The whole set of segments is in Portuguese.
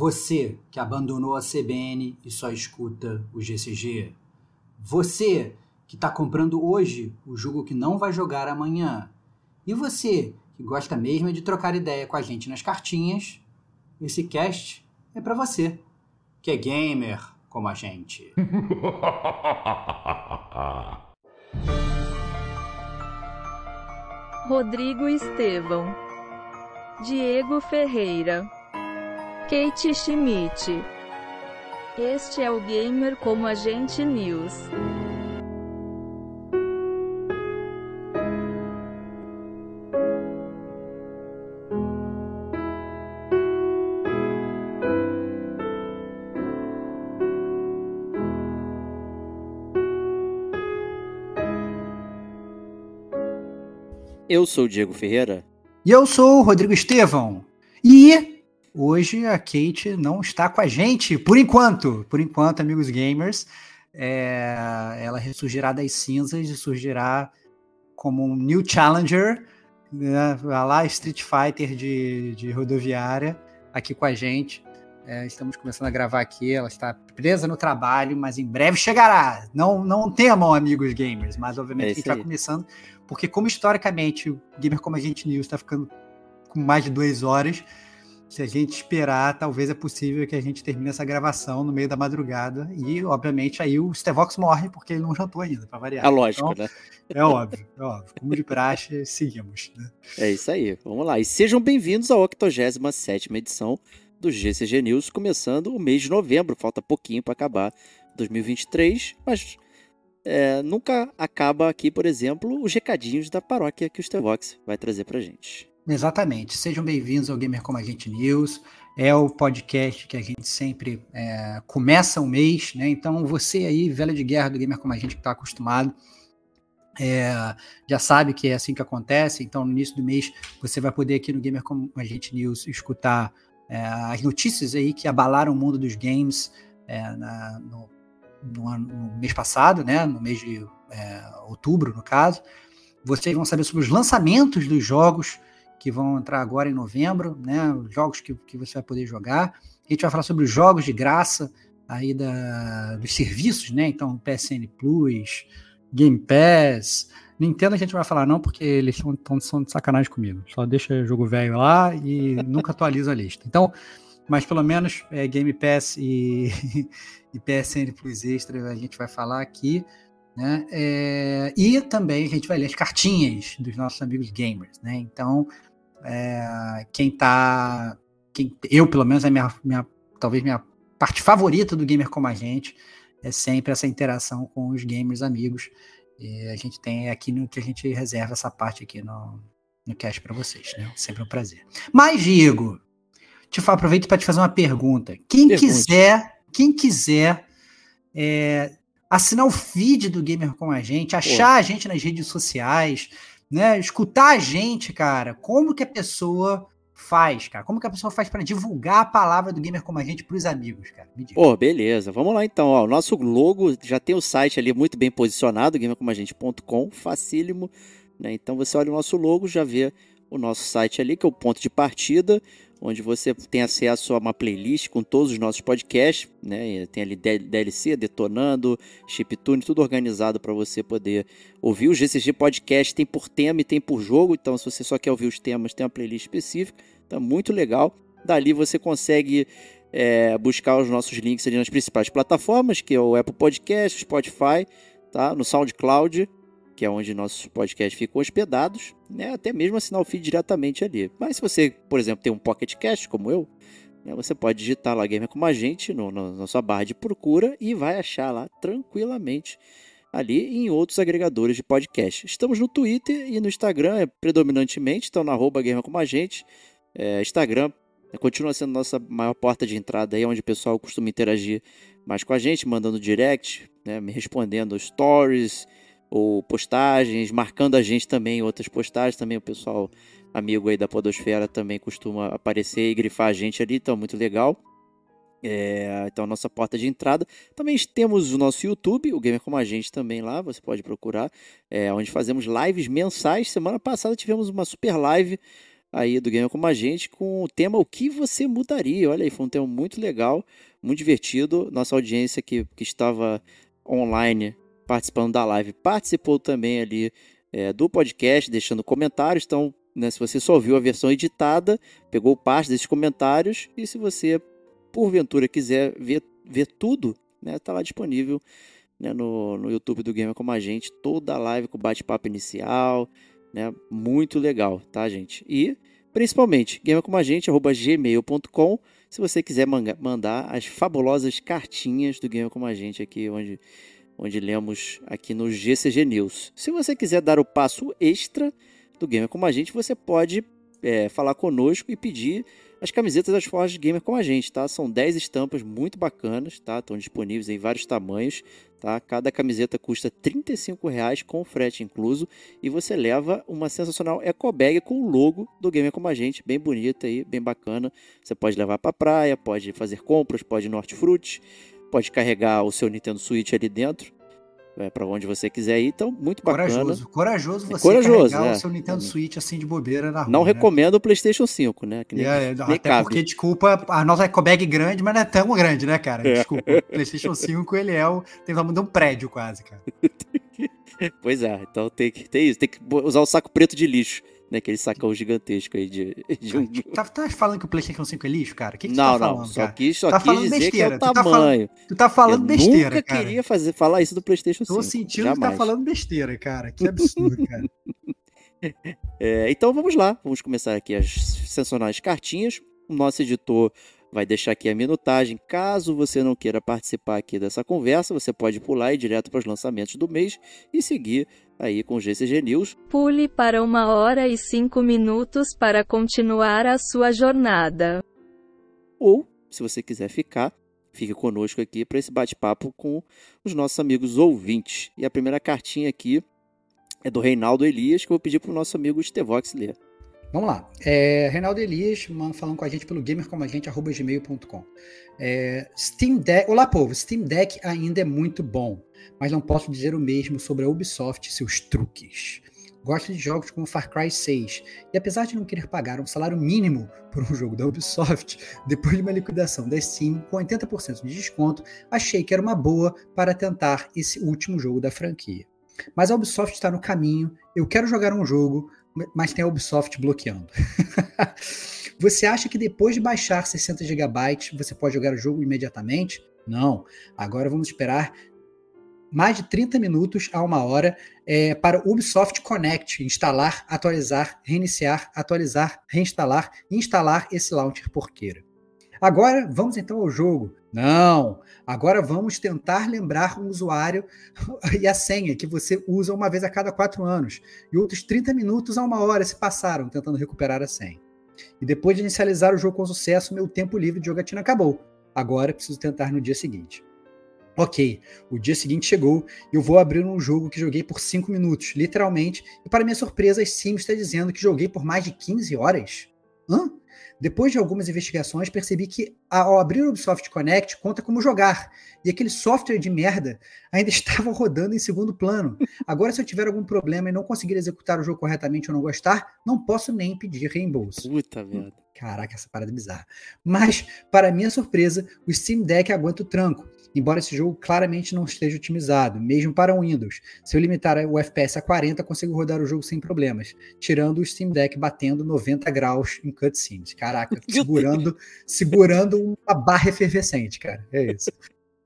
Você que abandonou a CBN e só escuta o GCG. Você que está comprando hoje o jogo que não vai jogar amanhã. E você que gosta mesmo de trocar ideia com a gente nas cartinhas, esse cast é para você, que é gamer como a gente. Rodrigo Estevão, Diego Ferreira, Kate Schmidt. Este é o Gamer como a gente News. Eu sou o Diego Ferreira. E eu sou o Rodrigo Estevão. E hoje a Kate não está com a gente, por enquanto. Por enquanto, amigos gamers. É, ela ressurgirá das cinzas e surgirá como um new challenger, né, lá Street Fighter de, de rodoviária, aqui com a gente. É, estamos começando a gravar aqui, ela está presa no trabalho, mas em breve chegará. Não, não temam, amigos gamers, mas obviamente é a gente está começando porque como historicamente o Gamer Como a Gente News está ficando com mais de duas horas, se a gente esperar, talvez é possível que a gente termine essa gravação no meio da madrugada e, obviamente, aí o Stevox morre porque ele não jantou ainda, para variar. É lógico, então, né? É óbvio, é óbvio. Como de praxe, seguimos. Né? É isso aí, vamos lá. E sejam bem-vindos à 87 edição do GCG News, começando o mês de novembro. Falta pouquinho para acabar 2023, mas é, nunca acaba aqui, por exemplo, os recadinhos da paróquia que o Stevox vai trazer pra gente. Exatamente. Sejam bem-vindos ao Gamer Como a Gente News. É o podcast que a gente sempre é, começa o mês, né? Então, você aí, velho de guerra do Gamer Como a Gente, que está acostumado, é, já sabe que é assim que acontece. Então, no início do mês, você vai poder aqui no Gamer Como a Gente News escutar é, as notícias aí que abalaram o mundo dos games é, na, no no, no mês passado, né, no mês de é, outubro, no caso. Vocês vão saber sobre os lançamentos dos jogos que vão entrar agora em novembro, né, os jogos que, que você vai poder jogar. A gente vai falar sobre os jogos de graça aí da, dos serviços, né? Então, PSN Plus, Game Pass. Nintendo a gente vai falar não, porque eles estão de sacanagem comigo. Só deixa jogo velho lá e nunca atualiza a lista. Então, mas pelo menos é, Game Pass e, e PSN Plus Extra a gente vai falar aqui. Né? É, e também a gente vai ler as cartinhas dos nossos amigos gamers. Né? Então, é, quem tá. Quem, eu, pelo menos, é minha, minha, talvez minha parte favorita do gamer como a gente é sempre essa interação com os gamers amigos. E a gente tem aqui no que a gente reserva essa parte aqui no, no cast para vocês, né? Sempre um prazer. Mas, Diego, te aproveito para te fazer uma pergunta. Quem Pergunte. quiser, quem quiser é, assinar o feed do Gamer com a gente, achar Pô. a gente nas redes sociais, né, escutar a gente, cara, como que a pessoa faz, cara? Como que a pessoa faz para divulgar a palavra do Gamer como a gente para os amigos, cara? Me diga. Pô, beleza. Vamos lá então. O nosso logo já tem o site ali muito bem posicionado, gamercomagente.com, facílimo. Né? Então você olha o nosso logo, já vê o nosso site ali, que é o ponto de partida onde você tem acesso a uma playlist com todos os nossos podcasts, né? Tem ali DLC, Detonando, Chiptune, tudo organizado para você poder ouvir. O GCG Podcast tem por tema e tem por jogo, então se você só quer ouvir os temas, tem uma playlist específica, tá muito legal. Dali você consegue é, buscar os nossos links ali nas principais plataformas, que é o Apple Podcast, Spotify, tá? No SoundCloud, que é onde nossos podcasts ficam hospedados, né? até mesmo assinar o feed diretamente ali. Mas se você, por exemplo, tem um Pocket Cast como eu, né? você pode digitar lá Gamer como a gente no, no, na sua barra de procura e vai achar lá tranquilamente ali em outros agregadores de podcast. Estamos no Twitter e no Instagram, é predominantemente, então na arroba Gamer a gente. É, Instagram continua sendo nossa maior porta de entrada aí, onde o pessoal costuma interagir mais com a gente, mandando direct, né, me respondendo stories, ou postagens, marcando a gente também em outras postagens. Também o pessoal amigo aí da Podosfera também costuma aparecer e grifar a gente ali, então muito legal. É, então, nossa porta de entrada. Também temos o nosso YouTube, o Gamer Como a Gente também lá, você pode procurar, é, onde fazemos lives mensais. Semana passada tivemos uma super live aí do Gamer Como a Gente com o tema O que você mudaria? Olha aí, foi um tema muito legal, muito divertido. Nossa audiência que, que estava online participando da live participou também ali é, do podcast, deixando comentários. Então, né, se você só viu a versão editada, pegou parte desses comentários. E se você, porventura, quiser ver, ver tudo, né, tá lá disponível né, no, no YouTube do Gamer Como a Gente, toda a live com bate-papo inicial, né, muito legal, tá, gente? E, principalmente, gamercomagente.gmail.com se você quiser mandar as fabulosas cartinhas do Gamer Como a Gente aqui, onde, onde lemos aqui no GCG News. Se você quiser dar o passo extra do Gamer Como a Gente, você pode é, falar conosco e pedir as camisetas das Forjas Gamer com a gente, tá? São 10 estampas muito bacanas, tá? Estão disponíveis em vários tamanhos, tá? Cada camiseta custa R$ reais com frete incluso e você leva uma sensacional eco bag com o logo do Gamer com a gente, bem bonita aí, bem bacana. Você pode levar para praia, pode fazer compras, pode ir no Hortifruti, pode carregar o seu Nintendo Switch ali dentro é, para onde você quiser ir. Então, muito bacana. Corajoso, corajoso você é corajoso, carregar é. o seu Nintendo é. Switch assim de bobeira na rua. Não né? recomendo o PlayStation 5, né? Que nem, é, nem até cabe. porque, desculpa, a nossa ecobag grande, mas não é tão grande, né, cara? É. Desculpa. O PlayStation 5, ele é o. tem o de um prédio quase, cara. pois é, então tem que ter isso, tem que usar o saco preto de lixo né? Aquele sacão gigantesco aí de, de um... tá, tá, falando que o PlayStation 5 é lixo, cara? O que, que não, tu tá falando, não, só só tá quis dizer besteira. que é o tamanho. Tu tá falando, tu tá falando besteira, nunca cara. queria fazer, falar isso do PlayStation 5. Tô sentindo Jamais. que tá falando besteira, cara. Que absurdo, cara. É, então vamos lá, vamos começar aqui as sensacionais cartinhas. O nosso editor vai deixar aqui a minutagem. Caso você não queira participar aqui dessa conversa, você pode pular e ir direto para os lançamentos do mês e seguir aí com o GCG News. Pule para uma hora e cinco minutos para continuar a sua jornada. Ou, se você quiser ficar, fique conosco aqui para esse bate-papo com os nossos amigos ouvintes. E a primeira cartinha aqui é do Reinaldo Elias, que eu vou pedir para o nosso amigo Estevox ler. Vamos lá. É, Reinaldo Elias falando com a gente pelo gamercomagente.gmail.com. É, Steam Deck. Olá, povo. Steam Deck ainda é muito bom, mas não posso dizer o mesmo sobre a Ubisoft e seus truques. Gosto de jogos como Far Cry 6, e apesar de não querer pagar um salário mínimo por um jogo da Ubisoft, depois de uma liquidação da Steam com 80% de desconto, achei que era uma boa para tentar esse último jogo da franquia. Mas a Ubisoft está no caminho, eu quero jogar um jogo, mas tem a Ubisoft bloqueando. você acha que depois de baixar 60 GB você pode jogar o jogo imediatamente? Não. Agora vamos esperar mais de 30 minutos a uma hora é, para o Ubisoft Connect instalar, atualizar, reiniciar, atualizar, reinstalar instalar esse launcher porqueira. Agora vamos então ao jogo. Não, agora vamos tentar lembrar o usuário e a senha que você usa uma vez a cada quatro anos. E outros 30 minutos a uma hora se passaram tentando recuperar a senha. E depois de inicializar o jogo com sucesso, meu tempo livre de jogatina acabou. Agora preciso tentar no dia seguinte. Ok, o dia seguinte chegou e eu vou abrir um jogo que joguei por 5 minutos, literalmente, e para minha surpresa, a Steam está dizendo que joguei por mais de 15 horas. Hã? Depois de algumas investigações, percebi que ao abrir o Ubisoft Connect conta como jogar. E aquele software de merda ainda estava rodando em segundo plano. Agora, se eu tiver algum problema e não conseguir executar o jogo corretamente ou não gostar, não posso nem pedir reembolso. Puta merda. Caraca, essa parada é bizarra. Mas, para minha surpresa, o Steam Deck aguenta o tranco embora esse jogo claramente não esteja otimizado, mesmo para o Windows. Se eu limitar o FPS a 40, consigo rodar o jogo sem problemas, tirando o Steam Deck batendo 90 graus em cutscenes. Caraca, segurando, segurando uma barra efervescente, cara. É isso.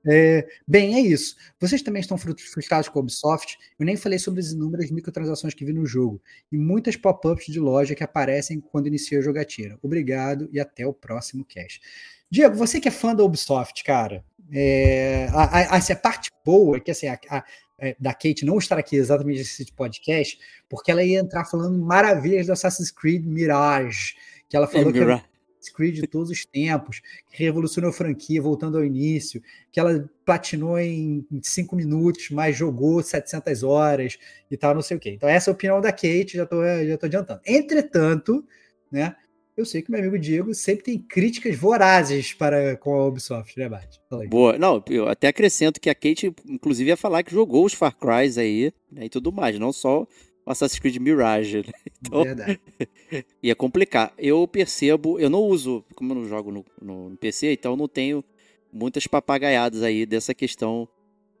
É, bem, é isso. Vocês também estão frustrados com a Ubisoft? Eu nem falei sobre as inúmeras microtransações que vi no jogo e muitas pop-ups de loja que aparecem quando inicia a jogatina. Obrigado e até o próximo cast. Diego, você que é fã da Ubisoft, cara, é, a, a, a, parte boa é que assim, a, a, é, da Kate não estar aqui exatamente nesse podcast, porque ela ia entrar falando maravilhas do Assassin's Creed Mirage, que ela falou é, que era Assassin's Creed de todos os tempos, que revolucionou a franquia, voltando ao início, que ela platinou em, em cinco minutos, mas jogou 700 horas e tal, não sei o quê. Então essa é a opinião da Kate, já estou já tô adiantando. Entretanto, né, eu sei que meu amigo Diego sempre tem críticas vorazes para com a Ubisoft, né, Bate? Boa. Não, eu até acrescento que a Kate, inclusive, ia falar que jogou os Far Cry aí né, e tudo mais, não só o Assassin's Creed Mirage. Né? Então, Verdade. ia complicar. Eu percebo, eu não uso, como eu não jogo no, no, no PC, então eu não tenho muitas papagaiadas aí dessa questão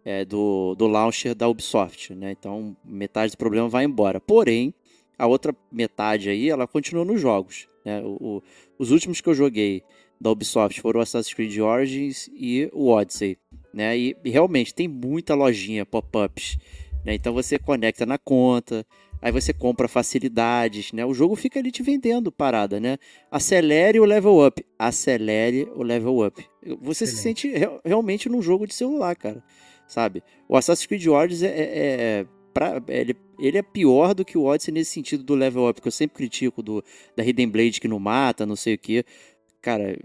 é, do, do launcher da Ubisoft, né? Então metade do problema vai embora. Porém, a outra metade aí, ela continua nos jogos. Né? O, o, os últimos que eu joguei da Ubisoft foram o Assassin's Creed Origins e o Odyssey. Né? E, e realmente tem muita lojinha pop-ups. Né? Então você conecta na conta, aí você compra facilidades, né? O jogo fica ali te vendendo parada, né? Acelere o level up, acelere o level up. Você Excelente. se sente re realmente num jogo de celular, cara sabe? O Assassin's Creed Origins é, é, é pra, ele, ele é pior do que o Odyssey nesse sentido do level up, que eu sempre critico do, da Hidden Blade que não mata, não sei o que. Cara,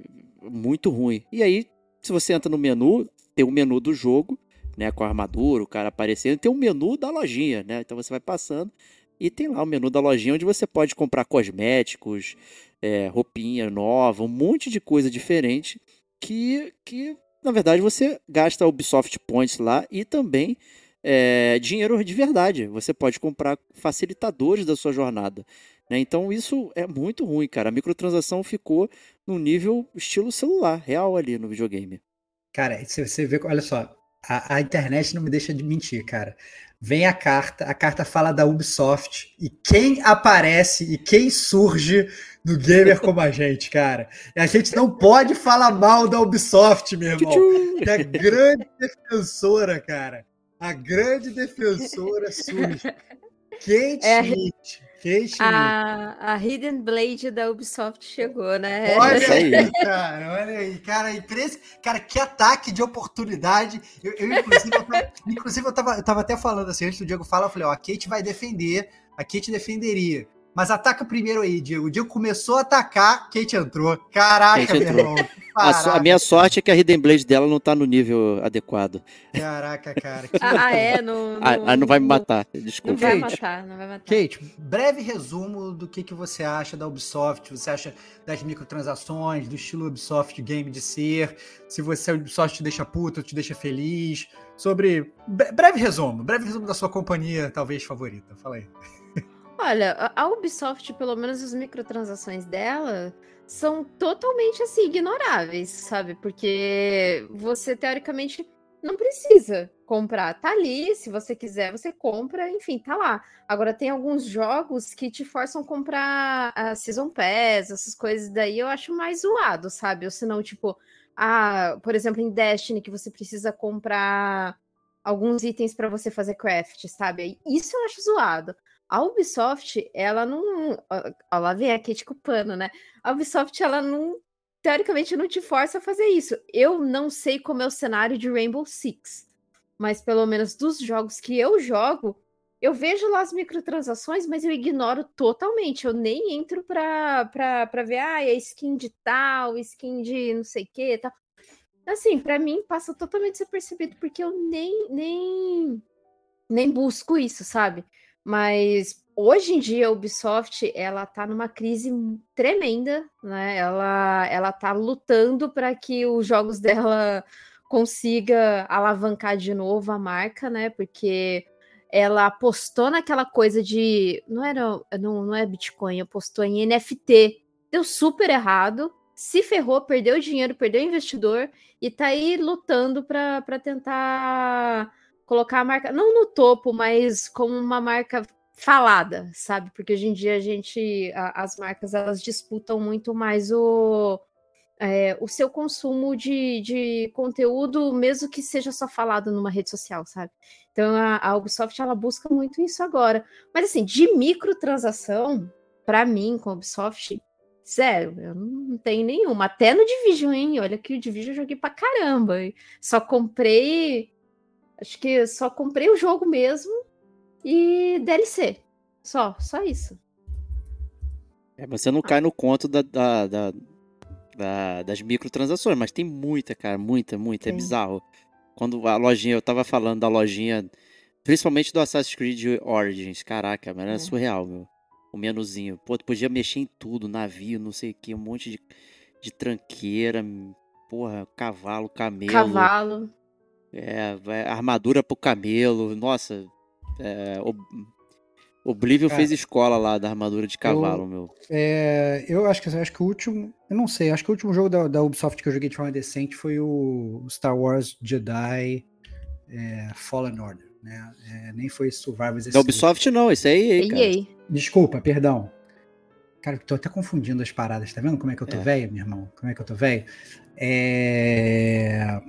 muito ruim. E aí, se você entra no menu, tem o menu do jogo, né, com a armadura, o cara aparecendo, tem o menu da lojinha, né? Então você vai passando e tem lá o menu da lojinha onde você pode comprar cosméticos, é, roupinha nova, um monte de coisa diferente que, que na verdade, você gasta Ubisoft Points lá e também é, dinheiro de verdade. Você pode comprar facilitadores da sua jornada. Né? Então isso é muito ruim, cara. A microtransação ficou no nível estilo celular, real ali no videogame. Cara, você vê, olha só, a, a, internet não me deixa de mentir, cara. Vem a carta, a carta fala da Ubisoft e quem aparece e quem surge no gamer como a gente, cara. E a gente não pode falar mal da Ubisoft, meu irmão. Que é grande defensora, cara. A grande defensora surge. Kate é, Schmidt. Kate a, a Hidden Blade da Ubisoft chegou, né? Olha aí, cara, olha aí, cara, imprensa, cara, que ataque de oportunidade. Eu, eu inclusive, eu tava, inclusive eu, tava, eu tava até falando assim, antes do Diego falar, eu falei, ó, a Kate vai defender, a Kate defenderia. Mas ataca primeiro aí, Diego. O Diego começou a atacar, Kate entrou. Caraca, Kate meu irmão. A, a, minha sorte é que a Hidden Blade dela não tá no nível adequado. Caraca, cara. ah, é? Não, não, ah, não vai me matar, desculpa. Não vai matar, não vai matar. Kate, breve resumo do que, que você acha da Ubisoft, você acha das microtransações, do estilo Ubisoft Game de ser, se você a Ubisoft te deixa puto, te deixa feliz, sobre... Breve resumo, breve resumo da sua companhia, talvez, favorita. Fala aí. Olha, a Ubisoft, pelo menos as microtransações dela, são totalmente assim ignoráveis, sabe? Porque você teoricamente não precisa comprar. Tá ali, se você quiser, você compra, enfim, tá lá. Agora tem alguns jogos que te forçam a comprar a Season Pass, essas coisas daí eu acho mais zoado, sabe? Ou senão, tipo, ah, por exemplo, em Destiny que você precisa comprar alguns itens para você fazer craft, sabe? Isso eu acho zoado. A Ubisoft, ela não. Ó, lá vem a Kate culpando, né? A Ubisoft, ela não. Teoricamente, não te força a fazer isso. Eu não sei como é o cenário de Rainbow Six, mas pelo menos dos jogos que eu jogo, eu vejo lá as microtransações, mas eu ignoro totalmente. Eu nem entro pra, pra, pra ver, ah, é skin de tal, skin de não sei o que tal. Assim, para mim passa totalmente desapercebido, porque eu nem, nem, nem busco isso, sabe? Mas hoje em dia a Ubisoft ela tá numa crise tremenda, né? Ela ela tá lutando para que os jogos dela consiga alavancar de novo a marca, né? Porque ela apostou naquela coisa de não era não, não é Bitcoin, apostou em NFT. Deu super errado, se ferrou, perdeu dinheiro, perdeu investidor e tá aí lutando para tentar colocar a marca, não no topo, mas como uma marca falada, sabe? Porque hoje em dia a gente, a, as marcas, elas disputam muito mais o, é, o seu consumo de, de conteúdo, mesmo que seja só falado numa rede social, sabe? Então a, a Ubisoft, ela busca muito isso agora. Mas assim, de microtransação, para mim, com a Ubisoft, Zero, eu não tenho nenhuma. Até no Division, hein? Olha que o Division eu joguei pra caramba. Só comprei Acho que só comprei o jogo mesmo e DLC. Só, só isso. É, você não ah. cai no conto da, da, da, da, das microtransações, mas tem muita, cara, muita, muita. É bizarro. Quando a lojinha, eu tava falando da lojinha, principalmente do Assassin's Creed Origins, caraca, mas era é. surreal, meu. O menuzinho. Pô, tu podia mexer em tudo, navio, não sei o que, um monte de, de tranqueira, porra, cavalo, camelo. Cavalo. É, armadura pro camelo, nossa. É, O Oblivion Cara. fez escola lá da armadura de cavalo, meu. É, eu acho que, eu acho que o último. Eu não sei, acho que o último jogo da, da Ubisoft que eu joguei de forma decente foi o Star Wars Jedi é, Fallen Order. Né? É, nem foi Survivors Da Ubisoft não, esse aí, aí cara. EA. Desculpa, perdão. Cara, eu tô até confundindo as paradas, tá vendo como é que eu tô É. velho, meu irmão? Como é que eu tô velho? É...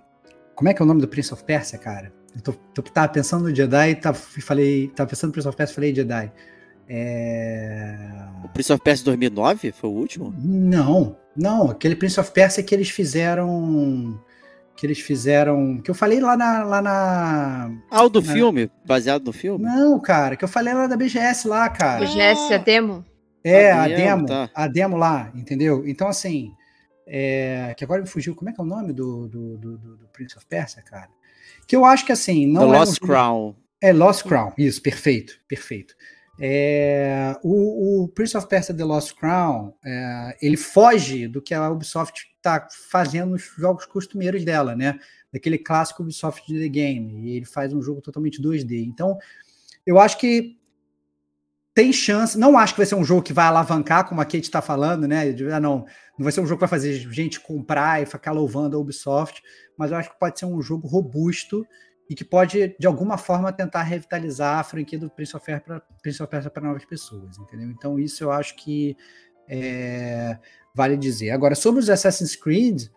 Como é que é o nome do Prince of Persia, cara? Eu tô, tô- tava pensando no Jedi, tava, falei, tava pensando no Prince of Persia, falei Jedi. É... O Prince of Persia 2009 foi o último? Não, não, aquele Prince of Persia que eles fizeram. Que eles fizeram. Que eu falei lá na. Lá na Ah, o do Não. filme, baseado no filme? não, cara, que eu falei lá da BGS lá, cara. O GS, a demo. É, A a demo, demo, tá. a demo lá, entendeu? Então, assim, é, que agora me fugiu, como é que é o nome do, do, do- do- Prince of Persia, cara? Que eu acho que, assim, não The é um Lost jogo- Crown. É, Lost Crown, isso, perfeito, perfeito. É, o, o Prince of Persia The Lost Crown, é, ele foge do que a Ubisoft está fazendo nos jogos costumeiros dela, né? Daquele clássico Ubisoft The Game, e ele faz um jogo totalmente 2D. Então, eu acho que tem chance, não acho que vai ser um jogo que vai alavancar, como a Kate está falando, né? Ah, não, não vai ser um jogo que vai fazer gente comprar e ficar louvando a Ubisoft, mas eu acho que pode ser um jogo robusto e que pode, de alguma forma, tentar revitalizar a franquia do Prince of Persia para novas pessoas, entendeu? Então, isso eu acho que é, vale dizer. Agora, sobre os Assassin's Creed,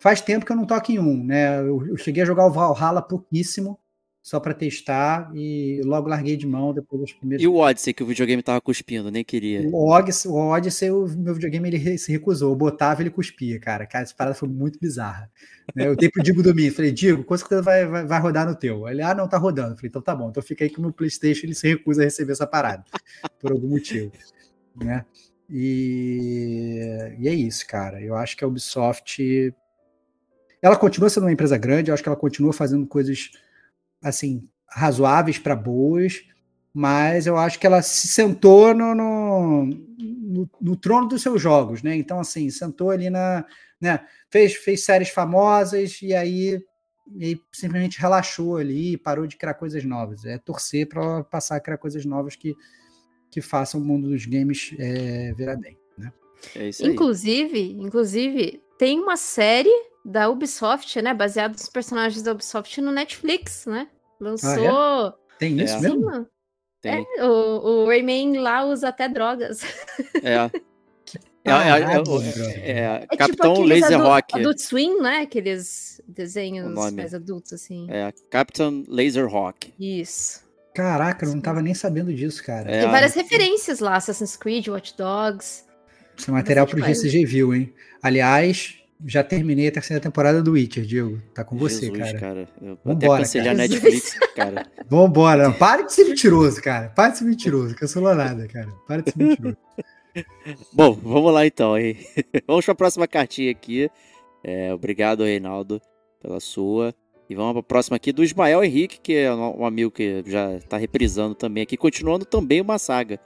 faz tempo que eu não toco em um, né? Eu, eu cheguei a jogar o Valhalla pouquíssimo, só para testar, e logo larguei de mão depois dos primeiros. E o Odyssey, que o videogame tava cuspindo, nem queria. O Odyssey, o Odyssey, o meu videogame, ele se recusou. Eu botava, ele cuspia, cara. Cara, essa parada foi muito bizarra. né? Eu dei pro Digo domingo, falei, Digo, com certeza vai, vai, vai rodar no teu. Ele, ah, não, tá rodando. Eu falei, então tá bom. Então fica aí que o meu Playstation, ele se recusa a receber essa parada, por algum motivo, né? E, e é isso, cara. Eu acho que a Ubisoft, ela continua sendo uma empresa grande, eu acho que ela continua fazendo coisas, assim, razoáveis para boas, mas eu acho que ela se sentou no, no, no- no trono dos seus jogos, né? Então, assim, sentou ali na. Né? Fez, fez séries famosas e aí, e aí simplesmente relaxou ali e parou de criar coisas novas. É torcer para passar a criar coisas novas que, que façam o mundo dos games é, virar bem. Né? É isso aí. Inclusive, inclusive, tem uma série da Ubisoft, né? Baseada nos personagens da Ubisoft no Netflix, né? Lançou. Tem isso É. Mesmo? Tem. É, o, o Rayman lá usa até drogas. É. É, é, é, é, é, É Capitão tipo Laser adu- Rock. Adult Swim, né? Aqueles desenhos mais adultos, assim. É, Captain Laser Rock. Isso. Caraca, eu não tava nem sabendo disso, cara. É. Tem várias referências lá, Assassin's Creed, Watch Dogs. Isso é material pro GCG View, hein? Aliás, já terminei a terceira temporada do Witcher, Diego. Tá com você, Jesus, cara. Eu até Vambora, cancelei a cara. Netflix, cara. Vambora. Não, Para de ser mentiroso, cara. Para de ser mentiroso. Cancelou nada, cara. Para de ser mentiroso. Bom, vamos lá então, hein? vamos para a próxima cartinha aqui. É, obrigado, Reinaldo, pela sua. E vamos para a próxima aqui do Ismael Henrique, que é um um amigo que já está reprisando também aqui, continuando também uma saga.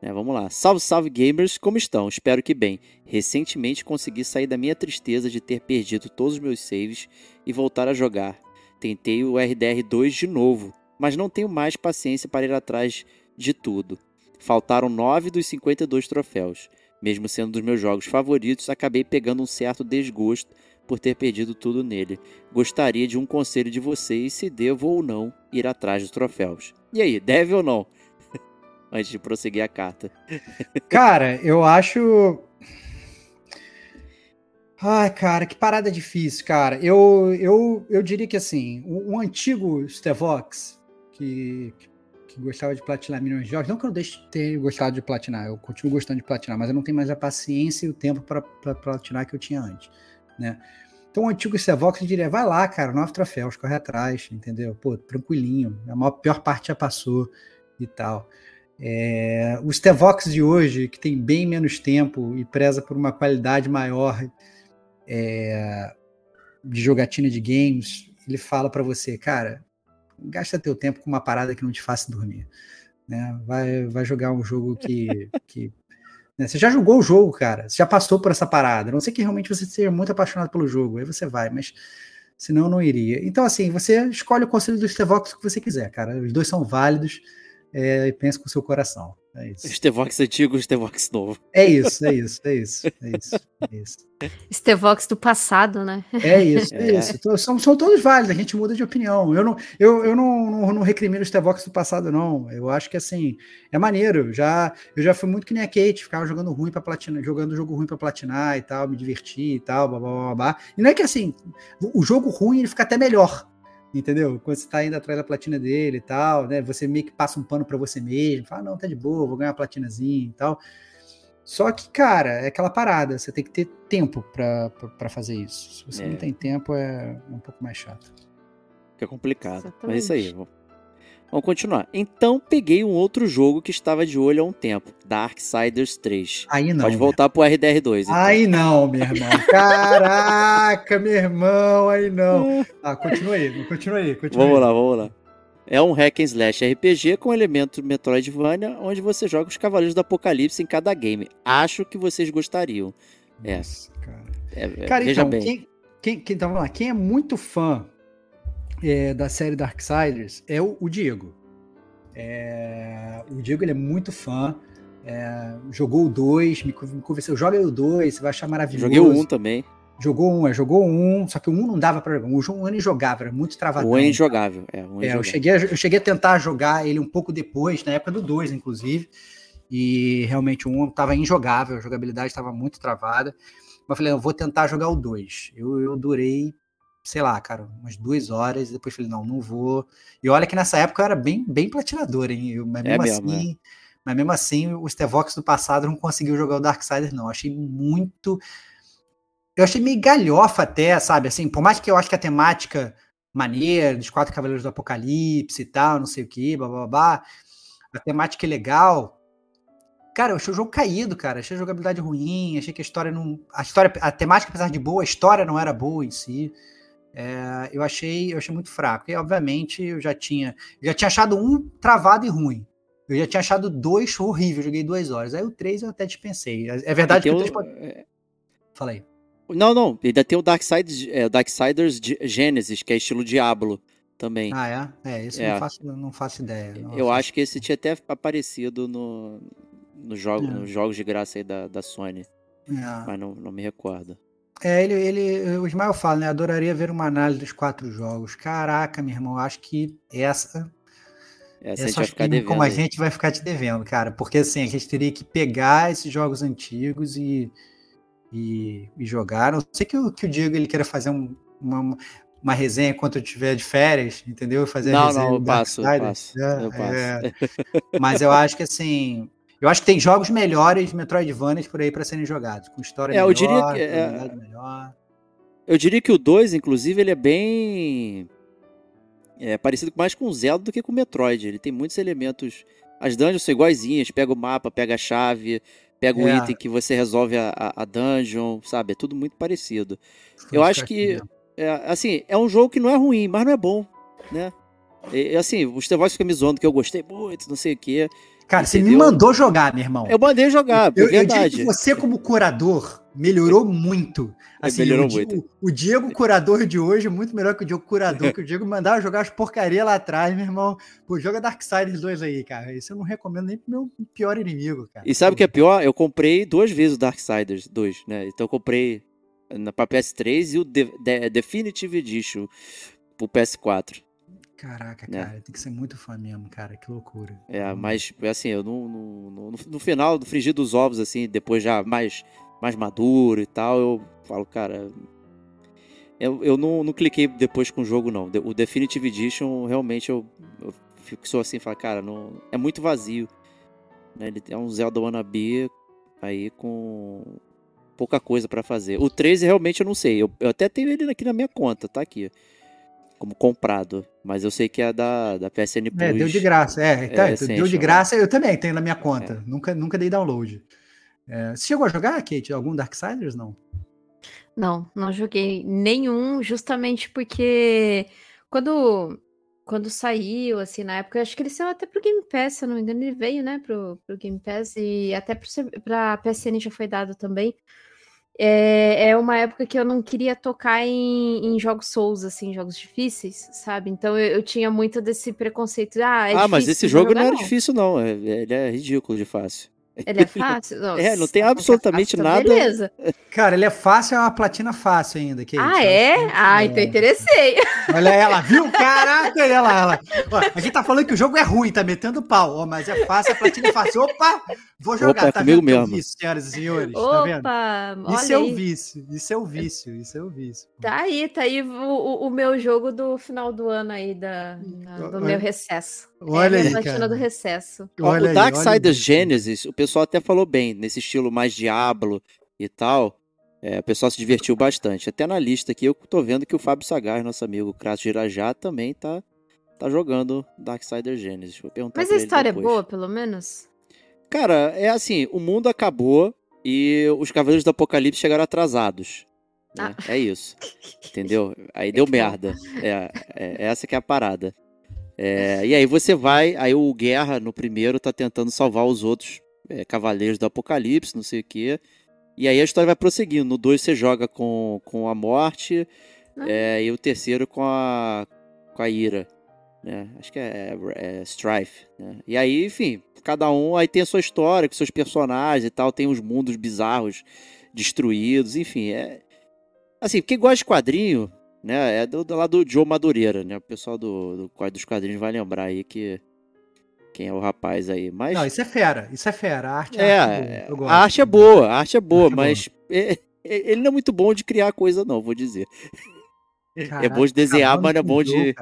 Né? vamos lá. Salve, salve, gamers, como estão? Espero que bem. Recentemente consegui sair da minha tristeza de ter perdido todos os meus saves e voltar a jogar. Tentei o RDR2 de novo, mas não tenho mais paciência para ir atrás de tudo. Faltaram 9 dos 52 troféus. Mesmo sendo dos meus jogos favoritos, acabei pegando um certo desgosto por ter perdido tudo nele. Gostaria de um conselho de vocês se devo ou não ir atrás dos troféus. E aí, deve ou não? Antes de prosseguir a carta. Cara, eu acho. Ai, cara, que parada difícil, cara. Eu, eu, eu diria que assim, um, um antigo Stevox que, que, gostava de platinar milhões de jogos, não que eu deixe de ter gostado de platinar, eu continuo gostando de platinar, mas eu não tenho mais a paciência e o tempo para platinar que eu tinha antes, né? Então, o antigo eu diria, vai lá, cara, nove troféus, corre atrás, entendeu? Pô, tranquilinho, a maior, pior parte já passou e tal. É, o Stevox de hoje, que tem bem menos tempo e preza por uma qualidade maior é, de jogatina de games, ele fala para você, cara, gasta teu tempo com uma parada que não te faça dormir. Né? Vai, vai jogar um jogo que. que né? Você já jogou o jogo, cara. Você já passou por essa parada. Não sei que realmente você seja muito apaixonado pelo jogo. Aí você vai, mas senão não iria. Então, assim, você escolhe o conselho do Stevox que você quiser, cara. Os dois são válidos. É, pense com o seu coração. É isso. Stevox antigo, Stevox novo. É isso, é isso, é isso, é isso. É isso. Stevox do passado, né? É isso, é, é. isso. São, são todos válidos, a gente muda de opinião. Eu não, eu, eu não, não, não recrimino o Stevox do passado, não. Eu acho que assim, é maneiro. Já, eu já fui muito que nem a Kate, ficava jogando ruim para platinar, jogando jogo ruim para platinar e tal, me divertir e tal, blá, blá, blá, blá. E não é que assim, o jogo ruim ele fica até melhor entendeu? Quando você tá indo atrás da platina dele e tal, né? Você meio que passa um pano para você mesmo, fala, não, tá de boa, vou ganhar uma platinazinha e tal. Só que, cara, é aquela parada, você tem que ter tempo para fazer isso. Se você é. não tem tempo, é um pouco mais chato. Fica complicado. Exatamente. Mas é isso aí, Vamos continuar. Então peguei um outro jogo que estava de olho há um tempo, Darksiders 3. Aí não. Pode voltar pro RDR2. Então. Aí não, meu irmão. Caraca, meu irmão, aí não. Ah, continua aí, continua aí, continua Vamos aí. lá, vamos lá. É um hack and slash RPG com elemento Metroidvania, onde você joga os Cavaleiros do Apocalipse em cada game. Acho que vocês gostariam. É. Nossa, cara. É, é, cara, veja então, bem. Quem, quem, quem, então, vamos lá. Quem é muito fã é, da série Darksiders é o, o Diego. É, o Diego ele é muito fã. É, jogou o 2, me, me convenceu. Joga o 2, você vai achar maravilhoso. Joguei o 1 um também. Jogou um, é, jogou um, só que o um não dava para jogar. O um é injogável, era muito travado. O um é injogável, é. Um é, eu, cheguei a, eu cheguei a tentar jogar ele um pouco depois, na época do 2, inclusive. E realmente o um estava injogável, a jogabilidade estava muito travada. Mas eu falei, eu vou tentar jogar o 2. Eu, eu durei sei lá, cara, umas duas horas, e depois falei, não, não vou. E olha que nessa época eu era bem, bem platinador, hein? Eu, mas, é mesmo, mesmo assim, é. mas mesmo assim, o Stevox do passado não conseguiu jogar o Darksiders, não. Eu achei muito. Eu achei meio galhofa até, sabe? Assim, por mais que eu acho que a temática maneira, dos quatro cavaleiros do apocalipse e tal, não sei o que, blá blá blá. A temática é legal. Cara, eu achei o jogo caído, cara. Achei a jogabilidade ruim, achei que a história não. A história, a temática, apesar de boa, a história não era boa em si. É, eu achei eu achei muito fraco. E obviamente eu já tinha já tinha achado um travado e ruim. Eu já tinha achado dois horrível, joguei duas horas. Aí o três eu até dispensei. É, é verdade que o 3 pode... É... Fala aí. Não, não, ainda tem o Darksiders, é, Darksiders Genesis, que é estilo Diablo também. Ah, é? É, isso é. Não, faço, não faço ideia. Não eu faço acho que esse tinha até aparecido no, no jogo, é. nos jogos de graça aí da, da Sony. É. Mas não, não me recordo. É, ele, ele, o Ismael fala, né? Adoraria ver uma análise dos quatro jogos. Caraca, meu irmão, acho que essa. Essa, essa acho que como a gente vai ficar te devendo, cara. Porque assim, a gente teria que pegar esses jogos antigos e, e, e jogar. Não sei que o, que o Diego ele queira fazer um, uma, uma resenha enquanto eu estiver de férias, entendeu? Fazer não, não, eu passo, eu passo, é, eu passo. É, mas eu acho que assim, eu acho que tem jogos melhores Metroidvanias por aí para serem jogados, com história é, melhor, eu diria que, é, melhor. Eu diria que o 2, inclusive, ele é bem é parecido mais com o Zelda do que com o Metroid. Ele tem muitos elementos. As dungeons são iguaizinhas, pega o mapa, pega a chave, pega o é. item que você resolve a, a, dungeon, sabe? É tudo muito parecido. eu acho que, é, assim, é um jogo que não é ruim, mas não é bom, né? E, assim, o Stevox fica me zoando que eu gostei muito, não sei o quê. Cara, Entendeu? você me mandou jogar, meu irmão. Eu mandei jogar, eu, verdade. Eu você, como curador, melhorou muito. Assim, melhorou o, muito. O, o, Diego curador de hoje é muito melhor que o Diego curador, que o Diego mandava jogar as porcaria lá atrás, meu irmão. Pô, joga Darksiders 2 aí, cara. Isso eu não recomendo nem pro meu pior inimigo, cara. E sabe o que é pior? Eu comprei duas vezes o Darksiders 2, né? Então eu comprei pra PS3 e o De De Definitive Edition pro PS4. Caraca, né? cara, tem que ser muito fã mesmo, cara, que loucura. É, mas assim, eu no, no final do frigir dos ovos, assim, depois já mais, mais maduro e tal, eu falo, cara. Eu, eu não, não cliquei depois com o jogo, não. O Definitive Edition, realmente, eu, eu fico só assim, falo, cara, não, é muito vazio. Né? Ele é um Zelda Wannabe aí com pouca coisa para fazer. O 13 realmente eu não sei. Eu, eu até tenho ele aqui na minha conta, tá aqui como comprado. Mas eu sei que é da, da PSN Plus. É, deu de graça. É, é tá, deu de graça. Eu também tenho na minha conta. É. Nunca, nunca dei download. É, você chegou a jogar, Kate, algum Darksiders? Não? Não, não joguei nenhum, justamente porque quando, quando saiu, assim, na época, acho que ele saiu até pro Game Pass, se eu não me engano, ele veio, né, pro, pro Game Pass e até pro, pra PSN já foi dado também. É, é uma época que eu não queria tocar em, em jogos Souls, assim, jogos difíceis, sabe? Então eu, eu tinha muito desse preconceito. Ah, é ah mas esse não jogo não jogar, era difícil, não. É- Ele é ridículo de fácil. Ele é fácil? É, não tem Nossa, absolutamente então nada- Beleza. Cara, ele é fácil, é uma platina fácil ainda. Kate. Ah, é? Ah, então interessei. Olha ela, viu? Caraca, olha lá, ela. Ó, a gente tá falando que o jogo é ruim, tá metendo pau, ó, mas é fácil, a platina é fácil. Opa, vou jogar, Opa, é tá comigo vendo mesmo. vício, senhoras e senhores, tá vendo? Opa, Isso olha é o vício, isso é o vício, isso é o vício. Tá aí, tá aí o, o- o meu jogo do final do ano aí, da, da- do meu recesso. Olha é a aí, cara. do recesso. Olha o aí, olha Genesis, o pessoal até falou bem, nesse estilo mais Diablo e tal. É, o pessoal se divertiu bastante. Até na lista aqui eu tô vendo que o Fábio Sagar, nosso amigo Crasso Girajá, também tá, tá jogando Darksiders Genesis. Vou perguntar Mas a ele história é boa, pelo menos? Cara, é assim, o mundo acabou e os Cavaleiros do Apocalipse chegaram atrasados. né? É isso. Entendeu? Aí deu merda. É, é, essa que é a parada. É, e aí você vai, aí o Guerra no primeiro tá tentando salvar os outros é, Cavaleiros do Apocalipse, não sei o quê. E aí a história vai prosseguindo. No 2 você joga com, com a morte, Ah. é, e o terceiro com a, com a ira. Né? Acho que é, é Strife. Né? E aí, enfim, cada um aí tem a sua história, com seus personagens e tal, tem uns mundos bizarros destruídos, enfim, é. Assim, quem gosta de quadrinho, né, é do, do lado do Joe Madureira, né? O pessoal do, do quadro dos quadrinhos vai lembrar aí que quem é o rapaz aí. Mas Não, isso é fera, isso é fera. A arte é, boa, eu gosto. a arte é boa, a arte é boa, Arte é mas é- é- ele não é muito bom de criar coisa, não, vou dizer. é Caraca, bom de desenhar, mas não é bom de.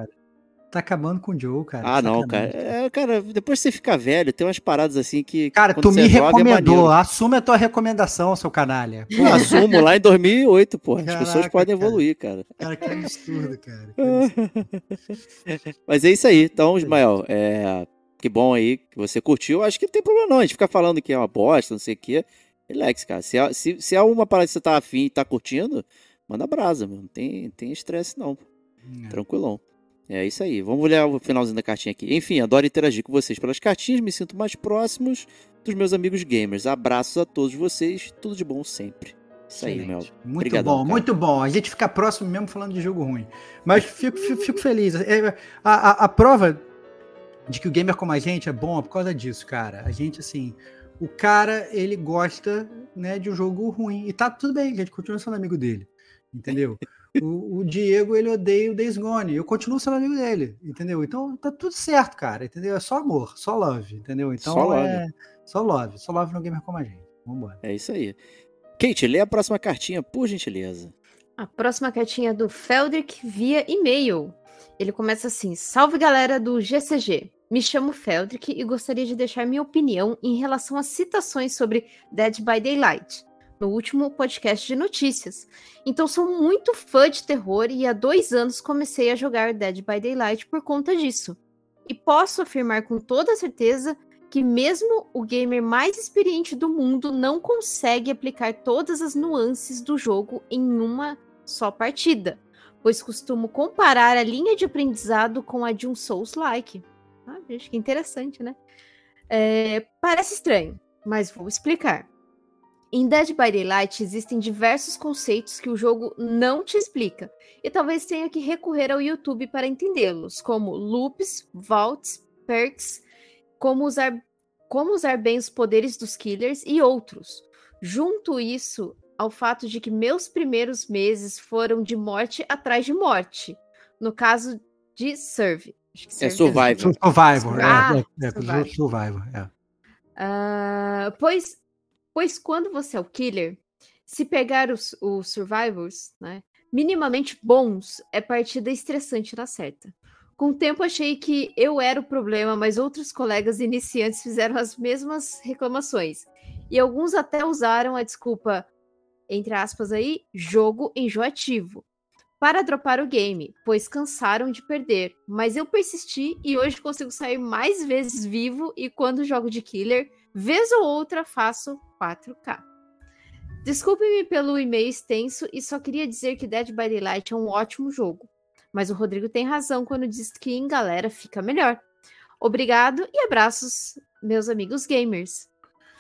Tá acabando com o Joe, cara. Ah, não, cara. É, cara, depois que você fica velho, tem umas paradas assim que. Cara, tu me é é recomendou. maneiro. Assume a tua recomendação, seu canalha. Pô, assumo lá em 2008, pô. As pessoas podem cara. evoluir, cara. Cara, que absurdo, cara. que absurdo. Mas é isso aí. Então, Ismael, é... que bom aí que você curtiu. Acho que não tem problema não. A gente fica falando que é uma bosta, não sei o quê. Relax, cara. Se é, se, se é uma parada que você tá afim e tá curtindo, manda brasa, meu. Não tem tem estresse não. Tranquilão. É isso aí. Vamos ler o finalzinho da cartinha aqui. Enfim, adoro interagir com vocês pelas cartinhas. Me sinto mais próximos dos meus amigos gamers. Abraços a todos vocês. Tudo de bom sempre. Isso aí. Mel. Muito Obrigadão, bom, cara. muito bom. A gente fica próximo mesmo falando de jogo ruim. Mas fico, fico, fico feliz. É, a, a, a prova de que o gamer como a gente é bom é por causa disso, cara. A gente, assim, o cara, ele gosta né, de um jogo ruim. E tá tudo bem, a gente continua sendo amigo dele. Entendeu? O, o Diego, ele odeia o Days Gone. Eu continuo sendo amigo dele, entendeu? Então tá tudo certo, cara, entendeu? É só amor, só love, entendeu? Então Só love. é só love, só love no gamer como a gente. Vambora. É isso aí. Kate, lê a próxima cartinha, por gentileza. A próxima cartinha é do Feldrick via e-mail. Ele começa assim: Salve galera do GCG. Me chamo Feldrick e gostaria de deixar minha opinião em relação às citações sobre Dead by Daylight no último podcast de notícias. Então sou muito fã de terror e há dois anos comecei a jogar Dead by Daylight por conta disso. E posso afirmar com toda certeza que mesmo o gamer mais experiente do mundo não consegue aplicar todas as nuances do jogo em uma só partida, pois costumo comparar a linha de aprendizado com a de um Souls-like. Ah, gente, que interessante, né? É, parece estranho, mas vou explicar. Em Dead by Daylight existem diversos conceitos que o jogo não te explica, e talvez tenha que recorrer ao YouTube para entendê-los, como loops, vaults, perks, como usar, como usar bem os poderes dos killers e outros. Junto isso ao fato de que meus primeiros meses foram de morte atrás de morte, no caso de Serve. Acho que É Serve Survivor. Survivor, Ah, é, é, é, Survivor. Survivor, é. Ah, pois, pois quando você é o killer, se pegar os, os survivors, né, minimamente bons, é partida estressante na certa. Com o tempo achei que eu era o problema, mas outros colegas iniciantes fizeram as mesmas reclamações. E alguns até usaram a desculpa, entre aspas aí, jogo enjoativo, para dropar o game, pois cansaram de perder. Mas eu persisti e hoje consigo sair mais vezes vivo e quando jogo de killer, vez ou outra faço 4K. Desculpe-me pelo e-mail extenso e só queria dizer que Dead by Daylight é um ótimo jogo. Mas o Rodrigo tem razão quando diz que em galera fica melhor. Obrigado e abraços, meus amigos gamers.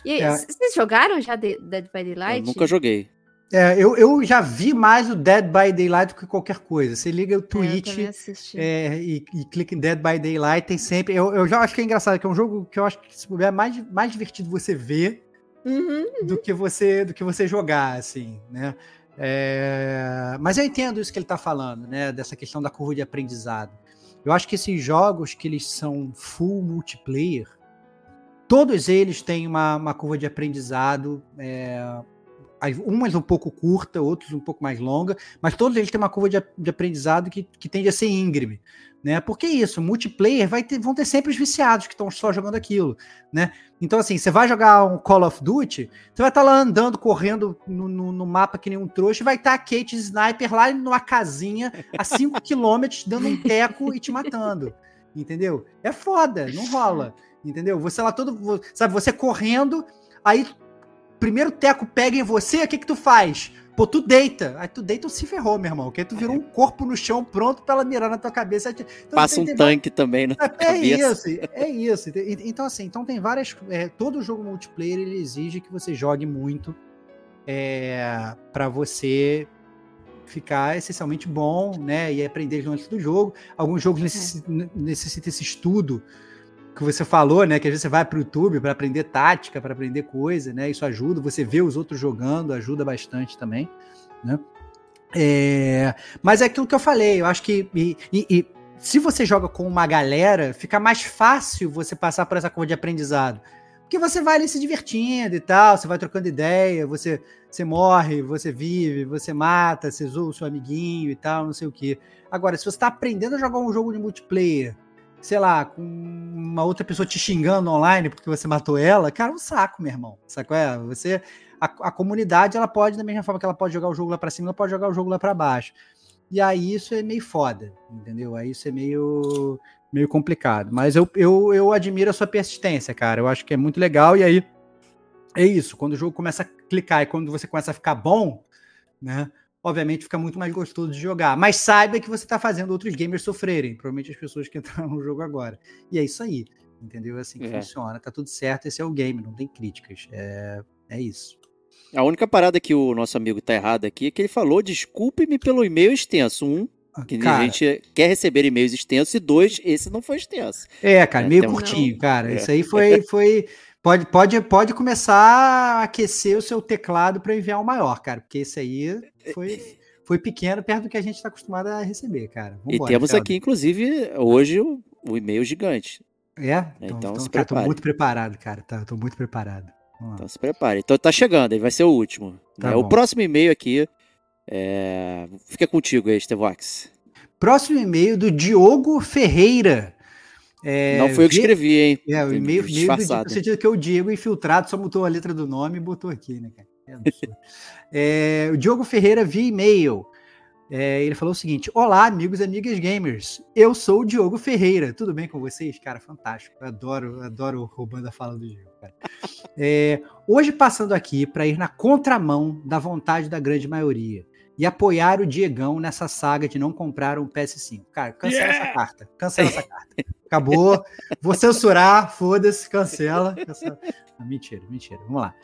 E aí, É. vocês jogaram já de- Dead by Eu Daylight? nunca joguei. É, eu, eu já vi mais o Dead by Daylight do que qualquer coisa. Você liga o É, eu Twitch assisti. é, e, e clica em Dead by Daylight, tem sempre. Eu, eu já acho que é engraçado, que é um jogo que eu acho que se puder, é mais, mais divertido você ver Uhum. do que você do que você jogar, assim, né? É, mas eu entendo isso que ele está falando, né? Dessa questão da curva de aprendizado. Eu acho que esses jogos que eles são full multiplayer, todos eles têm uma, uma curva de aprendizado, é, as- umas um pouco curta, outros um pouco mais longa, mas todos eles têm uma curva de, de aprendizado que, que tende a ser íngreme. Né? Porque é isso, multiplayer vai ter, vão ter sempre os viciados que estão só jogando aquilo. Né? Então, assim, você vai jogar um Call of Duty, você vai estar lá andando, correndo no, no- no mapa que nem um trouxa, e vai estar a Kate Sniper lá numa casinha a 5 quilômetros dando um teco e te matando. Entendeu? É foda, não rola. Entendeu? Você lá todo. Sabe, você correndo, aí primeiro teco pega em você, o que que tu faz? Pô, tu deita. Aí tu deita, tu se ferrou, meu irmão. Porque tu virou um corpo no chão pronto pra ela mirar na tua cabeça. Então, Passa tem- um tem tanque também na é, é cabeça. isso, é isso. Então, assim, então tem várias. é, todo jogo multiplayer ele exige que você jogue muito é, para você ficar essencialmente bom, né? E aprender nuances do jogo. Alguns jogos necessi- necessitam esse estudo que você falou, né? Que às vezes você vai para o YouTube para aprender tática, para aprender coisa, né? Isso ajuda. Você vê os outros jogando, ajuda bastante também, né? É, mas é aquilo que eu falei, eu acho que. e- e- e se você joga com uma galera, fica mais fácil você passar por essa curva de aprendizado. Porque você vai ali se divertindo e tal, você vai trocando ideia, você, você morre, você vive, você mata, você zoa o seu amiguinho e tal, não sei o quê. Agora, se você tá aprendendo a jogar um jogo de multiplayer, sei lá, com uma outra pessoa te xingando online porque você matou ela, cara, é um saco, meu irmão. Saco é? Você. A, a comunidade, ela pode, da mesma forma que ela pode jogar o jogo lá pra cima, ela pode jogar o jogo lá pra baixo. E aí isso é meio foda, entendeu? Aí isso é meio, meio complicado. Mas eu, eu, eu admiro a sua persistência, cara. Eu acho que é muito legal. E aí é isso. Quando o jogo começa a clicar e quando você começa a ficar bom, né? Obviamente fica muito mais gostoso de jogar. Mas saiba que você está fazendo outros gamers sofrerem. Provavelmente as pessoas que entraram no jogo agora. E é isso aí. Entendeu? É assim que É. funciona. Tá tudo certo. Esse é o game, não tem críticas. É, é isso. A única parada que o nosso amigo tá errado aqui é que ele falou: desculpe-me pelo e-mail extenso. Um, que Cara, a gente quer receber e-mails extensos, e dois, esse não foi extenso. É, cara, É, meio um- curtinho, cara. É. Isso aí foi. foi pode, pode, pode começar a aquecer o seu teclado para enviar um maior, cara, porque esse aí foi, foi pequeno perto do que a gente está acostumado a receber, cara. e Vambora, temos Felder. aqui, inclusive, hoje o, o e-mail gigante. É? Então Então, se cara, tô prepare. muito preparado, cara. Tá, tô muito preparado. Então se prepare. Então tá chegando, aí vai ser o último. Tá né? O próximo e-mail aqui é... fica contigo aí, Stevox. Próximo e-mail do Diogo Ferreira. É, não foi eu que vi- escrevi, hein? É, o e-mail, e-mail do Diego, disfarçado. no sentido que é o Diego infiltrado só mutou a letra do nome e botou aqui, né, cara? É. É, o Diogo Ferreira via e-mail. É, ele falou o seguinte: Olá, amigos e amigas gamers. Eu sou o Diogo Ferreira. Tudo bem com vocês? Cara, fantástico. Eu adoro, adoro roubando a fala do Diego. cara. É, hoje passando aqui para ir na contramão da vontade da grande maioria e apoiar o Diegão nessa saga de não comprar um PS5. Cara, cancela essa carta. Cancela essa carta. Acabou. Vou censurar, foda-se, cancela. cancela. Não, mentira, mentira. Vamos lá.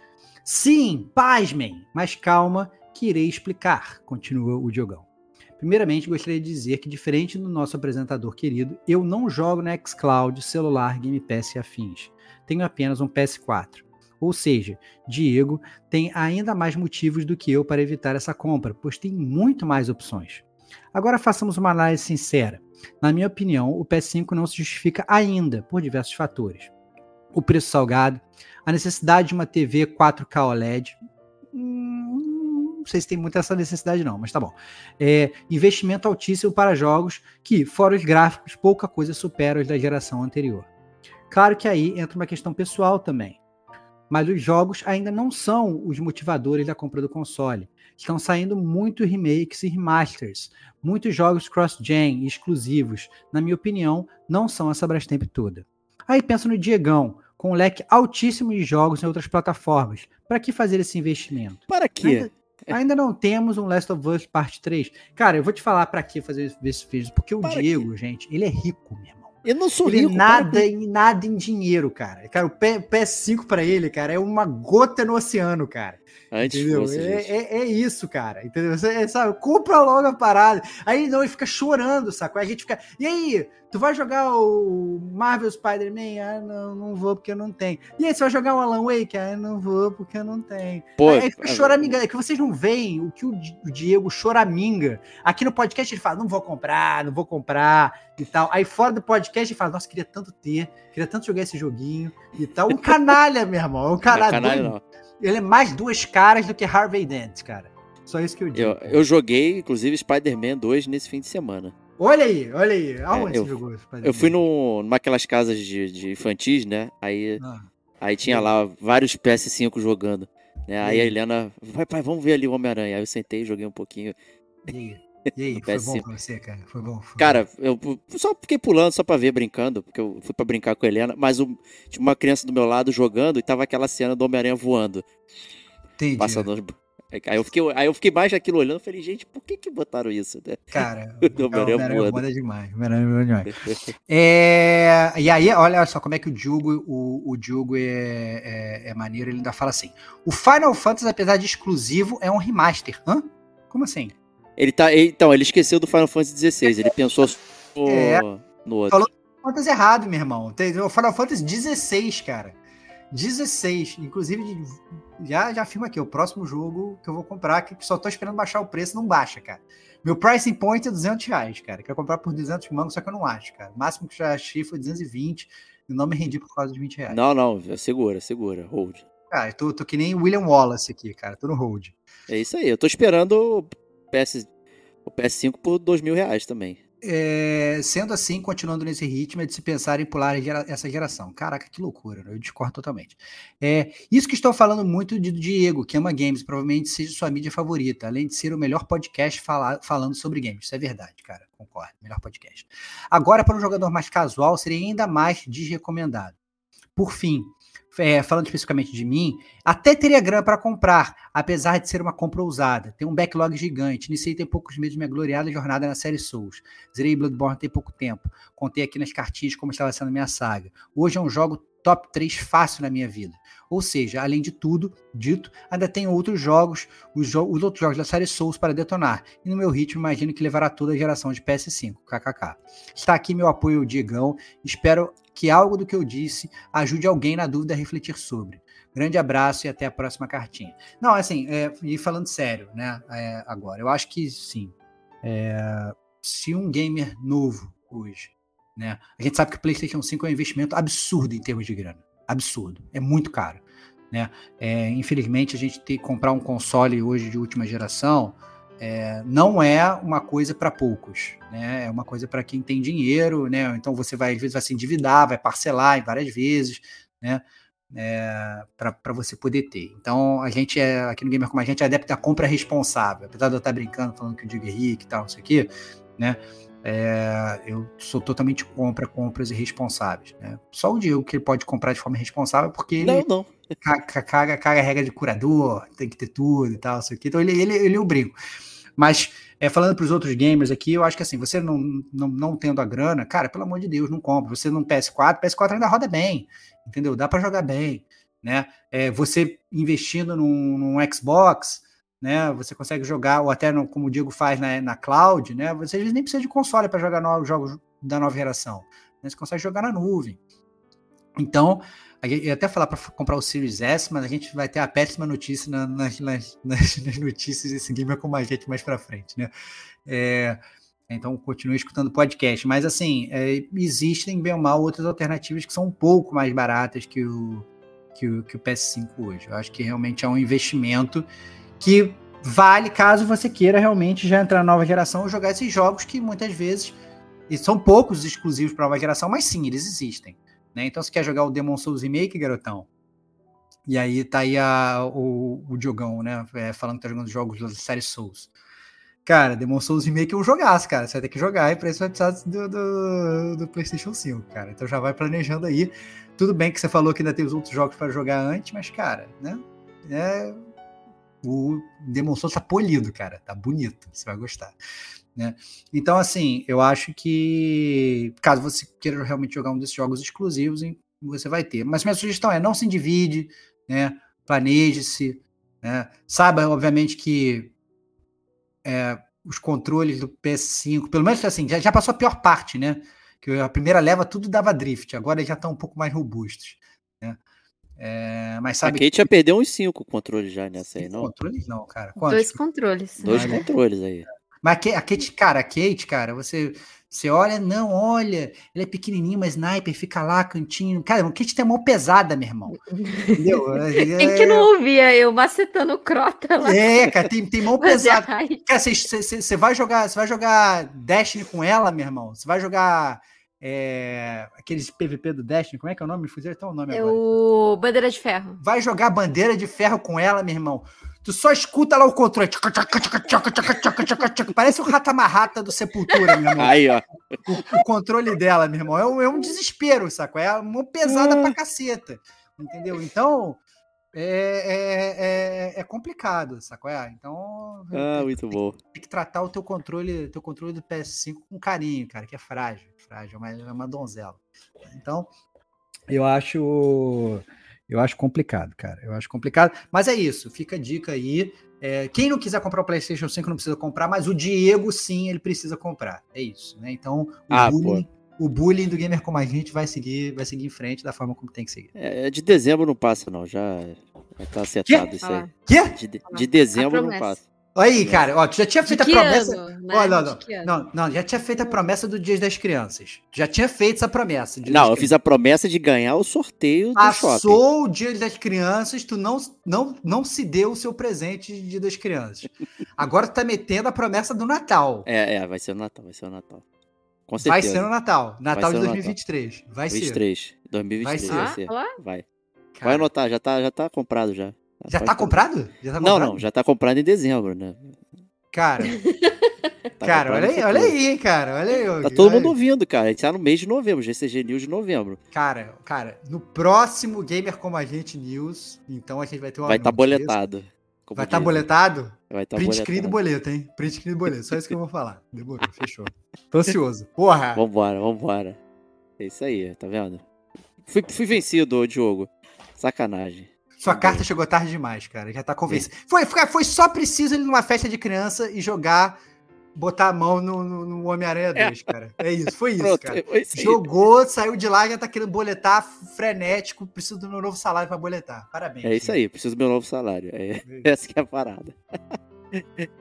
Sim, pasmem, mas calma, que irei explicar, continua o Diogão. Primeiramente, gostaria de dizer que, diferente do nosso apresentador querido, eu não jogo na xCloud, celular, Game Pass e afins. Tenho apenas um PS4. Ou seja, Diego tem ainda mais motivos do que eu para evitar essa compra, pois tem muito mais opções. Agora façamos uma análise sincera. Na minha opinião, o PS5 não se justifica ainda por diversos fatores. O preço salgado, a necessidade de uma TV 4K OLED. hum, Não sei se tem muita essa necessidade, não, mas tá bom. É, investimento altíssimo para jogos que, fora os gráficos, pouca coisa supera os da geração anterior. Claro que aí entra uma questão pessoal também. Mas os jogos ainda não são os motivadores da compra do console. Estão saindo muitos remakes e remasters, muitos jogos cross-gen exclusivos. Na minha opinião, não são essa Brastemp toda. Aí pensa no Diegão, com um leque altíssimo de jogos em outras plataformas. Para que fazer esse investimento? Para quê? Ainda, ainda não temos um Last of Us Parte 3. Cara, eu vou te falar para que fazer esse vídeo, porque o Para Diego, gente, ele é rico, meu irmão. Eu não sou Ele rico. nada em nada em dinheiro, cara. Cara, o P- PS5 para ele, cara, é uma gota no oceano, cara. Antes entendeu? fosse, é, é, é isso, cara. Entendeu? Você é, sabe, compra logo a parada. Aí não, ele fica chorando, sacou? Aí a gente fica. E aí, tu vai jogar o Marvel Spider-Man? Ah, não, não vou porque eu não tenho. E aí, você vai jogar o Alan Wake? Ah, não vou porque eu não tenho. Pô, aí fica choraminga. É que vocês não veem o que o Di- o Diego choraminga. Aqui no podcast ele fala: não vou comprar, não vou comprar e tal. Aí fora do podcast ele fala: nossa, queria tanto ter, queria tanto jogar esse joguinho e tal. Um canalha, meu irmão. Um canalha. é canalha, não. Ele é mais duas caras do que Harvey Dent, cara. Só isso que eu digo. Eu, eu joguei, inclusive, Spider-Man 2 nesse fim de semana. Olha aí, olha aí. Aonde É, eu- você jogou? Spider-Man? Eu fui no, numa aquelas casas de, de infantis, né? Aí, Ah, aí tinha lá vários PS5 jogando. Né? Aí a? Helena, vai, pai, vamos ver ali o Homem-Aranha. Aí eu sentei, joguei um pouquinho. e aí? E aí, foi bom PS5. pra você, cara? Foi bom? Foi Cara, eu só fiquei pulando só pra ver, brincando, porque eu fui pra brincar com a Helena, mas o- tinha uma criança do meu lado jogando e tava aquela cena do Homem-Aranha voando, bom. Entendi. passando. os- Aí eu, fiquei, aí eu fiquei mais aquilo olhando e falei, gente, por que que botaram isso? né? Cara, o Homem-Aranha voando é demais. Homem-Aranha voando é demais. É, e aí, olha só como é que o Diogo, o, o Diogo é, é, é maneiro. Ele ainda fala assim: o Final Fantasy, apesar de exclusivo, é um remaster. Hã? Como assim? Ele tá, ele- então, ele esqueceu do Final Fantasy XVI, ele pensou no, É. no outro. Falou- Fantasy errado, meu irmão. O Final Fantasy 16, cara. 16. Inclusive, já, já afirmo aqui, o próximo jogo que eu vou comprar, que só tô esperando baixar o preço, não baixa, cara. Meu pricing point é 200 reais, cara. Quero comprar por 200 mangos, só que eu não acho, cara. O máximo que já achei foi 220 e não me rendi por causa de 20 reais. Não, não, segura, segura, hold. Cara, eu tô, tô que nem William Wallace aqui, cara. Tô no hold. É isso aí, eu tô esperando PS, o PS5 por dois mil reais também. É, sendo assim, continuando nesse ritmo, é de se pensar em pular essa geração. Caraca, que loucura, né? eu discordo totalmente. É, isso que estou falando muito de, Diego, que ama games, provavelmente seja sua mídia favorita, além de ser o melhor podcast fala- falando sobre games. Isso é verdade, cara, concordo, melhor podcast. Agora, para um jogador mais casual, seria ainda mais desrecomendado. Por fim, é, falando especificamente de mim, até teria grana para comprar, apesar de ser uma compra ousada. Tem um backlog gigante. Iniciei tem poucos meses minha gloriada jornada na série Souls. Zerei Bloodborne tem pouco tempo. Contei aqui nas cartinhas como estava sendo minha saga. Hoje é um jogo top 3 fácil na minha vida. Ou seja, além de tudo dito, ainda tenho outros jogos, os, jo os outros jogos da série Souls para detonar. E no meu ritmo, imagino que levará toda a geração de PS5. KKK. Está aqui meu apoio, Diegão. Espero que algo do que eu disse ajude alguém na dúvida a refletir sobre. Grande abraço e até a próxima cartinha. Não, assim, é, e falando sério, né? é, agora, eu acho que sim. é, se um gamer novo hoje, né? A gente sabe que o PlayStation 5 é um investimento absurdo em termos de grana. Absurdo. É muito caro. Né? É, infelizmente, a gente ter que comprar um console hoje de última geração é, não é uma coisa para poucos, né? É uma coisa para quem tem dinheiro, né? Então você vai às vezes vai se endividar, vai parcelar em várias vezes, né? É, para você poder ter. Então a gente é aqui no Gamer como a gente é adepto da compra responsável, apesar de eu estar brincando falando que o Diego é rico e tal, não sei o quê, né? É, eu sou totalmente contra compras irresponsáveis. Né? Só o Diego que ele pode comprar de forma irresponsável, porque ele Não, não. caga, caga, caga a regra de curador, tem que ter tudo e tal, isso aqui. Então ele, ele, ele eu brinco. Mas é, falando para os outros gamers aqui, eu acho que assim, você não, não, não tendo a grana, cara, pelo amor de Deus, não compra. Você não PS4, PS4 ainda roda bem, entendeu? Dá para jogar bem, né? É, você investindo num, num Xbox, né? Você consegue jogar, ou até no, como o Diego faz na, na cloud, né? Você nem precisa de console para jogar novos jogos da nova geração. Né? Você consegue jogar na nuvem. Então, ia até falar para comprar o Series S, mas a gente vai ter a péssima notícia na, nas, nas, nas, notícias desse gamer com a gente mais para frente, né? É, então, continue escutando o podcast. Mas, assim, é, existem, bem ou mal, outras alternativas que são um pouco mais baratas que o, que o, que o PS5 hoje. Eu acho que realmente é um investimento que vale caso você queira realmente já entrar na nova geração e jogar esses jogos que muitas vezes e são poucos exclusivos para a nova geração, mas sim, eles existem. Né? Então, se quer jogar o Demon Souls Remake, garotão, e aí tá aí a, o, o Diogão, né? É, falando que tá jogando jogos da série Souls. Cara, Demon Souls Remake é um jogaço, cara. Você vai ter que jogar e para isso vai precisar do, do, do, PlayStation 5, cara. Então já vai planejando aí. Tudo bem que você falou que ainda tem os outros jogos para jogar antes, mas, cara, né? É, o Demon Souls tá polido, cara. Tá bonito. Você vai gostar. Né? Então, assim, eu acho que caso você queira realmente jogar um desses jogos exclusivos, você vai ter. Mas minha sugestão é não se divide, né? Planeje-se, Né? Sabe, obviamente, que é, os controles do PS5, pelo menos assim, já, já passou a pior parte, né? Que a primeira leva tudo dava drift, agora já estão um pouco mais robustos. Né? É, mas sabe. A Kate já perdeu uns 5 controles já nessa aí, não? Controles não, cara. Quantos? Dois controles. Dois controles aí. Mas a Kate, cara, a Kate, cara, você, você olha, não, olha, ele é pequenininho, mas sniper, fica lá, cantinho. Cara, o Kate tem mão pesada, meu irmão. Entendeu? Quem é, que não ouvia eu macetando crota lá? É, cara, tem, tem mão pesada. Cara, você, vai jogar, você vai jogar Destiny com ela, meu irmão. Você vai jogar é, aqueles PVP do Destiny, como é que é o nome? Me fugiu até o nome é agora. O Bandeira de Ferro. Vai jogar Bandeira de Ferro com ela, meu irmão. Tu só escuta lá o controle. Parece o rata-marrata do Sepultura, meu irmão. Aí, ó. O, o, controle dela, meu irmão. É um, é um desespero, saco? É uma pesada pra caceta. Entendeu? Então, é, é, é, é complicado, saco? É, então. Ah, tem, muito tem, bom. Tem que tratar o teu controle, teu controle do PS5 com carinho, cara, que é frágil. Frágil, mas é uma donzela. Então, eu acho eu acho complicado, cara. Eu acho complicado. Mas é isso. Fica a dica aí. É, quem não quiser comprar o PlayStation 5 não precisa comprar, mas o Diego sim, ele precisa comprar. É isso, né? Então, o, ah, bullying, o bullying do gamer como a gente vai seguir, vai seguir em frente da forma como tem que seguir. É, de dezembro não passa, não. Já, já tá acertado Quê? isso aí. Quê? De, de dezembro não passa. Aí, cara, ó, tu já tinha feito a promessa. Ano, né? Ó, não, não, não, não, já tinha feito a promessa do Dia das Crianças. Já tinha feito essa promessa. Não, eu fiz a promessa de ganhar o sorteio do Passou shopping. o Dia das Crianças, tu não, não, não se deu o seu presente de Dia das Crianças. Agora tu tá metendo a promessa do Natal. É, é, vai ser o Natal, vai ser o Natal. Com certeza. Vai ser no Natal. Natal de 2023. Natal. Vai 23, ser. 2023 vai ser. Vai, ser. Ah, vai. vai anotar, já tá, já tá comprado já. Já tá comprado? já tá comprado? Não, não, já tá comprado em dezembro, né? Cara. tá cara, olha aí, olha aí, cara. Olha aí. Tá todo mundo ouvindo, cara. A gente tá no mês de novembro, GCG News de novembro. Cara, cara, no próximo Gamer Como a Gente News, então a gente vai ter uma. Vai estar tá boletado. Vai estar tá boletado? Vai estar tá Print boletado. screen do boleto, hein? Print screen do boleto. Só isso que eu vou falar. Demorou, fechou. Tô ansioso. Porra! Vambora, vambora. É isso aí, tá vendo? Fui, fui vencido, Diogo. Sacanagem. Sua carta chegou tarde demais, cara. Já tá convencido. Foi, foi só preciso ele numa festa de criança e jogar, botar a mão no, no, no Homem-Aranha 2, é. cara. É isso, foi isso, Pronto, cara. Jogou, saiu de lá, já tá querendo boletar, frenético. Preciso do meu novo salário pra boletar. Parabéns. É isso aí, preciso do meu novo salário. É, é essa que é a parada.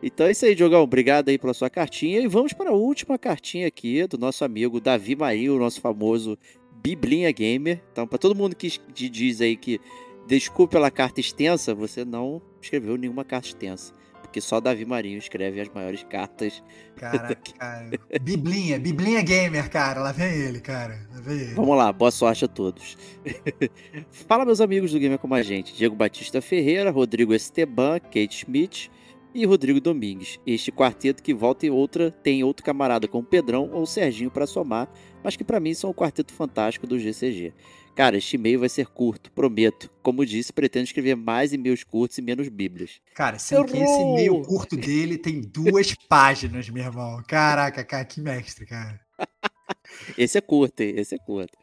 Então é isso aí, Diogão. Obrigado aí pela sua cartinha. E vamos para a última cartinha aqui do nosso amigo Davi Marinho, o nosso famoso Biblinha Gamer. Então, para todo mundo que diz aí que Desculpe pela carta extensa, você não escreveu nenhuma carta extensa. Porque só Davi Marinho escreve as maiores cartas. Caraca, cara. Biblinha, Biblinha Gamer, cara. Lá vem ele, cara. Lá vem ele. Vamos lá, boa sorte a todos. Fala, meus amigos do Gamer Como a Gente. Diego Batista Ferreira, Rodrigo Esteban, Kate Schmidt e Rodrigo Domingues. Este quarteto que volta e outra tem outro camarada como Pedrão ou Serginho para somar, mas que para mim são o quarteto fantástico do GCG. Cara, este e-mail vai ser curto, prometo. Como disse, pretendo escrever mais e-mails curtos e menos bíblias. Cara, sendo que esse e-mail curto dele tem duas páginas, meu irmão. Caraca, cara, que mestre, cara. esse é curto, hein? Esse é curto.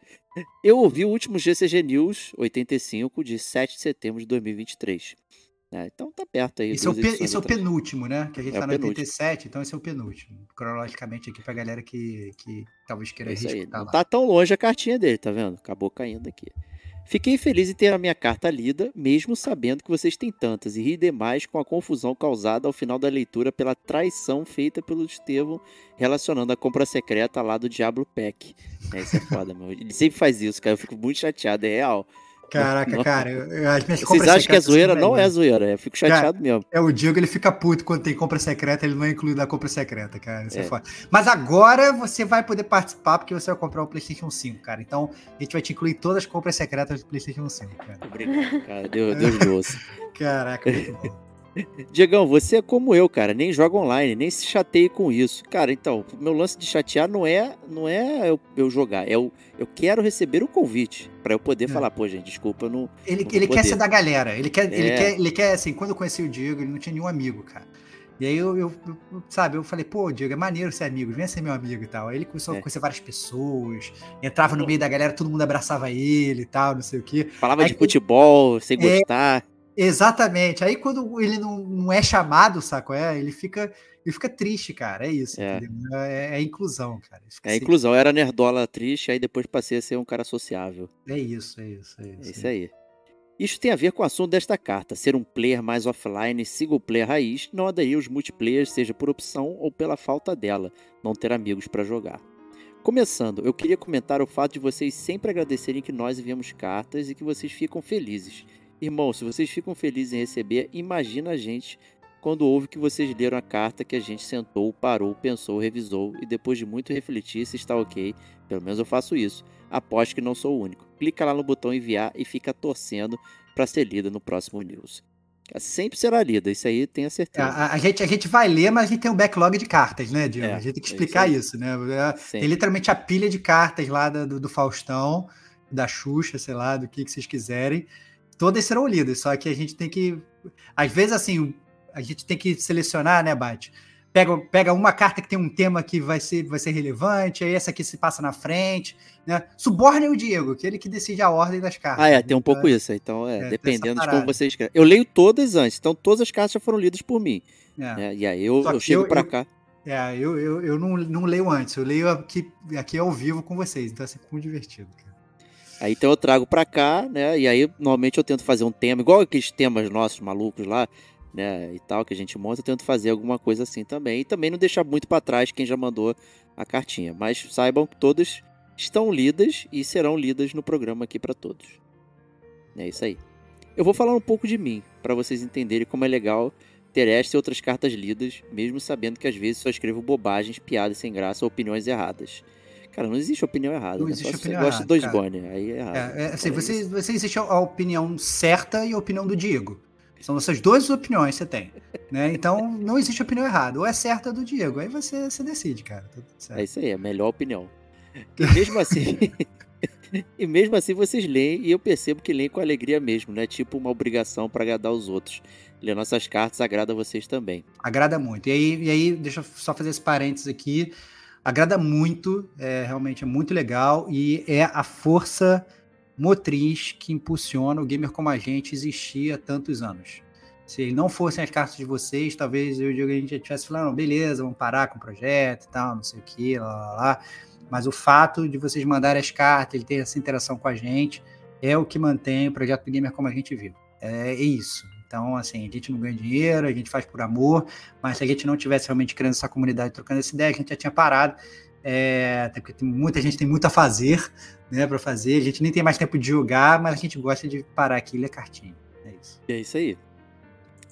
Eu ouvi o último GCG News 85 de 7 de setembro de 2023. É, então tá perto aí. Esse, é o, pe, esse é o, penúltimo, né? Que a gente é tá no 87, então esse é o penúltimo. Cronologicamente aqui pra galera que, que talvez queira isso aí. Não lá. tá tão longe a cartinha dele, tá vendo? Acabou caindo aqui. Fiquei feliz em ter a minha carta lida, mesmo sabendo que vocês têm tantas, e ri demais com a confusão causada ao final da leitura pela traição feita pelo Estevão relacionando a compra secreta lá do Diablo Pack. É, isso é foda, meu. Ele sempre faz isso, cara. Eu fico muito chateado, é real. Caraca, não. cara, eu, as minhas Vocês acham que é zoeira? Não é zoeira, eu fico chateado cara, mesmo. É o Diego, ele fica puto quando tem compra secreta, ele não é incluído na compra secreta, cara. Isso é. é foda. Mas agora você vai poder participar porque você vai comprar o PlayStation 5, cara. Então a gente vai te incluir todas as compras secretas do PlayStation 5, cara. Obrigado, cara. Deus, Deus de osso. Caraca, muito bom. Diegão, você é como eu, cara, nem joga online, nem se chateie com isso. Cara, então, meu lance de chatear não é não é eu, eu jogar, é eu, eu quero receber o convite para eu poder é. falar, pô, gente, desculpa, eu não. Ele, não ele quer ser da galera, ele quer, é. ele quer, ele quer, assim, quando eu conheci o Diego, ele não tinha nenhum amigo, cara. E aí eu, eu, eu, sabe, eu falei, pô, Diego, é maneiro ser amigo, vem ser meu amigo e tal. Aí ele começou é. a conhecer várias pessoas, entrava no meio da galera, todo mundo abraçava ele e tal, não sei o quê. Falava aí, de futebol, sem é, gostar. Exatamente. Aí quando ele não, não é chamado, saco? É, ele fica, ele fica triste, cara. É isso. É. É, é, inclusão, cara. É inclusão. Eu era nerdola triste, aí depois passei a ser um cara sociável. É isso, é isso, é isso. É isso aí. Isso tem a ver com o assunto desta carta, ser um player mais offline, single player raiz, não aderir aos multiplayers, seja por opção ou pela falta dela, não ter amigos para jogar. Começando, eu queria comentar o fato de vocês sempre agradecerem que nós enviamos cartas e que vocês ficam felizes. Irmão, se vocês ficam felizes em receber, imagina a gente quando ouve que vocês leram a carta que a gente sentou, parou, pensou, revisou e depois de muito refletir se está ok, pelo menos eu faço isso, aposto que não sou o único. Clica lá no botão enviar e fica torcendo para ser lida no próximo news. Sempre será lida, isso aí tenho certeza. A, a, gente, a gente vai ler, mas a gente tem um backlog de cartas, né, Diego? É, a gente tem que é explicar é isso, isso, né? É, tem literalmente a pilha de cartas lá do, do Faustão, da Xuxa, sei lá, do que, que vocês quiserem. Todas serão lidas, só que a gente tem que. Às vezes, assim, a gente tem que selecionar, né, Bate? Pega, pega uma carta que tem um tema que vai ser, vai ser relevante, aí essa aqui se passa na frente, né? Suborne o Diego, que é ele que decide a ordem das cartas. Ah, é, tem um pouco então, isso. Então, é, é dependendo de como você escreve. Eu leio todas antes, então todas as cartas já foram lidas por mim. É. Né? E aí eu, eu chego para cá. É, eu, eu, eu não, não leio antes, eu leio aqui, aqui ao vivo com vocês, então é sempre muito divertido. Cara. Aí então eu trago para cá, né? E aí normalmente eu tento fazer um tema, igual aqueles temas nossos malucos lá, né, e tal, que a gente monta, eu tento fazer alguma coisa assim também. E também não deixar muito para trás quem já mandou a cartinha. Mas saibam que todas estão lidas e serão lidas no programa aqui para todos. É isso aí. Eu vou falar um pouco de mim, para vocês entenderem como é legal ter esta e outras cartas lidas, mesmo sabendo que às vezes só escrevo bobagens, piadas sem graça ou opiniões erradas. Cara, não existe opinião errada. Não né? existe opinião errada. Gosta de dois Bonnie, aí é errado. É, é assim, você, você existe a opinião certa e a opinião do Diego. São essas duas opiniões que você tem. Né? Então, não existe opinião errada. Ou é certa do Diego. Aí você, você decide, cara. Tá é isso aí, é a melhor opinião. E mesmo assim. e mesmo assim vocês leem e eu percebo que leem com alegria mesmo, né? Tipo uma obrigação para agradar os outros. Ler nossas cartas agrada vocês também. Agrada muito. E aí, e aí, deixa eu só fazer esse parênteses aqui. Agrada muito, é, realmente é muito legal e é a força motriz que impulsiona o gamer como a gente existir há tantos anos. Se não fossem as cartas de vocês, talvez eu e o Diego a gente já estivesse falando, beleza, vamos parar com o projeto e tal, não sei o que, lá, lá, lá. Mas o fato de vocês mandarem as cartas, de ter essa interação com a gente, é o que mantém o projeto do Gamer como a gente viu. É, é isso. Então, assim, a gente não ganha dinheiro, a gente faz por amor, mas se a gente não tivesse realmente criando essa comunidade, trocando essa ideia, a gente já tinha parado. É, até porque tem, muita gente tem muito a fazer, né, para fazer. A gente nem tem mais tempo de jogar, mas a gente gosta de parar aqui e ler cartinha. É isso. É isso aí.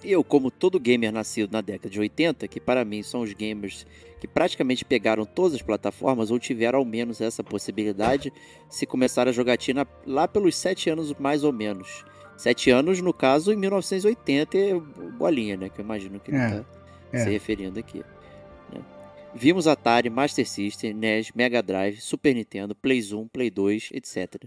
Eu, como todo gamer nascido na década de 80, que para mim são os gamers que praticamente pegaram todas as plataformas ou tiveram ao menos essa possibilidade, se começar a jogatina lá pelos 7 anos mais ou menos. 7 anos, no caso, em 1980, é bolinha, né? Que eu imagino que ele é, tá é. se referindo aqui. Vimos Atari, Master System, NES, Mega Drive, Super Nintendo, Play 1, Play 2, etc.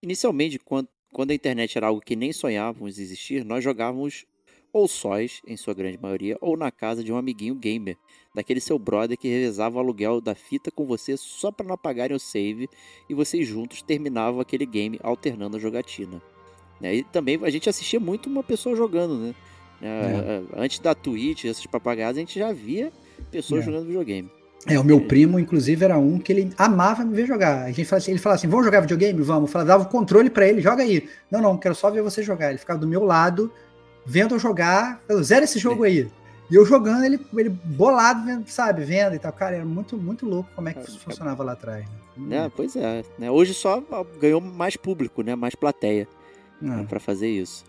Inicialmente, quando, quando a internet era algo que nem sonhávamos existir, nós jogávamos ou sós, em sua grande maioria, ou na casa de um amiguinho gamer, daquele seu brother que revezava o aluguel da fita com você só para não apagarem o save e vocês juntos terminavam aquele game alternando a jogatina. Né? E também a gente assistia muito uma pessoa jogando, né? É. Antes da Twitch, esses papagaios, a gente já via pessoas é. jogando videogame. É, o meu primo, inclusive, era um que ele amava me ver jogar. A gente falava assim, ele falava assim: vamos jogar videogame? Vamos. Eu falava, dava o controle para ele, joga aí. Não, não, quero só ver você jogar. Ele ficava do meu lado, vendo eu jogar, eu zero esse jogo é. aí. E eu jogando, ele, ele bolado, sabe, vendo e tal. Cara, era muito, muito louco como é que é, funcionava lá atrás. Né? É, pois é. Né? Hoje só ganhou mais público, né? Mais plateia né? para fazer isso.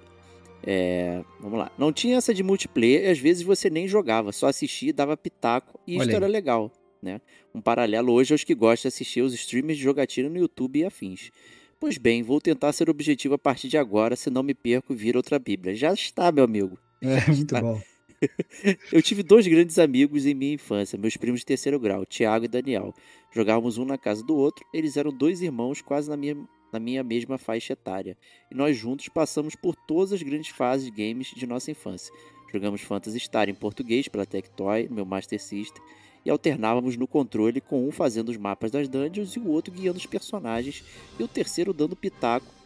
É, vamos lá. Não tinha essa de multiplayer e às vezes você nem jogava, só assistia, dava pitaco e isso era legal. Né? Um paralelo hoje aos que gostam de assistir os streamers de jogatina no YouTube e afins. Pois bem, vou tentar ser objetivo a partir de agora, se não me perco e vira outra Bíblia. Já está, meu amigo. É, muito bom. Eu tive dois grandes amigos em minha infância, meus primos de terceiro grau, Tiago e Daniel. Jogávamos um na casa do outro, eles eram dois irmãos quase na minha na minha mesma faixa etária, e nós juntos passamos por todas as grandes fases de games de nossa infância. Jogamos Phantasy Star em português pela Tectoy, no meu Master System, e alternávamos no controle com um fazendo os mapas das dungeons e o outro guiando os personagens, e o terceiro dando pitaco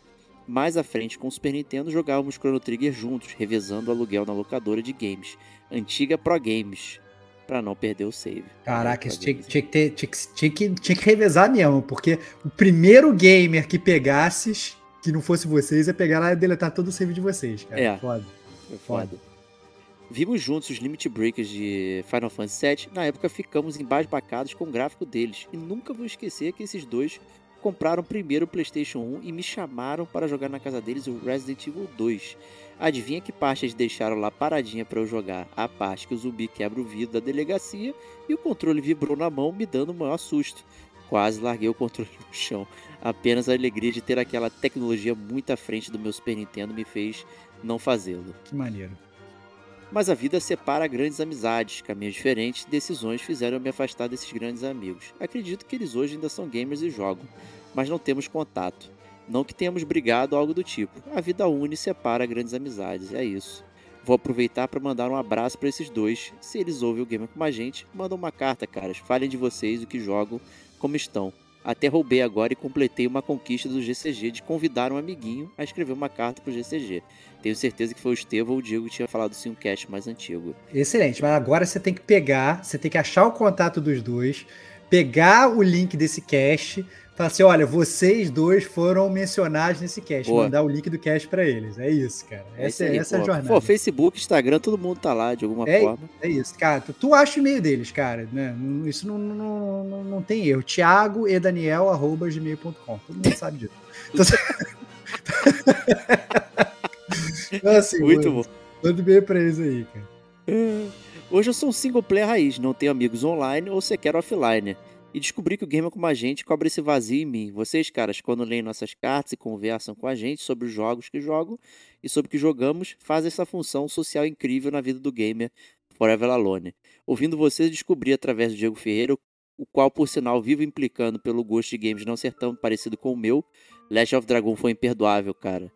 Mais à frente, com o Super Nintendo, jogávamos Chrono Trigger juntos, revezando o aluguel na locadora de games. Antiga Pro Games, para não perder o save. Caraca, isso tinha, tinha, que ter, tinha, que, tinha, que, tinha que revezar mesmo, porque o primeiro gamer que pegasses, que não fosse vocês, ia pegar lá e deletar todo o save de vocês, cara. É. Foda. Foi foda. Vimos juntos os Limit Breakers de Final Fantasy VII. Na época ficamos embasbacados com o gráfico deles. E nunca vou esquecer que esses dois compraram primeiro o PlayStation 1 e me chamaram para jogar na casa deles o Resident Evil 2. Adivinha que parte eles deixaram lá paradinha para eu jogar? A parte que o zumbi quebra o vidro da delegacia e o controle vibrou na mão, me dando o maior susto. Quase larguei o controle no chão. Apenas a alegria de ter aquela tecnologia muito à frente do meu Super Nintendo me fez não fazê-lo. Que maneiro. Mas a vida separa grandes amizades, caminhos diferentes, decisões fizeram eu me afastar desses grandes amigos. Acredito que eles hoje ainda são gamers e jogam, mas não temos contato. Não que tenhamos brigado ou algo do tipo. A vida une e separa grandes amizades, é isso. Vou aproveitar para mandar um abraço para esses dois. Se eles ouvem o Gamer com a gente, mandam uma carta, caras. Falem de vocês, o que jogam, como estão. Até roubei agora e completei uma conquista do GCG de convidar um amiguinho a escrever uma carta pro GCG. Tenho certeza que foi o Estevão ou o Diego que tinha falado isso em um cast mais antigo. Excelente, mas agora você tem que pegar, você tem que achar o contato dos dois, pegar o link desse cast, falar assim: olha, vocês dois foram mencionados nesse cast, Boa. mandar o link do cast pra eles. É isso, cara. É Essa, isso aí, essa é a jornada. Pô, Facebook, Instagram, todo mundo tá lá de alguma É, forma. é isso, cara. Tu, tu acha o e-mail deles, cara. Né? Isso não, não, não, não tem erro. Thiago e Daniel, arroba gmail.com. Todo mundo sabe disso. Então, então, assim, Muito manda- bom. Manda e-mail pra eles aí, cara. Hoje eu sou um single player raiz, não tenho amigos online ou sequer offline. E descobri que o Gamer como a gente cobra esse vazio em mim. Vocês, caras, quando leem nossas cartas e conversam com a gente sobre os jogos que jogam e sobre o que jogamos, fazem essa função social incrível na vida do gamer Forever Alone. Ouvindo vocês, descobri através do Diego Ferreira, o qual, por sinal, vivo implicando pelo gosto de games não ser tão parecido com o meu. Last of Dragon foi imperdoável, cara.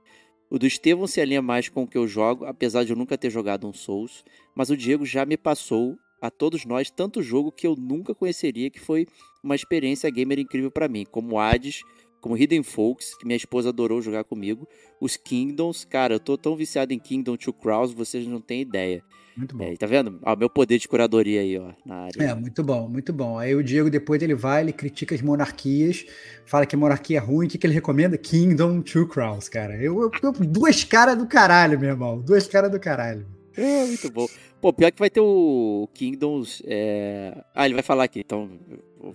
O do Estevão se alinha mais com o que eu jogo, apesar de eu nunca ter jogado um Souls, mas o Diego já me passou a todos nós tanto jogo que eu nunca conheceria, que foi uma experiência gamer incrível pra mim, como Hades, como Hidden Folks, que minha esposa adorou jogar comigo, os Kingdoms, cara, eu tô tão viciado em Kingdom Two Crowns, vocês não têm ideia. Muito bom. É, tá vendo? Ó, meu poder de curadoria aí, ó, na área. É, muito bom, muito bom. Aí o Diego, depois ele vai, ele critica as monarquias, fala que a monarquia é ruim, o que, que ele recomenda? Kingdom Two Crowns, cara. Eu, eu, eu- duas caras do caralho, meu irmão. Duas caras do caralho. É, muito bom. Pô, pior que vai ter o Kingdoms. é, Ah, ele vai falar aqui, então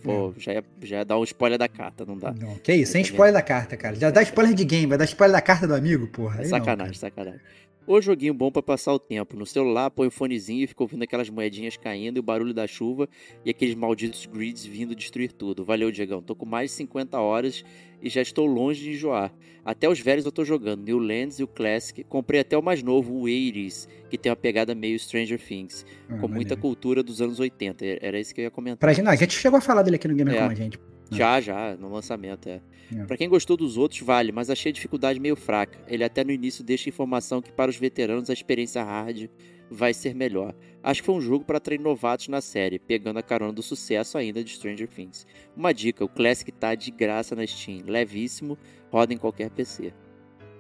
vou já, ia, já ia dar um spoiler da carta, não dá. Não, que isso, sem Tá spoiler da carta, cara. Já dá spoiler de game, vai dar spoiler da carta do amigo, porra. É Aí não, sacanagem, sacanagem. O joguinho bom pra passar o tempo. No celular, põe o fonezinho e fica ouvindo aquelas moedinhas caindo e o barulho da chuva e aqueles malditos grids vindo destruir tudo. Valeu, Diegão. Tô com mais de 50 horas e já estou longe de enjoar. Até os velhos eu tô jogando, New Lands e o Classic. Comprei até o mais novo, o 80s, que tem uma pegada meio Stranger Things, Ah, com muita maneiro. cultura dos anos 80. Era isso que eu ia comentar. Pra gente, não, a gente chegou a falar dele aqui no Gamer É. com a gente. Já, já, no lançamento, é. É. Pra quem gostou dos outros, vale, mas achei a dificuldade meio fraca. Ele até no início deixa informação que para os veteranos a experiência hard vai ser melhor. Acho que foi um jogo para atrair novatos na série, pegando a carona do sucesso ainda de Stranger Things. Uma dica, o Classic tá de graça na Steam, levíssimo, roda em qualquer PC.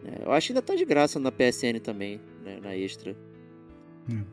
É, eu acho que ainda tá de graça na PSN também, né, na Extra. Hum.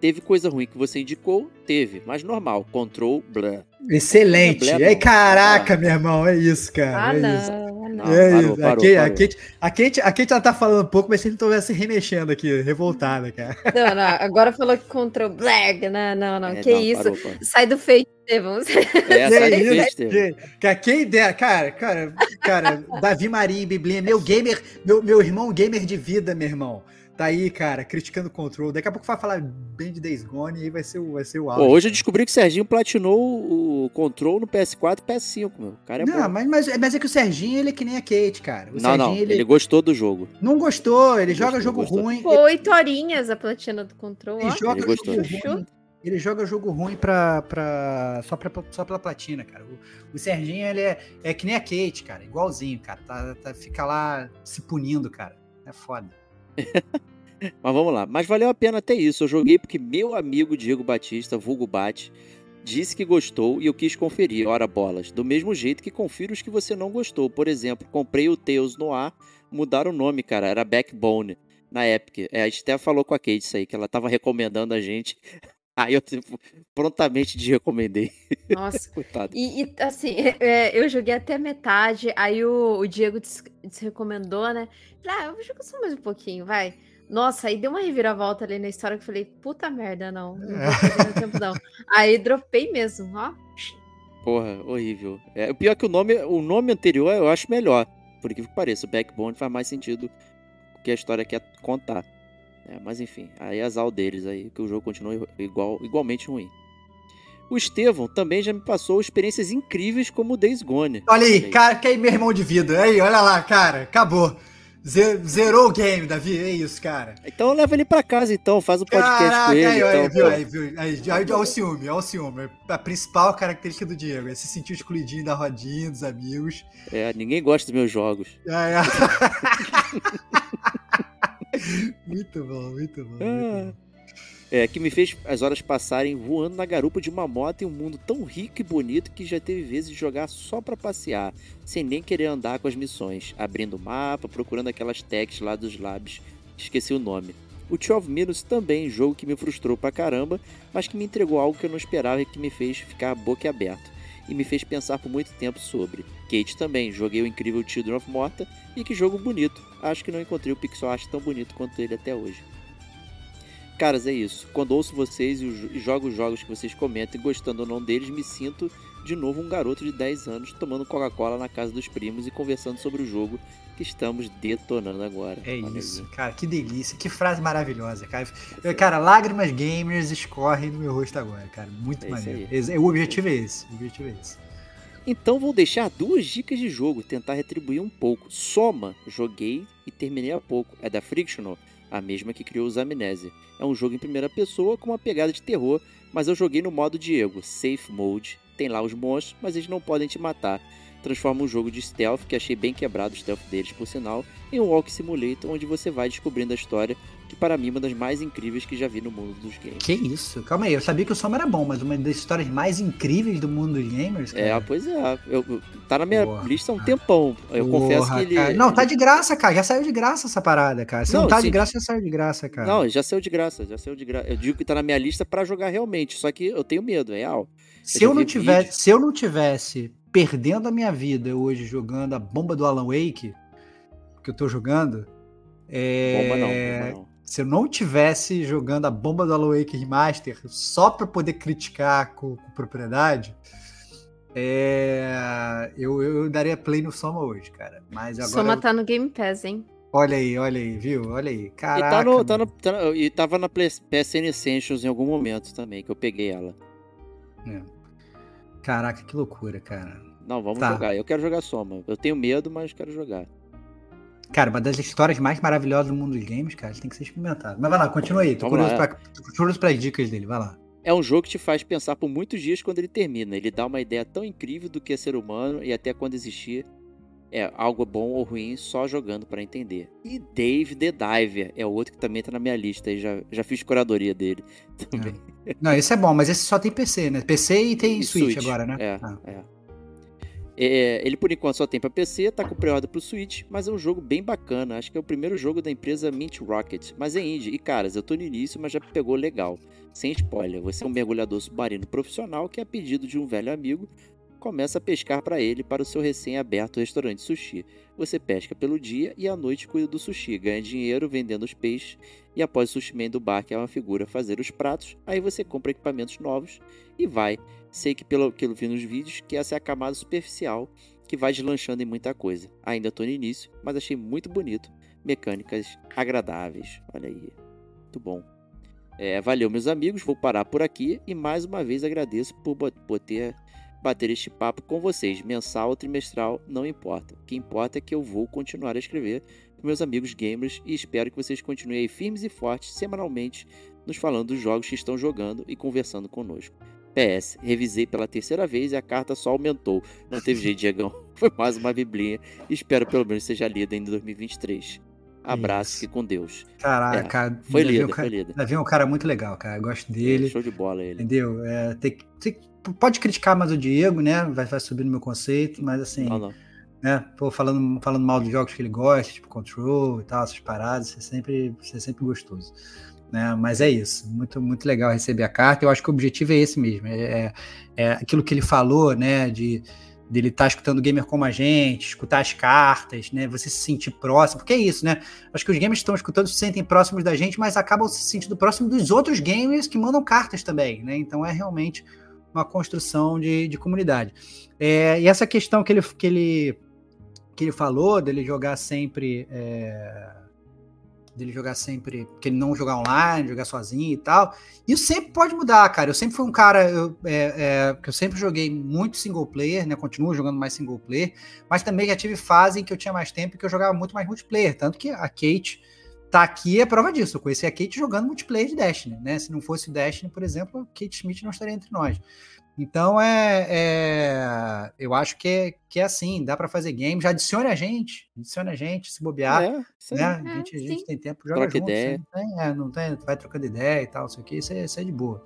Teve coisa ruim que você indicou? Teve, mas normal. Control, blá. Excelente. Não é Aí, problema, caraca, meu irmão, é isso, cara. Ah, é isso. não, ah, não. É parou, isso. parou, a, Kate, a. Kate, a, Kate, a Kate ela tá falando um pouco, mas se ele estivesse remexendo aqui, revoltada, cara. Não, não, agora falou que contra o Black. Não, não, não. É, que não, isso? parou, parou. Sai do feito, Estevão. É, sai do Que isso? Cara, quem dera, cara, cara, cara, Davi Maria em Biblinha, meu gamer, meu, meu irmão gamer de vida, meu irmão. Tá aí, cara, criticando o control. Daqui a pouco vai falar bem de Days Gone e aí vai ser o, vai ser o auge. Pô, hoje eu descobri que o Serginho platinou o Control no PS4 e PS5, meu. O cara é Não, bom. mas, mas, mas é que o Serginho, ele é que nem a Kate, cara. O Não, Serginho, não, ele, ele gostou do jogo. não gostou, ele Ele joga gostou, jogo gostou. ruim. Pô, oito horinhas a platina do control. Ele ó. joga Ele gostou. jogo ruim. Ele joga jogo ruim pra, pra, só, pra, só pela platina, cara. O, o Serginho, ele é, é que nem a Kate, cara. Igualzinho, cara. Tá, tá- fica lá se punindo, cara. É foda. Mas vamos lá. Mas valeu a pena até isso. Eu joguei porque meu amigo Diego Batista, vulgo Bate, Disse que gostou e eu quis conferir, ora bolas. Do mesmo jeito que confiro os que você não gostou. Por exemplo, comprei o Tails no ar, mudaram o nome, cara, era Backbone na Epic. É, a Steph falou com a Kate isso aí, que ela tava recomendando a gente. Aí eu tipo, prontamente desrecomendei. Nossa. Coitado. E, e assim, é, eu joguei até metade, aí o, o Diego des desrecomendou, né? Ah, eu vou jogar só mais um pouquinho, vai. Nossa, aí deu uma reviravolta ali na história que eu falei, puta merda, não. Não vou tempo, não. Aí dropei mesmo, ó. Porra, horrível. É, o pior é que o nome, o nome anterior eu acho melhor. Por que pareça, o Backbone faz mais sentido que a história quer contar. É, mas enfim, aí azar deles aí, que o jogo continua igual, igualmente ruim. O Estevão também já me passou experiências incríveis como o Days Gone. Olha aí, cara, que aí meu irmão de vida. Aí, olha lá, cara, acabou. Zerou o game, Davi, é isso, cara. Então leva ele pra casa, então, faz um podcast Caraca, com ele. Aí, então, aí, viu, aí, viu, aí, aí, olha o ciúme, olha o ciúme. A principal característica do Diego é se sentir excluidinho da rodinha, dos amigos. É, ninguém gosta dos meus jogos. É, é. muito bom, muito bom. Muito bom. É, que me fez as horas passarem voando na garupa de uma moto em um mundo tão rico e bonito que já teve vezes de jogar só para passear, sem nem querer andar com as missões, abrindo o mapa, procurando aquelas tags lá dos labs, esqueci o nome. O 12 Minutes também, jogo que me frustrou pra caramba, mas que me entregou algo que eu não esperava e que me fez ficar boca aberta e me fez pensar por muito tempo sobre. Kate também, joguei o incrível Children of Morta e que jogo bonito. Acho que não encontrei o pixel art tão bonito quanto ele até hoje. Caras, é isso. Quando ouço vocês e jogo os jogos que vocês comentam e gostando ou não deles, me sinto de novo um garoto de 10 anos tomando Coca-Cola na casa dos primos e conversando sobre o jogo que estamos detonando agora. É isso, cara, que delícia, que frase maravilhosa, cara. Cara, lágrimas gamers escorrem no meu rosto agora, cara. Muito é maneiro. O objetivo é esse. O objetivo é esse. Então vou deixar duas dicas de jogo, tentar retribuir um pouco. Soma, joguei e terminei há pouco. É da Frictional, a mesma que criou os Amnésia. É um jogo em primeira pessoa com uma pegada de terror, mas eu joguei no modo Diego, Safe Mode. Tem lá os monstros, mas eles não podem te matar transforma um jogo de stealth, que achei bem quebrado o stealth deles, por sinal, em um Walk Simulator, onde você vai descobrindo a história, que para mim é uma das mais incríveis que já vi no mundo dos games. Que isso? Calma aí, eu sabia que o Soma era bom, mas uma das histórias mais incríveis do mundo dos gamers, cara. É, pois é. Eu, eu tá na minha Porra. lista há um tempão. Eu Porra, confesso que ele. Cara. Não, tá de graça, cara. Já saiu de graça essa parada, cara. Se não, não tá sim. de graça, já saiu de graça, cara. Não, já saiu de graça, já saiu de graça. Eu digo que tá na minha lista para jogar realmente, só que eu tenho medo, é real. Se eu, eu não tivesse, se eu não tivesse perdendo a minha vida hoje jogando a bomba do Alan Wake, que eu tô jogando. É... Bomba não, bomba não. Se eu não tivesse jogando a bomba do Alan Wake Remaster só para poder criticar com, com propriedade, é... eu, eu daria play no Soma hoje, cara. Mas agora. Soma tá no Game Pass, hein? Olha aí, olha aí, viu? Olha aí. Caraca. E, tá no, tá no, tá no, e tava na PSN Essentials em algum momento também, que eu peguei ela. É. Caraca, que loucura, cara. Não, vamos tá. jogar. Eu quero jogar Soma. Eu tenho medo, mas quero jogar. Cara, uma das histórias mais maravilhosas do mundo dos games, cara, tem que ser experimentado. Mas vai lá, continua aí. Tô curioso, lá, pra, tô curioso pras dicas dele, vai lá. É um jogo que te faz pensar por muitos dias quando ele termina. Ele dá uma ideia tão incrível do que é ser humano e até quando existir é algo bom ou ruim só jogando para entender. E Dave the Diver é outro que também tá na minha lista. Já, já fiz curadoria dele também. É. Não, esse é bom, mas esse só tem PC, né? PC e tem e Switch, Switch, agora, né? É, ah. é. É, ele por enquanto só tem para PC, tá com pré-order pro Switch, mas é um jogo bem bacana. Acho que é o primeiro jogo da empresa Mint Rocket, mas é indie. E caras, eu tô no início, mas já pegou legal. Sem spoiler, você é um mergulhador submarino profissional que, a pedido de um velho amigo, começa a pescar para ele para o seu recém-aberto restaurante sushi. Você pesca pelo dia e à noite cuida do sushi, ganha dinheiro vendendo os peixes e após o sushi man do bar, que é uma figura, fazer os pratos, aí você compra equipamentos novos e vai Sei que pelo que eu vi nos vídeos que essa é a camada superficial que vai deslanchando em muita coisa. Ainda estou no início, mas achei muito bonito. Mecânicas agradáveis. Olha aí. Muito bom. É, valeu, meus amigos. Vou parar por aqui e mais uma vez agradeço por poder bater este papo com vocês. Mensal ou trimestral, não importa. O que importa é que eu vou continuar a escrever para meus amigos gamers e espero que vocês continuem firmes e fortes semanalmente nos falando dos jogos que estão jogando e conversando conosco. PS, revisei pela terceira vez e a carta só aumentou. Não teve jeito, Diegão. Foi mais uma biblinha. Espero pelo menos seja lida em 2023. Abraço, Isso. fique com Deus. Caraca, É, cara, Foi Davi é um lido, cara- foi lido. Davi é um cara muito legal, cara. Eu gosto dele. Show de bola ele. Entendeu? É, tem, tem pode criticar mais o Diego, né? Vai, vai subir no meu conceito, mas assim, Não, não. né? Pô, falando, falando mal dos jogos que ele gosta, tipo Control e tal, essas paradas, isso é sempre, isso é sempre gostoso. Né? Mas é isso, muito, muito legal receber a carta. Eu acho que o objetivo é esse mesmo. É, é- é aquilo que ele falou, né? De dele estar escutando gamer como a gente, escutar as cartas, né? Você se sentir próximo, porque é isso, né? Acho que os gamers que estão escutando se sentem próximos da gente, mas acabam se sentindo próximos dos outros gamers que mandam cartas também, né? Então é realmente uma construção de, de comunidade. É, e essa questão que ele, que ele que ele falou dele jogar sempre é, dele jogar sempre que ele não jogar online, jogar sozinho e tal. Isso sempre pode mudar, cara. Eu sempre fui um cara eu, é, é, que eu sempre joguei muito single player, né? Continuo jogando mais single player, mas também já tive fase em que eu tinha mais tempo e que eu jogava muito mais multiplayer, tanto que a Kate tá aqui é prova disso. Eu conheci a Kate jogando multiplayer de Destiny, né? Se não fosse o Destiny, por exemplo, a Kate Schmidt não estaria entre nós. Então é, é- eu acho que é, que é assim, dá para fazer game, já adicione a gente, adicione a gente, se bobear, é, né? É, a, gente, a gente tem tempo, joga Troca junto, ideia. Não tem, é, não tem, vai trocando ideia e tal, isso aqui, isso é, isso é de boa.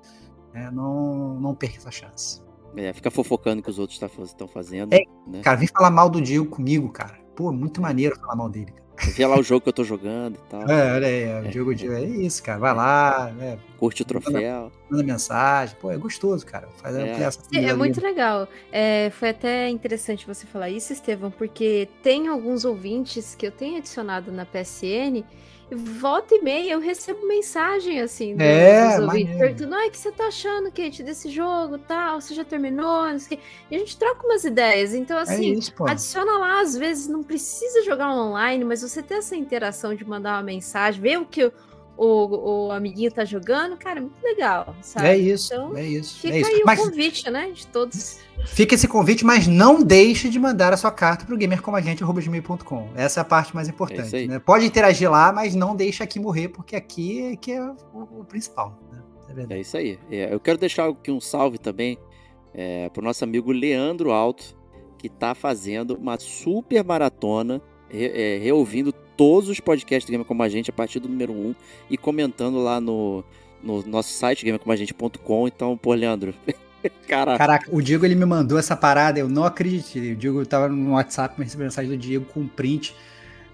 É, não, não perca essa chance. É, fica fofocando que os outros estão fazendo. É, né? Cara, vem falar mal do Diego comigo, cara. Pô, muito maneiro falar mal dele. cara. Vê lá o jogo que eu tô jogando e tal. É, olha aí, o Diego, Diego, é isso, cara. Vai lá, né, Curte o troféu. manda mensagem. Pô, é gostoso, cara. Faz É. essa É, é muito legal. É, foi até interessante você falar isso, Estevão, porque tem alguns ouvintes que eu tenho adicionado na PSN. Volta e meia eu recebo mensagem assim dos, É, dos ouvintes perguntando: "Ai, o que você tá achando, Kate, desse jogo tal? Você já terminou? Não sei o quê." E a gente troca umas ideias. Então, É assim, isso, pô. adiciona lá, às vezes não precisa jogar online, mas você ter essa interação de mandar uma mensagem, ver o que o, o amiguinho tá jogando, cara, é muito legal, sabe? É isso, Então, é isso. Fica é isso. aí o Mas convite, né, de todos. fica esse convite, mas não deixe de mandar a sua carta pro gamercomagente.com. Essa é a parte mais É importante. aí. né? Pode interagir lá, mas não deixe aqui morrer, porque aqui é que é o, o principal. Né? É É isso aí. É, eu quero deixar aqui um salve também é, pro nosso amigo Leandro Alto, que tá fazendo uma super maratona, re, é, reouvindo todos os podcasts do Gamer Como a Gente a partir do número 1 e comentando lá no, no nosso site, gamercomagente.com. Então, pô, Leandro, cara, Caraca, o Diego ele me mandou essa parada, eu não acreditei. O Diego tava no WhatsApp, me recebeu mensagem do Diego com um print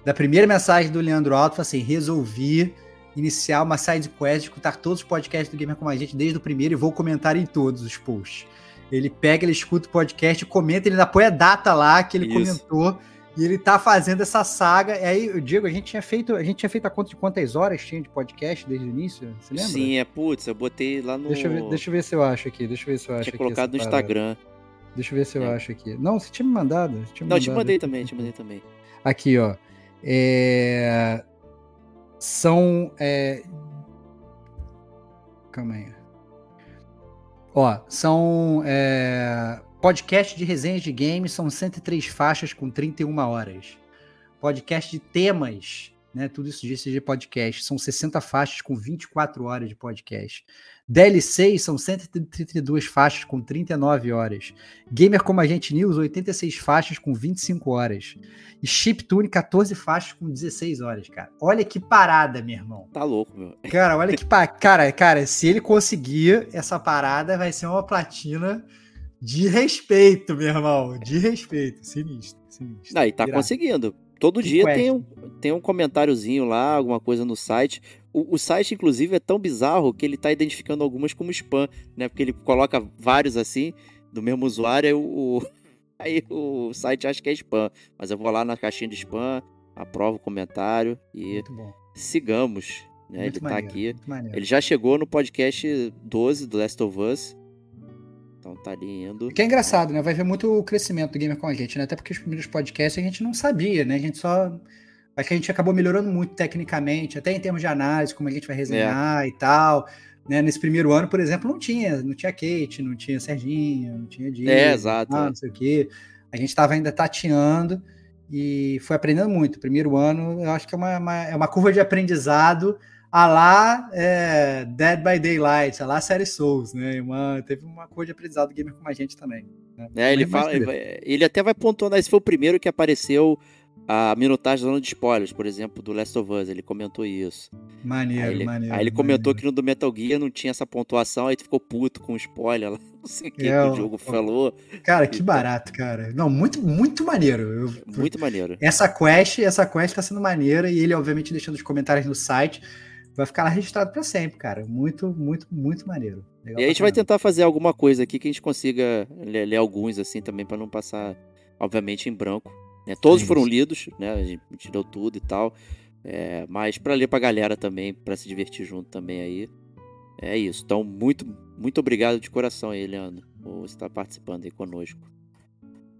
da primeira mensagem do Leandro Alto, assim: resolvi iniciar uma side quest, escutar todos os podcasts do Gamer Como a Gente desde o primeiro e vou comentar em todos os posts. Ele pega, ele escuta o podcast, comenta, ele ainda põe a data lá que ele Isso. comentou. E ele tá fazendo essa saga. E aí, o Diego, a gente tinha feito, a gente tinha feito a conta de quantas horas tinha de podcast desde o início? Você lembra? sim, é putz, eu botei lá no. Deixa eu, ver, deixa eu ver se eu acho aqui. Deixa eu ver se eu acho tinha aqui colocado no parada. Instagram. Deixa eu ver se eu É. acho aqui. Não, você tinha me mandado. tinha me Não, eu te mandado. mandei também, te mandei também. Aqui, ó. É, São. é, Calma aí. Ó, são. É... Podcast de resenhas de games são 103 faixas com 31 horas. Podcast de temas, né? Tudo isso disse de podcast. São 60 faixas com 24 horas de podcast. DLCs são 132 faixas com 39 horas. Gamer como Agente News, 86 faixas com 25 horas. E Chiptune, 14 faixas com 16 horas, cara. Olha que parada, meu irmão. Tá louco, meu. Cara, olha que pa... cara, cara, se ele conseguir essa parada, vai ser uma platina de respeito, meu irmão. De respeito. Sinistro, sinistro. Não, e tá Irado. conseguindo. Todo Que dia quest. tem um, tem um comentáriozinho lá, alguma coisa no site. O, o site, inclusive, é tão bizarro que ele tá identificando algumas como spam, né? Porque ele coloca vários assim, do mesmo usuário, aí o, aí o site acha que é spam. Mas eu vou lá na caixinha de spam, aprovo o comentário e sigamos. Né? ele tá maneiro, aqui. Ele já chegou no podcast 12 do Last of Us. Então tá ali indo. Que é engraçado, né? Vai ver muito o crescimento do gamer com a gente, né? Até porque os primeiros podcasts a gente não sabia, né? A gente só. Acho que a gente acabou melhorando muito tecnicamente, até em termos de análise, como a gente vai resenhar É. e tal. Né? Nesse primeiro ano, por exemplo, não tinha, não tinha Kate, não tinha Serginho, não tinha Diego, É, exato, ah, é. não sei o quê. A gente estava ainda tateando e foi aprendendo muito. Primeiro ano, eu acho que é uma, uma- é uma curva de aprendizado a lá é, Dead by Daylight, a lá série Souls, né? Uma, teve uma curva de aprendizado gamer com a gente também. né? É, ele fala, ele, até vai pontuando, esse foi o primeiro que apareceu a minutagem da zona de spoilers, por exemplo, do Last of Us, ele comentou isso. Maneiro, aí ele, maneiro. Aí ele comentou maneiro. que no do Metal Gear não tinha essa pontuação, aí tu ficou puto com o spoiler lá, não sei o que, É, que o jogo falou. Cara, que Então- barato, cara. Não, muito, muito maneiro. Eu- Muito maneiro. Essa quest, essa quest tá sendo maneira e ele, obviamente, deixando os comentários no site. Vai ficar lá registrado pra sempre, cara. Muito, muito, muito maneiro. Legal E a gente vai tentar fazer alguma coisa aqui que a gente consiga ler, ler alguns, assim, também, pra não passar, obviamente, em branco. né? Todos Isso. foram lidos, né? A gente leu tudo e tal. É, mas pra ler pra galera também, pra se divertir junto também aí. É isso. Então, muito, muito obrigado de coração aí, Leandro, por estar participando aí conosco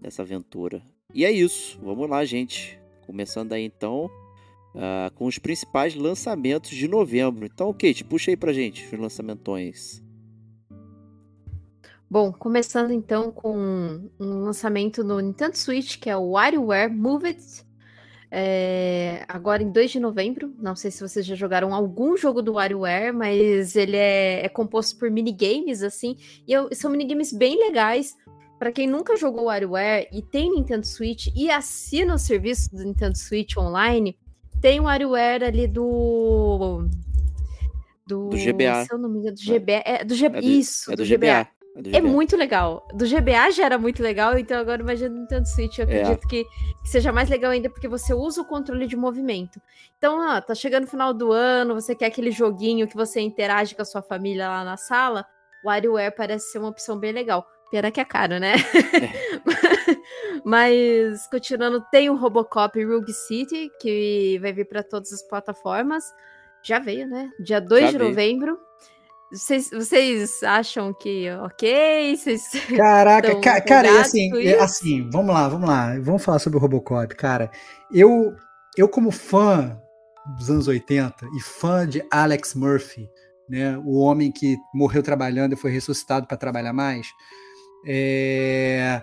dessa aventura. E é isso. Vamos lá, gente. Começando aí então. Ah, com os principais lançamentos de novembro. Então, Kate, puxa aí pra gente os lançamentões. Bom, começando então com um lançamento no Nintendo Switch, que é o WarioWare Move It. é, agora em 2 de novembro. Não sei se vocês já jogaram algum jogo do WarioWare, mas ele é, é composto por minigames, assim. E eu- são minigames bem legais. Pra quem nunca jogou WarioWare e tem Nintendo Switch e assina o serviço do Nintendo Switch online, tem o WarioWare ali do. Do, Do GBA. Se eu não me engano, do GBA. É, do G- É do- isso, É do, GBA. É, do É GBA. muito legal. Do GBA já era muito legal, então agora imagina no Nintendo Switch. Eu É. acredito que, que seja mais legal ainda porque você usa o controle de movimento. Então, ó, tá chegando o final do ano, você quer aquele joguinho que você interage com a sua família lá na sala. O WarioWare parece ser uma opção bem legal. Pena que é caro, né? Mas, continuando, tem o Robocop Rogue City, que vai vir para todas as plataformas. Já veio, né? Dia 2 Já de veio. novembro. Vocês, vocês acham que ok? Vocês... Caraca, ca- cara, e assim, é, assim, vamos lá, vamos lá. Vamos falar sobre o Robocop, cara. Eu, eu como fã dos anos 80 e fã de Alex Murphy, né, o homem que morreu trabalhando e foi ressuscitado para trabalhar mais, é,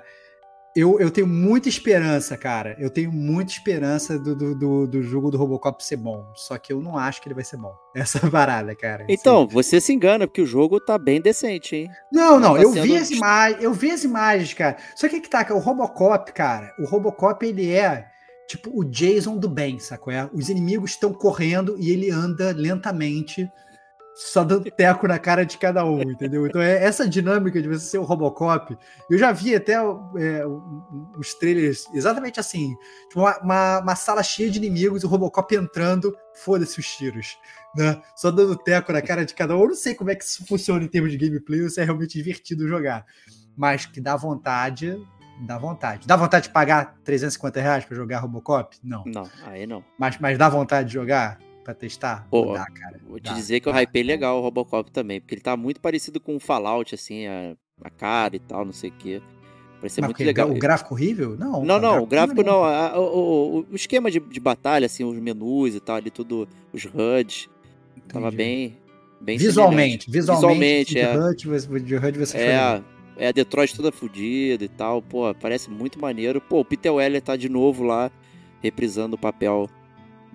eu, eu tenho muita esperança, cara. Eu tenho muita esperança do, do, do, do jogo do Robocop ser bom. Só que eu não acho que ele vai ser bom. Essa parada, cara. assim. Então, você se engana, porque o jogo tá bem decente, hein? Não, não, Tava eu sendo vi as imagens, eu vi as imagens, cara. Só que que tá, o Robocop, cara, o Robocop ele é tipo o Jason do bem, sacou? É? Os inimigos estão correndo e ele anda lentamente, só dando teco na cara de cada um, entendeu? Então é essa dinâmica de você ser o Robocop. Eu já vi até é, os trailers exatamente assim, tipo, uma, uma, uma sala cheia de inimigos, o Robocop entrando, foda-se os tiros né? Só dando teco na cara de cada um. Eu não sei como é que isso funciona em termos de gameplay, ou se é realmente divertido jogar. Mas que dá vontade, dá vontade. Dá vontade de pagar 350 reais pra jogar Robocop? Não. Não, aí não. Mas, mas dá vontade de jogar pra testar? Pô, dá, cara. Vou te Dá, dizer que eu dá. hypei legal o Robocop também, porque ele tá muito parecido com o Fallout, assim, a, a cara e tal, não sei o quê. Parece muito legal. O gráfico horrível? Não. Não, não, o gráfico não. a- o, o- o esquema de, de batalha, assim, os menus e tal, ali tudo, os HUDs, tava Entendi. bem. bem Visualmente, visualmente, Visualmente, é. De HUD você É, é a Detroit toda fodida e tal, pô, parece muito maneiro. Pô, o Peter Weller tá de novo lá, reprisando o papel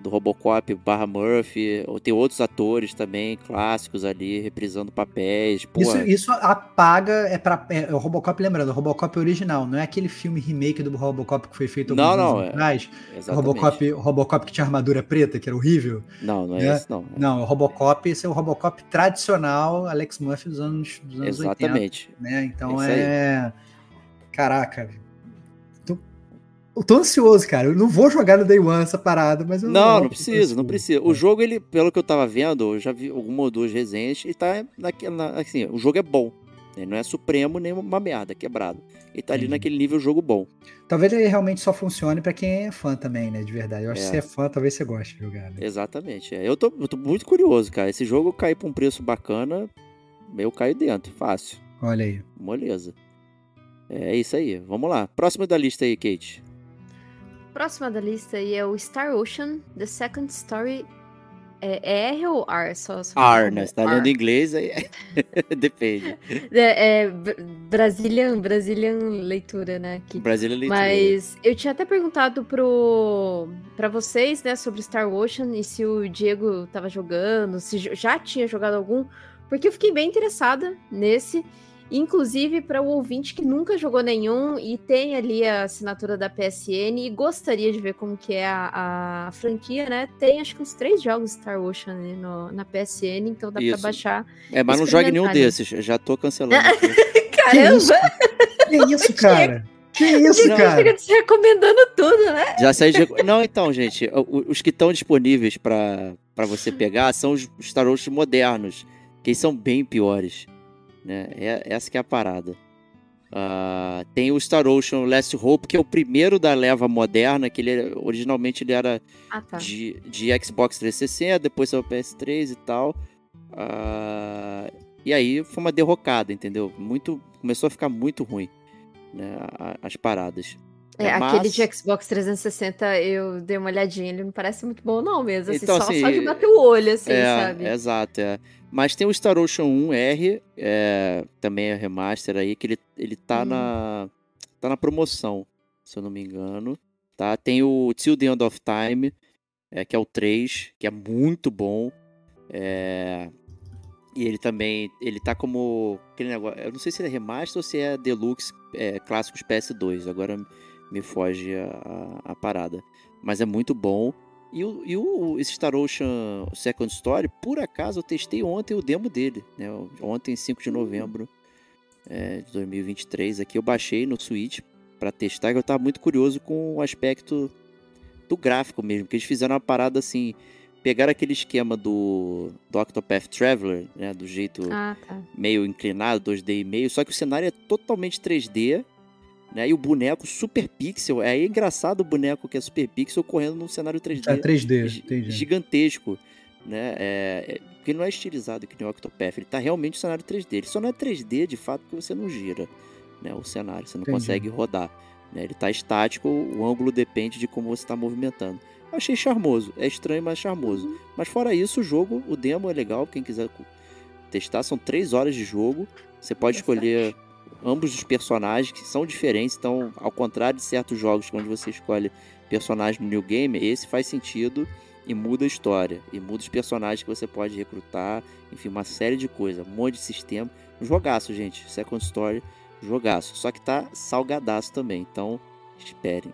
do Robocop barra Murphy. Ou Tem outros atores também, clássicos ali, reprisando papéis. Isso, isso apaga, é para é, o Robocop, lembrando, o Robocop original, não é aquele filme remake do Robocop que foi feito alguns não, anos é- atrás. O exatamente. Robocop, o Robocop que tinha armadura preta, que era horrível. Não, não é, né? esse não. é. Não, o Robocop, esse é o Robocop tradicional Alex Murphy dos anos, dos anos 80. Exatamente. Né? Então É é. Caraca. Eu tô ansioso, cara. Eu não vou jogar no Day One essa parada, mas eu Não, não tô precisa, não precisa. O jogo, ele, pelo que eu tava vendo, eu já vi alguma ou duas resenhas, e tá naquela. na- Assim, o jogo é bom. Ele não é supremo nem uma merda, quebrado. Ele tá ali Entendi. naquele nível jogo bom. Talvez ele realmente só funcione pra quem é fã também, né? De verdade. Eu acho É. que se é fã, talvez você goste de jogar. Né? Exatamente. é. Eu, tô, eu tô muito curioso, cara. Esse jogo cair pra um preço bacana, eu caio dentro, fácil. Olha aí. Moleza. É isso aí. Vamos lá. Próximo da lista aí, Kate. Próxima da lista aí é o Star Ocean, The Second Story. É, é R ou R? Só, só R, né? Você tá lendo inglês aí. Depende. É, é Br- Brazilian, Brazilian leitura, né? Aqui. Brasília leitura. Mas eu tinha até perguntado pro para vocês, né, sobre Star Ocean e se o Diego tava jogando, se já tinha jogado algum, porque eu fiquei bem interessada nesse. Inclusive, para o ouvinte que nunca jogou nenhum e tem ali a assinatura da PSN e gostaria de ver como que é a, a franquia, né? Tem acho que uns três jogos Star Ocean ali no, na PSN, então dá para baixar. É, mas não jogue nenhum desses, já tô cancelando. Caramba! Que isso, que isso cara? Que isso, não, cara? Fica te recomendando tudo, né? Já saí de... Não, então, gente, os que estão disponíveis para você pegar são os Star Ocean modernos, que são bem piores. Né? É, essa que é a parada. Uh, tem o Star Ocean Last Hope, que é o primeiro da leva moderna, que ele originalmente ele era ah, tá. de, de Xbox 360, depois saiu PS3 e tal. Uh, e aí foi uma derrocada, entendeu? Muito, começou a ficar muito ruim né, as paradas. É, Mas... aquele de Xbox 360 eu dei uma olhadinha, ele não parece muito bom não mesmo, assim, então, só, assim, só de bater o olho, assim, é, sabe? Exato, é. Mas tem o Star Ocean 1R, é, também é remaster aí, que ele, ele tá, hum. na, tá na promoção, se eu não me engano. Tá? Tem o Till the End of Time, é, que é o 3, que é muito bom. É, e ele também, ele tá como aquele negócio, eu não sei se ele é remaster ou se é Deluxe é, clássicos PS2, agora me foge a, a, a parada. Mas é muito bom. E o, e o esse Star Ocean Second Story, por acaso, eu testei ontem o demo dele. Né? Ontem, 5 de novembro é, de 2023. Aqui eu baixei no Switch para testar, que eu tava muito curioso com o aspecto do gráfico mesmo. Que eles fizeram uma parada assim. Pegaram aquele esquema do, do Octopath Traveler, né? Do jeito ah, tá. meio inclinado, 2D e meio. Só que o cenário é totalmente 3D né? E o boneco super pixel. É engraçado o boneco que é super pixel correndo num cenário 3D. É 3D, entendi. Gigantesco. Né? É, é, porque não é estilizado que nem o Octopath. Ele tá realmente no cenário 3D. Ele só não é 3D de fato porque você não gira né, o cenário. Você não entendi. consegue rodar. Né? Ele tá estático, o ângulo depende de como você está movimentando. Achei charmoso. É estranho, mas charmoso. Uhum. Mas fora isso, o jogo, o demo é legal. Quem quiser testar, são três horas de jogo. Você pode escolher ambos os personagens que são diferentes, então, ao contrário de certos jogos onde você escolhe personagem no New Game, esse faz sentido e muda a história, e muda os personagens que você pode recrutar, enfim, uma série de coisas, um monte de sistema. Um jogaço, gente. Second Story, jogaço. Só que tá salgadaço também, então esperem.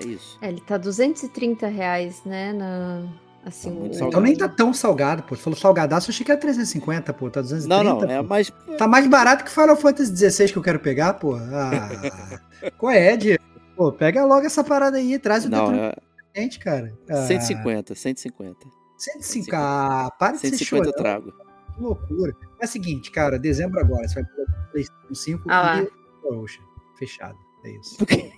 É isso. É, ele tá 230 reais, né, na, Assim, tá então nem tá tão salgado, pô. Você falou salgadaço, eu achei que era 350, pô. Tá 230. Não, não, é mais. Tá mais barato que Final Fantasy XVI que eu quero pegar, pô. Ah, qual é, Diego? Pô, pega logo essa parada aí, traz o não, é... gente, cara. Ah, 150, 150. 150, ah, para de 150 ser chorando. eu trago. Que loucura. É o seguinte, cara, dezembro agora, você vai pegar o PlayStation 5 ah, e. Poxa, fechado. É isso. Por quê?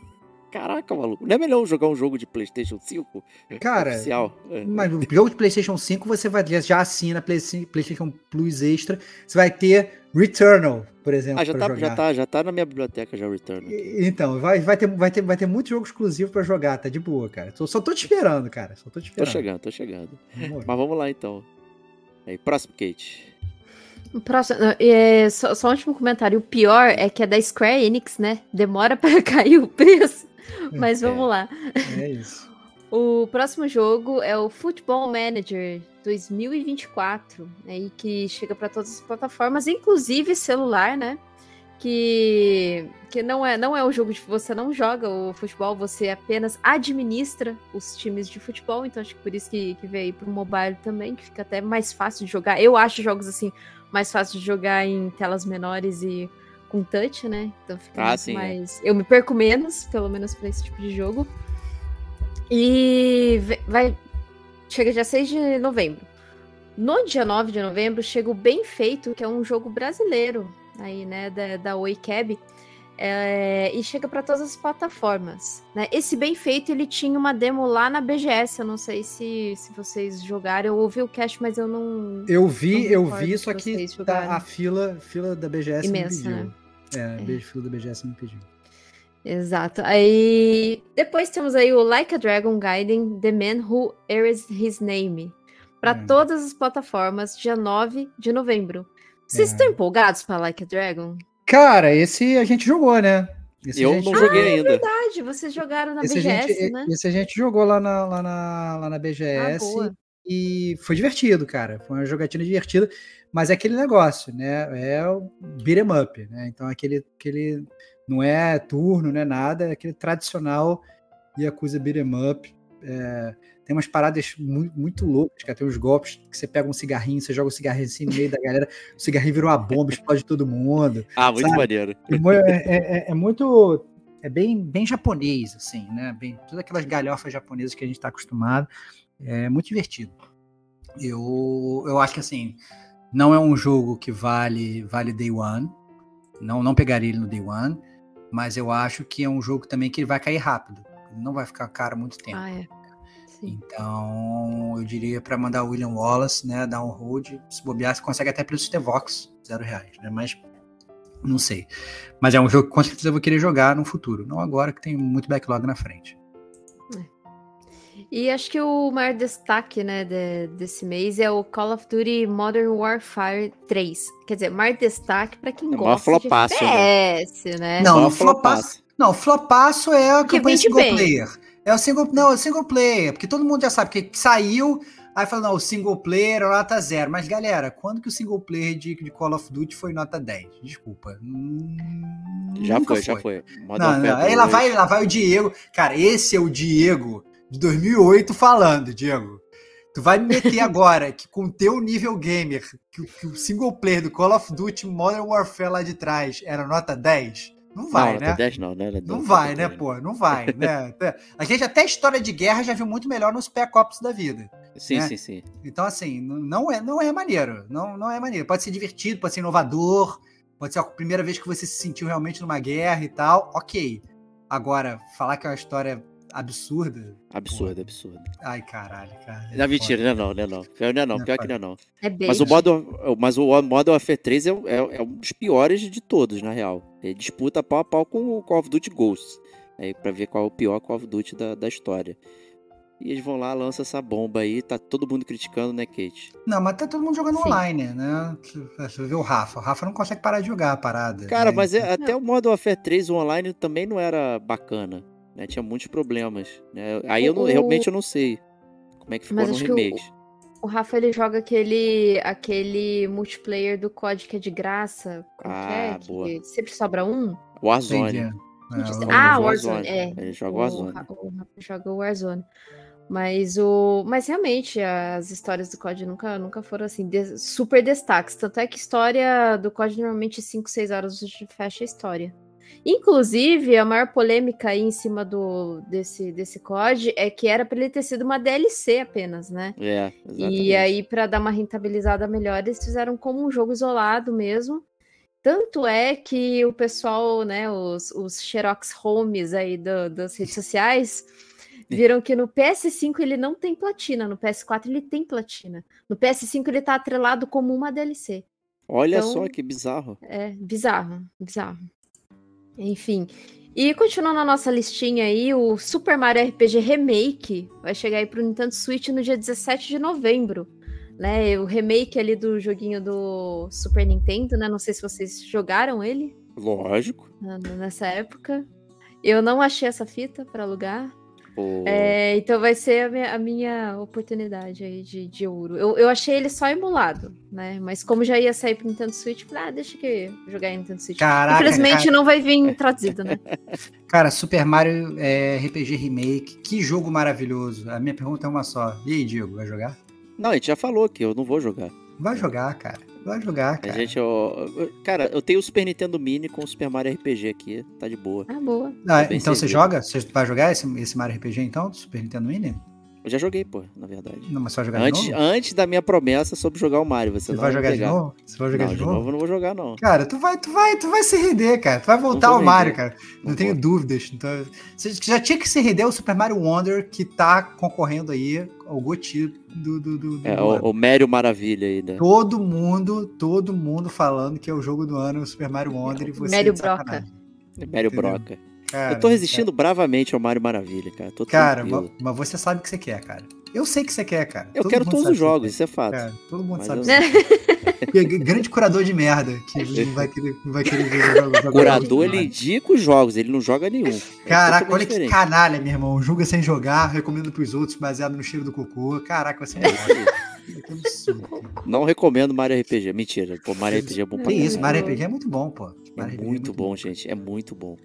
Caraca, maluco. Não é melhor jogar um jogo de PlayStation 5? Cara, oficial? É. mas o jogo de PlayStation 5 você vai já assina PlayStation Plus Extra. Você vai ter Returnal, por exemplo. Ah, já, tá, já, tá, já tá na minha biblioteca já Returnal. Então, vai, vai, ter, vai, ter, vai ter muito jogo exclusivo pra jogar, tá de boa, cara. Tô, só tô te esperando, cara. Só tô te esperando. Tô chegando, tô chegando. Vamos mas vamos lá então. Aí, próximo, Kate. Próximo, é, só, só um último comentário. O pior é que é da Square Enix, né? Demora para cair o preço. Mas vamos é, lá. É isso. O próximo jogo é o Football Manager 2024, aí que chega para todas as plataformas, inclusive celular, né? Que, que não é não é o jogo de você não joga o futebol, você apenas administra os times de futebol, então acho que por isso que, que veio para o mobile também, que fica até mais fácil de jogar. Eu acho jogos assim mais fácil de jogar em telas menores e com touch, né? Então fica ah, sim, é. mais. É. Eu me perco menos, pelo menos para esse tipo de jogo. E vai. Chega dia 6 de novembro. No dia 9 de novembro chega o Bem Feito, que é um jogo brasileiro aí, né? Da, da Oicab. É, e chega para todas as plataformas. Né? Esse bem feito ele tinha uma demo lá na BGS. Eu não sei se, se vocês jogaram. Eu ouvi o cast, mas eu não. Eu vi, não eu vi, só que tá, a fila, fila da BGS Imensa, me pediu. Né? É, é. fila da BGS me pediu. Exato. Aí depois temos aí o Like a Dragon Guiding The Man Who Erased His Name para é. todas as plataformas, dia 9 de novembro. Vocês é. estão empolgados para Like a Dragon? Cara, esse a gente jogou, né? Esse eu gente... não joguei ah, ainda. É verdade, vocês jogaram na esse BGS, gente, né? Esse a gente jogou lá na, lá na, lá na BGS. Ah, E foi divertido, cara. Foi uma jogatina divertida. Mas é aquele negócio, né? É o beat 'em up, né? Então aquele, aquele não é turno, não é nada, é aquele tradicional Yakuza beat 'em up. É, tem umas paradas muito, muito loucas, cara. Tem uns golpes que você pega um cigarrinho, você joga o um cigarrinho assim no meio da galera, o cigarrinho vira uma bomba, explode todo mundo. Ah, muito sabe? maneiro. É, é, é, é, muito. É bem, bem japonês, assim, né? Bem, todas aquelas galhofas japonesas que a gente está acostumado. É muito divertido. Eu, eu acho que assim, não é um jogo que vale vale day one. Não, não pegaria ele no day one, mas eu acho que é um jogo também que ele vai cair rápido. Ele não vai ficar caro muito tempo. Ah, é. Sim. Então, eu diria para mandar o William Wallace, né, dar um hold, se bobear, você consegue até pelo Stevox, zero reais, né, mas não sei. Mas é um jogo que com certeza eu vou querer jogar no futuro, não agora que tem muito backlog na frente. É. E acho que o maior destaque, né, de, desse mês é o Call of Duty Modern Warfare 3. Quer dizer, maior destaque para quem é gosta flopaço, de FPS, né? né? Não, flopaço. Não, flopaço é a campanha single bem. player. É o single, não, é o single player, porque todo mundo já sabe que saiu, aí fala, não, o single player é nota zero. Mas, galera, quando que o single player de, de Call of Duty foi nota 10? Desculpa. Hum, já foi, foi, já foi. não, não. Aí lá vai, lá vai o Diego. Cara, esse é o Diego de 2008 falando, Diego. Tu vai me meter agora que com teu nível gamer, que, que, o single player do Call of Duty Modern Warfare lá de trás era nota 10? Não vai, não, né? 10 não, né? Não vai, né, pô? Não vai, né? A gente até história de guerra já viu muito melhor nos Spec Ops da vida. Sim, né? sim, sim. Então, assim, não é, não é maneiro. Não, não é maneiro. Pode ser divertido, pode ser inovador, pode ser a primeira vez que você se sentiu realmente numa guerra e tal. Ok. Agora, falar que é uma história absurda. Absurda, absurda. Ai, caralho, cara. Não, mentira, não é não, não é não. Pior não é não, pior que não é não. É bem mas o modo, mas o modo Warfare 3 é, é, é, um dos piores de todos, na real. Ele disputa pau a pau com o Call of Duty Ghosts. Aí, pra ver qual é o pior Call of Duty da, da história. E eles vão lá, lançam essa bomba aí, tá todo mundo criticando, né, Kate? Não, mas tá todo mundo jogando Sim. online, né? Você vê o Rafa. O Rafa não consegue parar de jogar a parada. Cara, né? mas é, até o modo Warfare 3 o online também não era bacana né? Tinha muitos problemas. Né? Aí eu não, realmente eu não sei como é que ficou Mas no remake. O, o, Rafa ele joga aquele aquele multiplayer do COD que é de graça. Como ah, é? boa. Que sempre sobra um. Warzone. É, ah, Warzone. É. Ele joga o Warzone. O Rafa joga o Warzone. Mas o, mas realmente as histórias do COD nunca, nunca foram assim de, super destaques. Tanto é que a história do COD normalmente 5, 6 horas você fecha a história. Inclusive, a maior polêmica aí em cima do, desse, desse COD é que era para ele ter sido uma DLC apenas, né? É, exatamente. E aí, para dar uma rentabilizada melhor, eles fizeram como um jogo isolado mesmo. Tanto é que o pessoal, né, os, os Xerox Homes aí do, das redes sociais, viram que no PS5 ele não tem platina, no PS4 ele tem platina. No PS5 ele tá atrelado como uma DLC. Olha então, só que bizarro. É, bizarro, bizarro. Enfim. E continuando a nossa listinha aí, o Super Mario RPG Remake vai chegar aí pro Nintendo Switch no dia 17 de novembro. Né, o remake ali do joguinho do Super Nintendo, né? Não sei se vocês jogaram ele. Lógico. Nessa época. Eu não achei essa fita para alugar. É, então vai ser a minha, a minha oportunidade aí de, de ouro. Eu, eu achei ele só emulado, né? Mas como já ia sair pro Nintendo Switch, falei, ah, deixa que jogar em Nintendo Switch. Caraca, Infelizmente cara... não vai vir traduzido, né? Cara, Super Mario é, RPG Remake, que jogo maravilhoso. A minha pergunta é uma só. E aí, Diego, vai jogar? Não, a gente já falou que eu não vou jogar. Vai jogar, cara. Vai jogar, cara. A gente, eu, cara, eu tenho o Super Nintendo Mini com o Super Mario RPG aqui, tá de boa. Ah, boa. Ah, então você joga? Você vai jogar esse, esse Mario RPG então, do Super Nintendo Mini? Eu já joguei, pô, na verdade. Não, mas você vai jogar antes, de novo? Antes da minha promessa sobre jogar o Mario. Você, você vai jogar de novo? Você vai jogar não, de, novo? novo? não vou jogar, não. Cara, tu vai, tu vai, tu vai se render, cara. Tu vai voltar ao Mario, cara. Não, não tenho vou. dúvidas. Então, você já tinha que se render ao Super Mario Wonder, que tá concorrendo aí ao Goti do, do, do, do É, o, o Mario Maravilha aí, né? Todo mundo, todo mundo falando que é o jogo do ano, o Super Mario Wonder, e você Mario Broca. Mario Broca. Cara, eu tô resistindo cara. bravamente ao Mario Maravilha, cara. Tô cara, mas, mas, você sabe o que você quer, cara. Eu sei que você quer, cara. Eu Todo quero todos os que jogos, isso é fato. Cara, todo mundo Mas sabe. eu- que você quer. Grande curador de merda, que não vai querer, não vai querer ver jogos. O curador, ele indica os jogos, ele não joga nenhum. É Caraca, olha que diferente. canalha, meu irmão. Julga sem jogar, recomendo pros outros, baseado no cheiro do cocô. Caraca, você é que absurdo. Não recomendo Mario RPG. Mentira. Pô, Mario RPG é bom pra Que isso. Mario RPG é muito bom, pô. É Mario RPG muito bom, gente. É muito bom.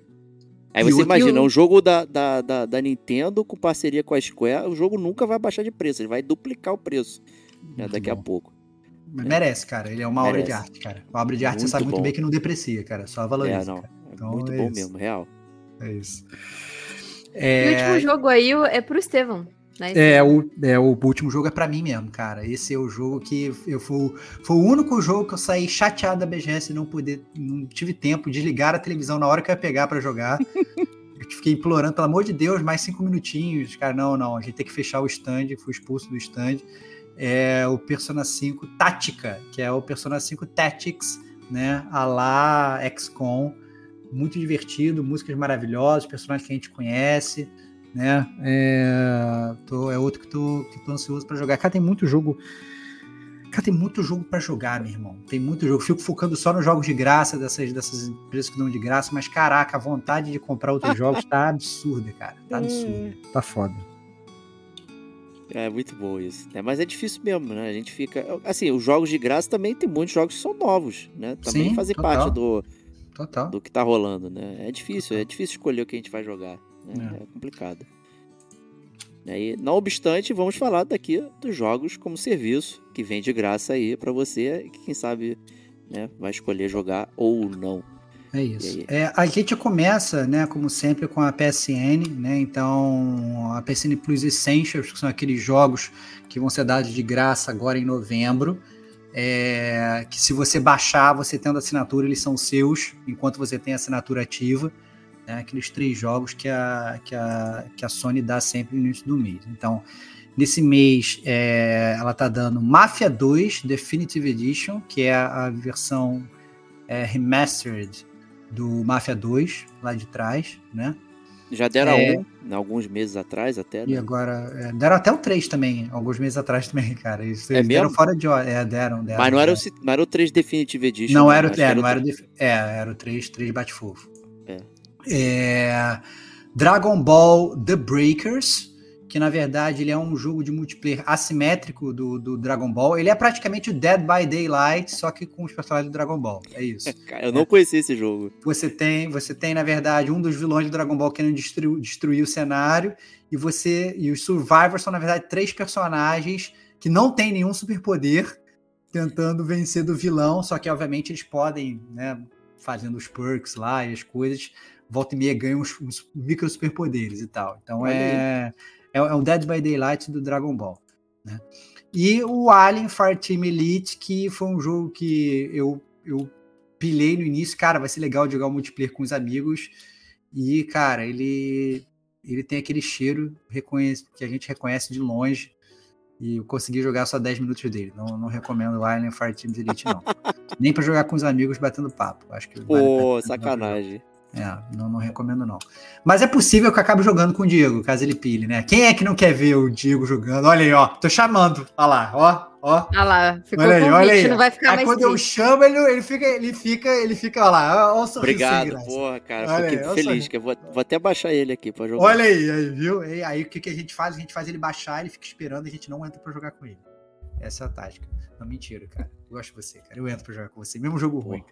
Aí E você imagina, e o- um jogo da, da, da, da Nintendo com parceria com a Square, o jogo nunca vai baixar de preço, ele vai duplicar o preço né, daqui a bom. pouco. Merece, cara. Ele é uma obra de Merece. arte, cara. Uma obra de arte, você Muito sabe muito bom. bem que não deprecia, cara. Só valoriza. é, não. É Então, muito é bom isso. mesmo, real. É isso. E o É, último jogo aí é pro Estevão. Né? é, o, é, o último jogo é pra mim mesmo, cara. Esse é o jogo que eu foi, foi o único jogo que eu saí chateado da BGS e não poder, não tive tempo de ligar a televisão na hora que eu ia pegar pra jogar. eu fiquei implorando, pelo amor de Deus, mais cinco minutinhos. Cara, não, não, a gente tem que fechar o stand, fui expulso do stand. É o Persona 5 Tática, que é o Persona 5 Tactics, né? A lá XCOM. Muito divertido, músicas maravilhosas, personagens que a gente conhece né? É, tô- é outro que tô, que tô ansioso pra jogar. Cara, tem muito jogo. Cara, tem muito jogo pra jogar, meu irmão. Tem muito jogo. Fico focando só nos jogos de graça dessas, dessas empresas que dão de graça, mas caraca, a vontade de comprar outros jogos tá absurda, cara. Tá absurda. Tá foda. É muito bom isso. né? Mas é difícil mesmo, né? A gente fica. Assim, os jogos de graça também tem muitos jogos que são novos, né? Também Sim, fazem total. parte do, Total. do que tá rolando, né? É difícil, é difícil escolher o que a gente vai jogar. Né? É. complicado. E, não obstante, vamos falar daqui dos jogos como serviço, que vem de graça aí pra você, que quem sabe né, vai escolher jogar ou não. É isso. É, a gente começa, né, como sempre, com a PSN, né? Então, a PSN Plus Essentials, que são aqueles jogos que vão ser dados de graça agora em novembro. É, que se você baixar, você tendo assinatura, eles são seus, enquanto você tem assinatura ativa. Né, aqueles três jogos que a, que, a, que a Sony dá sempre no início do mês. Então, nesse mês, é, ela tá dando Mafia 2 Definitive Edition, que é a, a versão é, remastered do Mafia 2, lá de trás, né? Já deram É. um, alguns meses atrás até, E né? agora, é, deram até o 3 também, alguns meses atrás também, cara. Isso, É eles deram fora de hora. É, deram, deram. Mas não era, o, ci- não era o 3 Definitive Edition. Não né? era, o- que é, não era o. É, era o 3, 3 bate-fofo. É. É, Dragon Ball The Breakers, que na verdade ele é um jogo de multiplayer assimétrico do, do Dragon Ball. Ele é praticamente o Dead by Daylight, só que com os personagens do Dragon Ball. É isso. Cara, eu não conhecia esse jogo. Você tem, você tem, na verdade, um dos vilões do Dragon Ball querendo destruir, destruir o cenário, e você e os Survivors são, na verdade, três personagens que não têm nenhum superpoder tentando vencer do vilão, só que, obviamente, eles podem, né, fazendo os perks lá e as coisas, volta e meia ganham uns, uns micro superpoderes e tal. Então Olha é, é, é um Dead by Daylight do Dragon Ball. Né? E o Alien Fireteam Elite, que foi um jogo que eu, eu pilei no início, cara, vai ser legal jogar o multiplayer com os amigos. E, cara, ele ele tem aquele cheiro reconhece, que a gente reconhece de longe. E eu consegui jogar só 10 minutos dele. Não, não recomendo o Alien Fireteam Elite, não. Nem pra jogar com os amigos batendo papo. Acho que vale Pô, pena sacanagem. É, não, não recomendo não. Mas é possível que eu acabe jogando com o Diego, caso ele pile, né? Quem é que não quer ver o Diego jogando? Olha aí, ó. Tô chamando. Olha lá, ó, ó. Ah lá, ficou Olha aí, convite, olha aí. não vai ficar Aí mais quando eu triste. chamo, ele, ele fica, ele fica, ele fica, olha lá, ó, o Obrigado, porra, cara. Olha Fiquei aí, olha feliz. Que eu vou, vou até baixar ele aqui pra jogar. Olha aí, aí, viu? E aí o que, que a gente faz? A gente faz ele baixar, ele fica esperando, a gente não entra pra jogar com ele. Essa é a tática. Não, mentira, cara. Eu gosto de você, cara. Eu entro pra jogar com você, mesmo jogo ruim.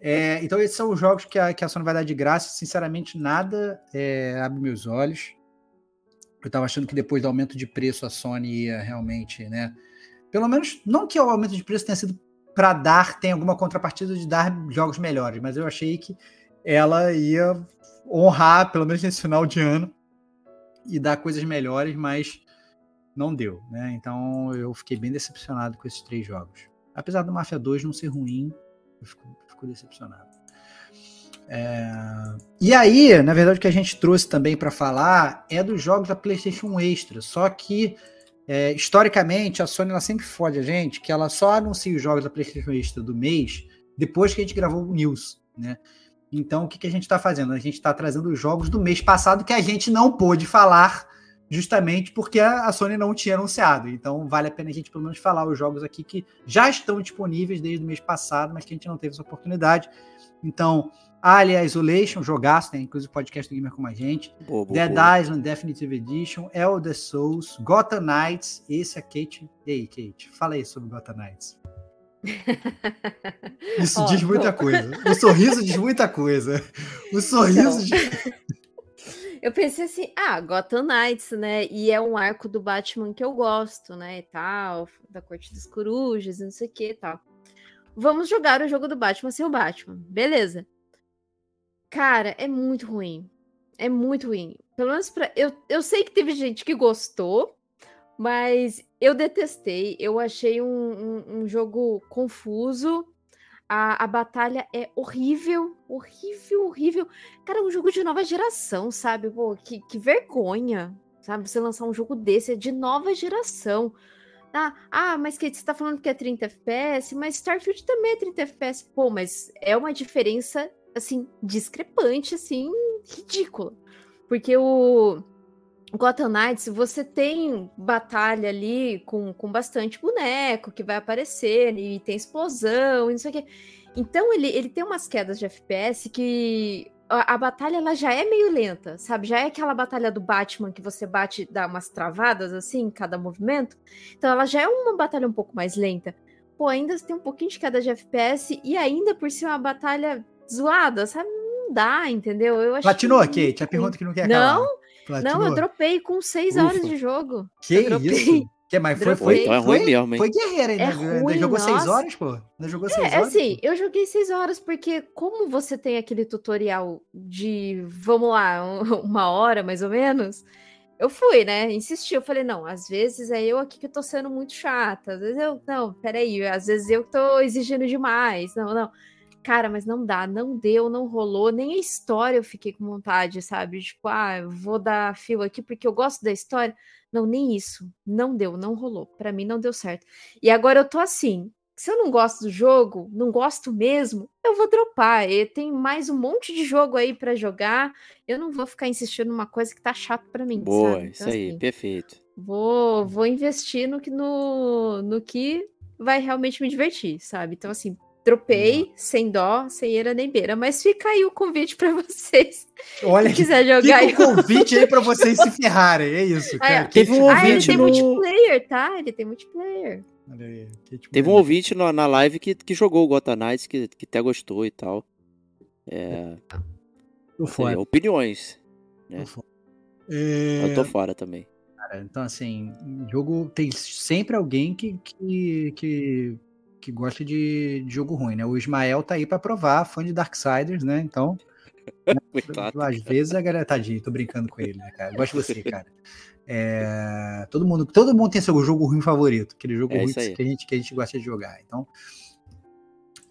É, então, esses são os jogos que a, que a Sony vai dar de graça. Sinceramente, nada é, abre meus olhos. Eu tava achando que depois do aumento de preço a Sony ia realmente, né? Pelo menos, não que o aumento de preço tenha sido para dar, tem alguma contrapartida de dar jogos melhores, mas eu achei que ela ia honrar, pelo menos nesse final de ano, e dar coisas melhores, mas não deu, né? Então eu fiquei bem decepcionado com esses três jogos. Apesar do Mafia 2 não ser ruim, eu fico, fico decepcionado. É, E aí, na verdade, o que a gente trouxe também para falar é dos jogos da PlayStation Extra. Só que, é, historicamente, a Sony ela sempre fode a gente que ela só anuncia os jogos da PlayStation Extra do mês depois que a gente gravou o News, né? Então, o que, que a gente está fazendo? A gente está trazendo os jogos do mês passado que a gente não pôde falar justamente porque a Sony não tinha anunciado. Então vale a pena a gente pelo menos falar os jogos aqui que já estão disponíveis desde o mês passado, mas que a gente não teve essa oportunidade. Então, Alien Isolation, jogaço, tem inclusive podcast do Gamer com a gente. Boa, boa, Dead boa. Island Definitive Edition, Elder Souls, Gotham Knights, esse é Kate. E aí, Kate, fala aí sobre Gotham Knights. Isso oh, diz muita coisa. O sorriso diz muita coisa. O sorriso então... diz... Eu pensei assim, ah, Gotham Knights, né? E é um arco do Batman que eu gosto, né? E tal, da Corte das Corujas, não sei o que e tal. Vamos jogar o jogo do Batman sem o Batman. Beleza. Cara, é muito ruim. É muito ruim. Pelo menos pra. Eu, eu sei que teve gente que gostou, mas eu detestei. Eu achei um, um, um jogo confuso. A, a batalha é horrível, horrível, horrível. Cara, é um jogo de nova geração, sabe? Pô, que, que vergonha, sabe? Você lançar um jogo desse é de nova geração. Ah, ah, mas que você tá falando que é 30 FPS, mas Starfield também é 30 FPS. Pô, mas é uma diferença, assim, discrepante, assim, ridícula. Porque o Gotham Knights, você tem batalha ali com, com bastante boneco que vai aparecer, e tem explosão, e não sei o quê. Então ele, ele tem umas quedas de FPS que a, a, batalha ela já é meio lenta, sabe? Já é aquela batalha do Batman que você bate, dá umas travadas assim em cada movimento. Então ela já é uma batalha um pouco mais lenta. Pô, ainda tem um pouquinho de queda de FPS e ainda por ser uma batalha zoada, sabe? Não dá, entendeu? Eu acho Platinou, Kate? A pergunta que não quer acabar. Não, Platinou? Não, eu dropei com seis horas de jogo. Que isso? Que, mas foi, foi, então é ruim mesmo, hein? Foi guerreira, hein? É ruim, jogou nossa. seis horas, pô? Não jogou seis é, horas? assim, eu joguei seis horas porque como você tem aquele tutorial de, vamos lá, uma hora mais ou menos, eu fui, né? Insisti, eu falei, não, às vezes é eu aqui que tô sendo muito chata, às vezes eu, não, peraí, às vezes eu tô exigindo demais, não, não. Cara, mas não dá, não deu, não rolou, nem a história eu fiquei com vontade, sabe? Tipo, ah, vou dar fio aqui porque eu gosto da história. Não, nem isso. Não deu, não rolou. Para mim não deu certo. E agora eu tô assim, se eu não gosto do jogo, não gosto mesmo, eu vou dropar. E tem mais um monte de jogo aí para jogar. Eu não vou ficar insistindo numa coisa que tá chato para mim. Boa, sabe? Então, isso aí, assim, perfeito. Vou, vou investir no que, no, no que vai realmente me divertir, sabe? Então, assim, Dropei, sem dó, sem eira nem beira. Mas fica aí o convite para vocês. Olha, que quiser jogar fica o convite aí para vocês se ferrarem. É isso, cara. Ah, teve um ouvinte ah, ele tem no... multiplayer, tá? Ele tem multiplayer. Aí, teve um ouvinte na, na live que, que jogou o Gotham Knights, que, que até gostou e tal. É... Tô fora. É, opiniões. Né? Tô fora. É... Eu tô fora também. Cara, então, assim, jogo tem sempre alguém que, que, que que gosta de, de, jogo ruim, né? O Ismael tá aí para provar, fã de Darksiders, né? Então, né? às vezes a galera tadinho, tô brincando com ele, né, cara? Gosto de você, cara. É, todo mundo, todo mundo tem seu jogo ruim favorito, aquele jogo é ruim que a, gente, que a gente gosta de jogar. Então,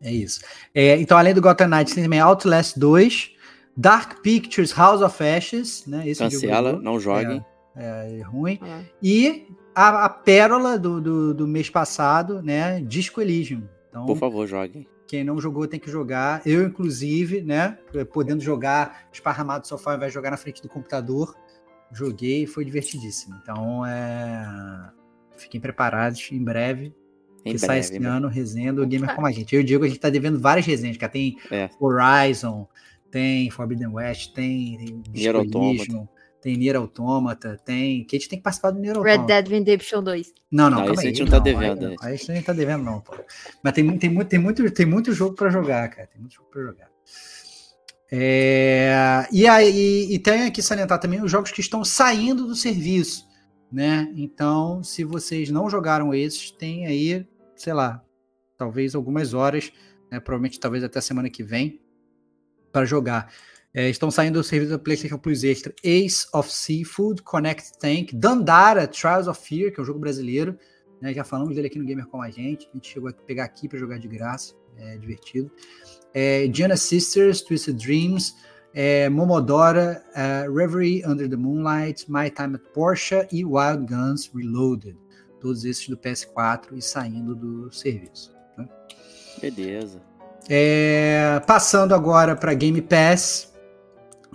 é isso. É, então, além do Gotham Knights, tem também Outlast 2, Dark Pictures House of Ashes, né? Esse Cancela, jogo, não joguem. É, é ruim. Ah. E a, a pérola do, do, do, mês passado, né? Disco Elysium. Então, Por favor, jogue. Quem não jogou tem que jogar. Eu, inclusive, né? Podendo jogar esparramado no sofá, vai jogar na frente do computador. Joguei e foi divertidíssimo. Então, é... fiquem preparados em breve. Em que breve, sai esse ano, resenha do Gamer Como a Gente. Eu e o Diego, a gente tá devendo várias resenhas, cara. Tem é. Horizon, tem Forbidden West, tem, tem Nier Automata tem Nier Automata, tem. Que a gente tem que participar do Nier Automata. Red Dead Redemption 2. Não, não, não calma aí. A gente não, tá devendo. Aí, aí a gente não tá devendo, não, pô. Mas tem, tem, muito, tem, muito, tem muito jogo para jogar, cara. Tem muito jogo para jogar. É, e aí e tem aqui salientar também os jogos que estão saindo do serviço, né? Então, se vocês não jogaram esses, tem aí, sei lá, talvez algumas horas, né? provavelmente talvez até semana que vem, para jogar. É, estão saindo do serviço da PlayStation Plus Extra Ace of Seafood, Connect Tank, Dandara, Trials of Fear, que é um jogo brasileiro. Né, já falamos dele aqui no Gamer com a gente. A gente chegou a pegar aqui para jogar de graça. É divertido. É, Diana Sisters, Twisted Dreams, é, Momodora, uh, Reverie Under the Moonlight, My Time at Porsche e Wild Guns Reloaded. Todos esses do PS4 e saindo do serviço. Né? Beleza. É, passando agora para Game Pass,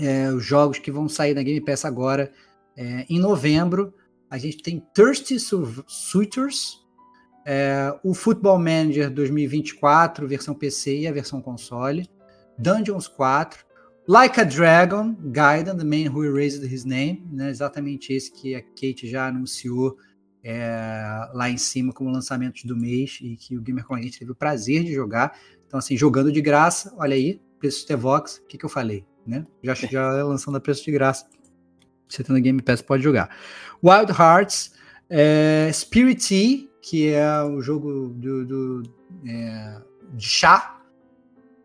é, os jogos que vão sair na Game Pass agora É, em novembro, a gente tem Thirsty Suitors, é, o Football Manager 2024, versão PC e a versão console, Dungeons 4, Like a Dragon, Gaiden, The Man Who Erased His Name, né, exatamente esse que a Kate já anunciou é, lá em cima como lançamento do mês e que o Gamer com a gente teve o prazer de jogar. Então, assim, jogando de graça, olha aí, preço Tevox, o que, que eu falei? Né? Já, já lançando a preço de graça. Você tendo Game Pass pode jogar. Wild Hearts, é, Spirit que é o jogo do, do é, de chá.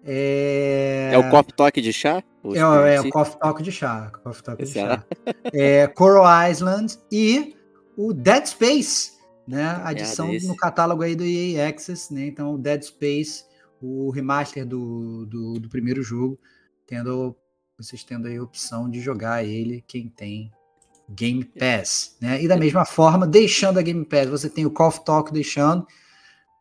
É, é o Coffee Talk de chá? É, é, o Coffee Talk de chá. Coffee Talk de chá. É, Coral Island e o Dead Space, né? Adição no catálogo aí do EA Access, né? Então, o Dead Space, o remaster do, do, do primeiro jogo, tendo vocês tendo aí a opção de jogar ele, quem tem Game Pass, né? E da mesma forma, deixando a Game Pass, você tem o Call of Talk deixando.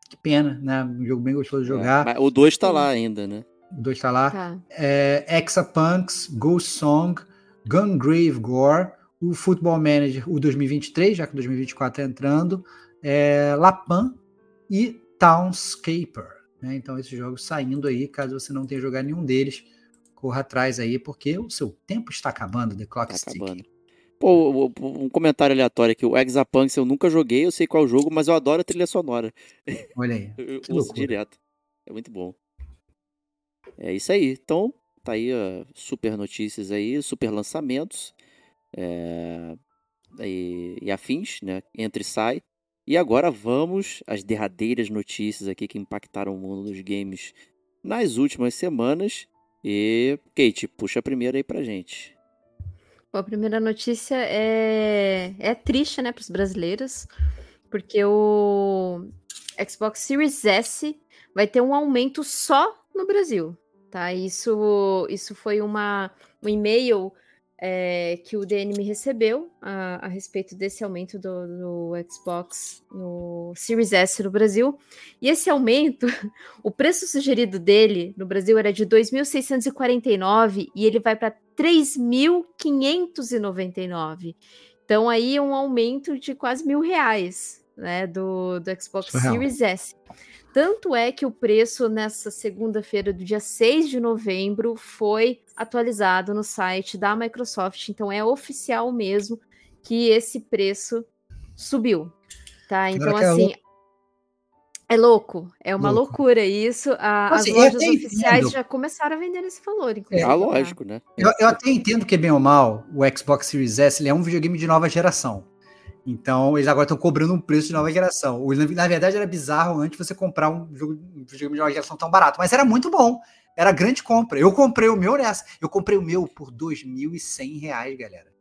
Que pena, né? Um jogo bem gostoso de é, jogar. É, o 2 tá lá ainda, né? O 2 tá lá. Tá. É, Exapunks, Ghost Song, Gungrave Gore, o Football Manager, o 2023, já que o 2024 tá entrando, é, Lapan e Townscaper. Né? Então, esses jogos saindo aí, caso você não tenha jogado nenhum deles, corra atrás aí, porque o seu tempo está acabando, The Clock está acabando. Pô, um comentário aleatório aqui. O Exapunks eu nunca joguei, eu sei qual o jogo, mas eu adoro a trilha sonora. Olha aí. eu uso loucura. direto. É muito bom. É isso aí. Então, tá aí uh, super notícias aí, super lançamentos. É, e, e afins, né? Entra e sai. E agora vamos às derradeiras notícias aqui que impactaram o mundo dos games nas últimas semanas. E, Kate, puxa a primeira aí pra gente. Bom, a primeira notícia é, é triste, né, para os brasileiros, porque o Xbox Series S vai ter um aumento só no Brasil, tá? Isso, isso foi uma, um e-mail é, que o DN me recebeu a, a respeito desse aumento do, do, Xbox no Series S no Brasil. E esse aumento, o preço sugerido dele no Brasil era de 2.649 e ele vai para 3.599. Então aí um aumento de quase mil reais, né, do, do Xbox Surreal. Series S. Tanto é que o preço nessa segunda-feira do dia 6 de novembro foi atualizado no site da Microsoft, então é oficial mesmo que esse preço subiu, tá? Então é assim, é louco, é uma louco. loucura isso. A, assim, as lojas oficiais entendo. já começaram a vender nesse valor, inclusive. É, tá? lógico, né? Eu, eu, até entendo que, bem ou mal, o Xbox Series S ele é um videogame de nova geração. Então, eles agora estão cobrando um preço de nova geração. Na verdade, era bizarro antes você comprar um jogo um de nova geração tão barato, mas era muito bom. Era grande compra. Eu comprei o meu nessa. Eu comprei o meu por R$ 2.100, galera.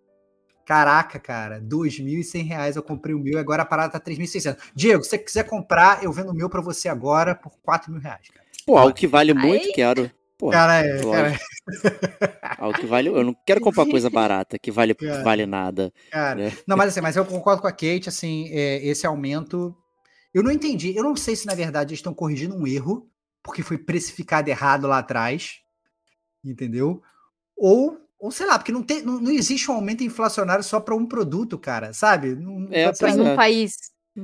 Caraca, cara, R$ 2.100 eu comprei o meu e agora a parada tá 3.600. Diego, se você quiser comprar, eu vendo o meu para você agora por R$ reais, cara. Pô, algo que vale muito, quero. Pô, cara, é, cara. Algo que vale. Eu não quero comprar coisa barata, que vale, cara, vale nada. Cara, né? não, mas assim, mas eu concordo com a Kate, assim, é, esse aumento. Eu não entendi. Eu não sei se, na verdade, eles estão corrigindo um erro, porque foi precificado errado lá atrás. Entendeu? Ou ou sei lá, porque não, tem, não, não existe um aumento inflacionário só para um produto, cara, sabe? Não, é, para um é.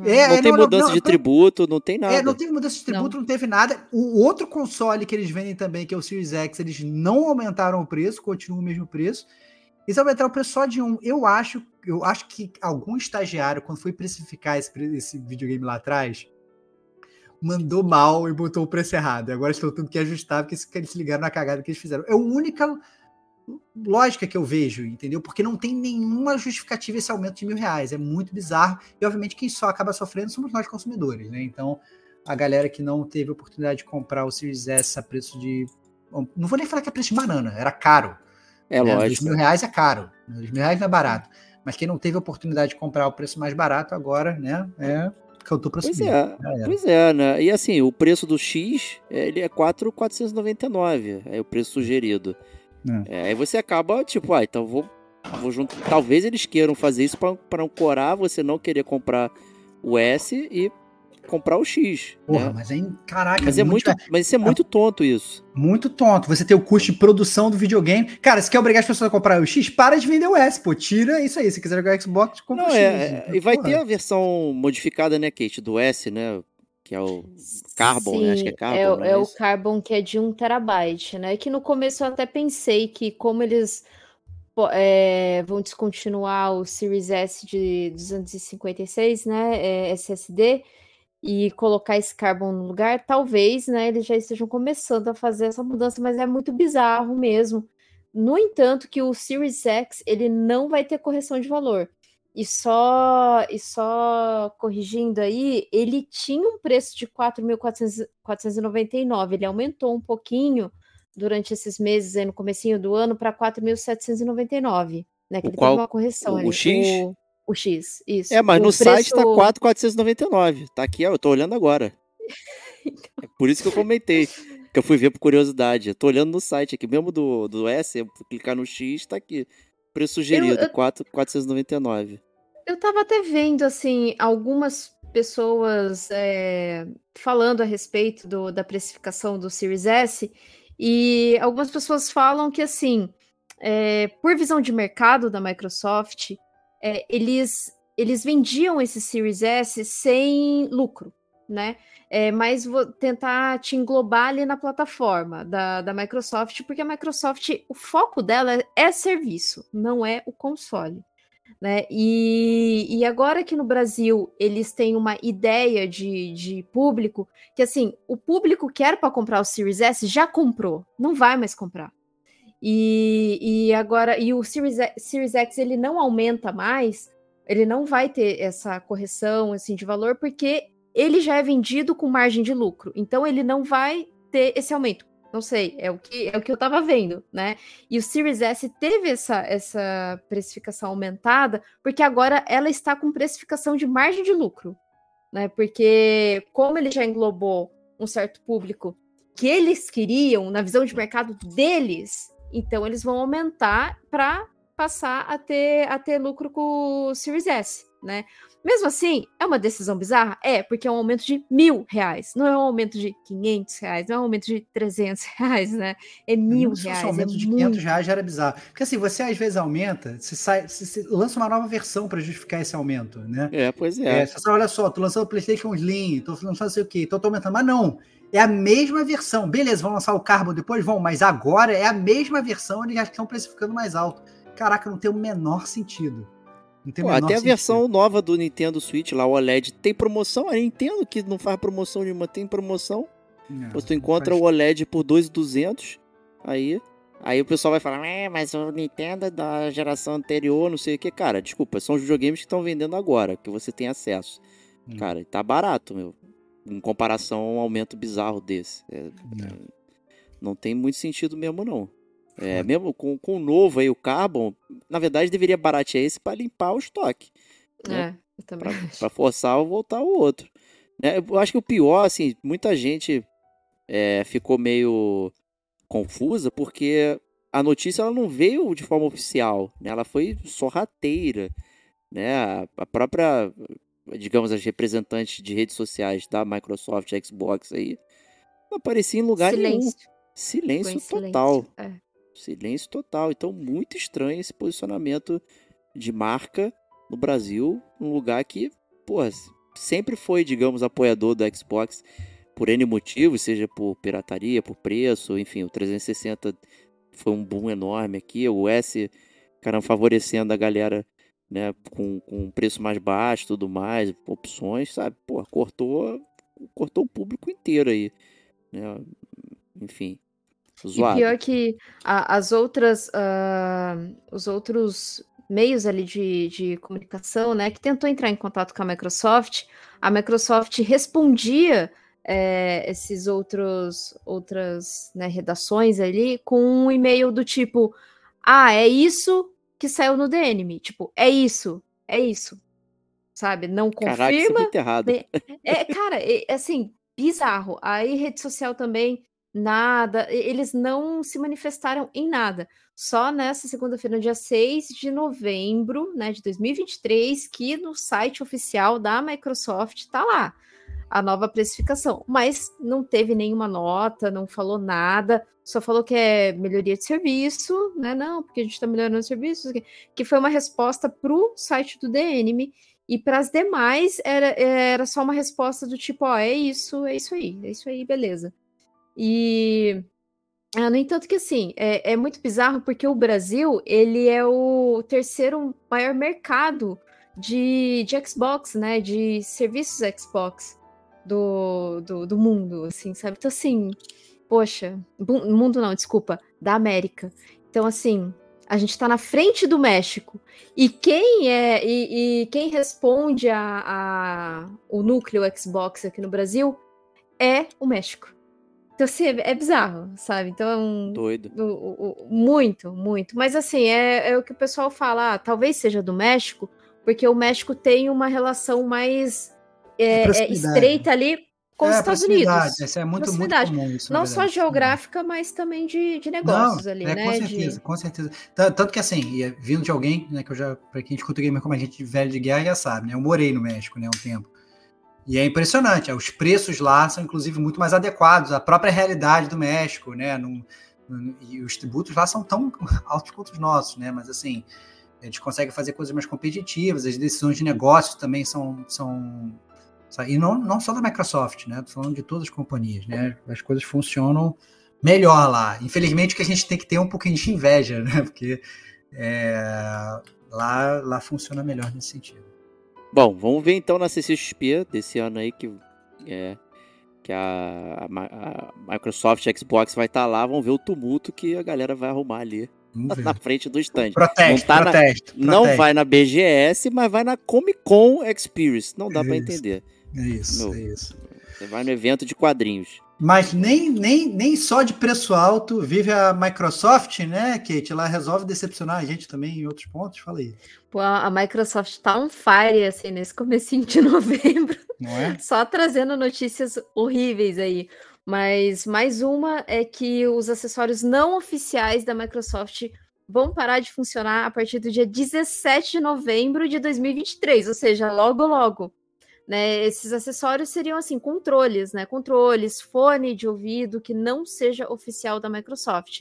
É, não tem não, mudança não, de tributo, não tem nada. É, não tem mudança de tributo, não. teve nada. O outro console que eles vendem também, que é o Series X, eles não aumentaram o preço, continua o mesmo preço. Eles aumentaram o preço só de um. Eu acho, eu acho que algum estagiário, quando foi precificar esse, esse videogame lá atrás, mandou mal e botou o preço errado. Agora estão tendo que ajustar, porque eles se ligaram na cagada que eles fizeram. É a única lógica que eu vejo, entendeu? Porque não tem nenhuma justificativa esse aumento de mil reais. É muito bizarro. E, obviamente, quem só acaba sofrendo somos nós consumidores, né? Então, a galera que não teve oportunidade de comprar o Series S a preço de. Não vou nem falar que é preço de banana, era caro. É né? lógico. Os mil reais é caro. Os mil reais não é barato. Mas quem não teve oportunidade de comprar o preço mais barato agora, né? É cantou pra pois subir. É, pois é, né? E assim, o preço do X, ele é 4,499, é o preço sugerido. É. É, aí você acaba, tipo, ah, então vou, vou junto. Talvez eles queiram fazer isso para ancorar você não querer comprar o S e comprar o X. Porra, né? mas aí, caraca, Mas é muito, mas isso é muito tonto isso. Muito tonto. Você tem o custo de produção do videogame. Cara, se quer obrigar as pessoas a comprar o X, para de vender o S, pô. Tira isso aí. Se quiser jogar Xbox, compra Não, o X. é, Então, e vai ter a versão modificada, né, Kate, do S, né? Que é o Carbon, né? Acho que é Sim, Carbon. é, é o? Carbon que é de 1 terabyte, né? Que no começo eu até pensei que como eles é, vão descontinuar o Series S de 256, né? é, SSD, e colocar esse Carbon no lugar, talvez, né? Eles já estejam começando a fazer essa mudança, mas é muito bizarro mesmo. No entanto, que o Series X ele não vai ter correção de valor. E só, e só corrigindo aí, ele tinha um preço de 4.499, ele aumentou um pouquinho durante esses meses aí no comecinho do ano para 4.799, né? Que O ele qual- uma correção o- ali. o X? O, o X, isso. É, mas O no site tá preço- 4,499. Tá aqui, ó, eu tô olhando agora. É por isso que eu comentei. Que eu fui ver por curiosidade. Eu tô olhando no site aqui, mesmo do, do S, eu clicar no X, tá aqui. Preço sugerido, eu- 4,499. Eu tava até vendo, assim, algumas pessoas é, falando a respeito do- da precificação do Series S, e algumas pessoas falam que, assim, é, por visão de mercado da Microsoft, é, eles, eles vendiam esse Series S sem lucro, né? É, mas vou tentar te englobar ali na plataforma da, da Microsoft, porque a Microsoft, o foco dela é, serviço, não é o console né? E, e agora que no Brasil eles têm uma ideia de, de público, que assim, o público que era para comprar o Series S já comprou, não vai mais comprar. E, e agora, e o Series, Series X ele não aumenta mais, ele não vai ter essa correção assim de valor, porque ele já é vendido com margem de lucro. Então ele não vai ter esse aumento. Não sei, é o que é o que eu tava vendo, né? E o Series S teve essa, essa precificação aumentada, porque agora ela está com precificação de margem de lucro, né? Porque como ele já englobou um certo público que eles queriam, na visão de mercado deles, então eles vão aumentar para passar a ter, a ter lucro com o Series S, né? Mesmo assim, é uma decisão bizarra? É, porque é um aumento de mil reais, não é um aumento de 500 reais, não é um aumento de 300 reais, né? É mil Mesmo se fosse reais. um aumento é de muito. 500 reais já era bizarro. Porque assim, você às vezes aumenta, você, sai, você, você lança uma nova versão para justificar esse aumento, né? É, pois É, é. você fala, olha só, tô lançando o PlayStation Slim, tô lançando não sei o quê, então tô aumentando. Mas não, é a mesma versão. Beleza, vão lançar o Carbon depois? Vão, mas agora é a mesma versão, eles já estão precificando mais alto. Caraca, não tem o menor sentido. Pô, até a sentido. versão nova do Nintendo Switch, lá, o OLED, tem promoção. A Nintendo, que não faz promoção nenhuma, tem promoção. Não, não encontra faz- o OLED por 2,200, aí... Aí o pessoal vai falar, é, mas o Nintendo é da geração anterior, não sei o que. Cara, desculpa, são os videogames que estão vendendo agora, que você tem acesso. Hum. Cara, tá barato, meu. Em comparação a um aumento bizarro desse. É, Não. não tem muito sentido mesmo, não. É, mesmo com, com o novo aí, o Carbon, na verdade deveria baratear esse para limpar o estoque. né? É, pra forçar ou voltar o outro. Né, Eu acho que o pior, assim, muita gente é, ficou meio confusa porque a notícia ela não veio de forma oficial, né? Ela foi sorrateira, né? A, própria, digamos, as representantes de redes sociais da Microsoft, Xbox aí, não aparecia em lugar nenhum. Silêncio. Silêncio total. silêncio, é. Silêncio total. Então, muito estranho esse posicionamento de marca no Brasil, num lugar que, pô, sempre foi, digamos, apoiador do Xbox por N motivos, seja por pirataria, por preço, enfim, o 360 foi um boom enorme aqui, o S, caramba, favorecendo a galera, né, com, com um preço mais baixo, tudo mais, opções, sabe? Pô, cortou, cortou o público inteiro aí, né? Enfim, zoado. E pior que a- as outras, ah, os outros meios ali de, de comunicação, né, que tentou entrar em contato com a Microsoft, a Microsoft respondia é, esses outros outras né, redações ali com um e-mail do tipo, ah, é isso que saiu no DNM, tipo, é isso, é isso, sabe? Não Caraca, isso é confirma, muito errado. né? é, cara, é, assim, bizarro. Aí rede social também, nada. Eles não se manifestaram em nada. Só nessa segunda-feira, dia 6 de novembro, né, de 2023, que no site oficial da Microsoft tá lá. a nova precificação, mas não teve nenhuma nota, não falou nada, só falou que é melhoria de serviço, né? Não, porque a gente está melhorando o serviço, que foi uma resposta para o site do Enemy, e para as demais era, era só uma resposta do tipo, ó, é isso, é isso aí, é isso aí, beleza. E ah, no entanto que assim, é, é muito bizarro porque o Brasil, ele é o terceiro maior mercado de, de Xbox, né, de serviços Xbox do, do, do mundo, assim, sabe? Então assim, poxa, mundo não, desculpa, da América. Então assim, a gente está na frente do México. E quem é e, e quem responde a, a, o núcleo Xbox aqui no Brasil é o México. Então, assim, é, é bizarro, sabe? Então. Doido. O, o, muito, muito. Mas, assim, é, é o que o pessoal fala. Ah, talvez seja do México, porque o México tem uma relação mais é, é estreita ali com os é, Estados Unidos. Isso é muito, muito comum. Isso, Não só geográfica, mas também de, de negócios Não, ali, é, né? Com certeza, de... com certeza. Tanto que assim, vindo de alguém, né, que eu já, para quem escuta gamer como a gente velho de guerra já sabe, né? Eu morei no México, né, um tempo. E é impressionante, os preços lá são inclusive muito mais adequados à própria realidade do México, né? No, no, e os tributos lá são tão altos quanto os nossos, né? Mas assim, a gente consegue fazer coisas mais competitivas, as decisões de negócio também são. são e não, não só da Microsoft, né? Tô falando de todas as companhias, né? As coisas funcionam melhor lá. Infelizmente que a gente tem que ter um pouquinho de inveja, né? Porque é, lá, lá funciona melhor nesse sentido. Bom, vamos ver então na CCXP desse ano aí que é que a, a, a Microsoft Xbox vai estar tá lá, vamos ver o tumulto que a galera vai arrumar ali na frente do stand. Protesto, não, tá protesto, na, não vai na BGS, mas vai na Comic Con Experience. Não dá é para entender. É isso, Meu, é isso. Você vai no evento de quadrinhos. Mas nem, nem, nem só de preço alto vive a Microsoft, né, Kate? Ela resolve decepcionar a gente também em outros pontos. Fala aí. Pô, a Microsoft tá on fire, assim, nesse comecinho de novembro. Não é? Só trazendo notícias horríveis aí. Mas mais uma é que os acessórios não oficiais da Microsoft vão parar de funcionar a partir do dia 17 de novembro de 2023, ou seja, logo logo. Né, esses acessórios seriam assim controles, né? Controles, fone de ouvido que não seja oficial da Microsoft.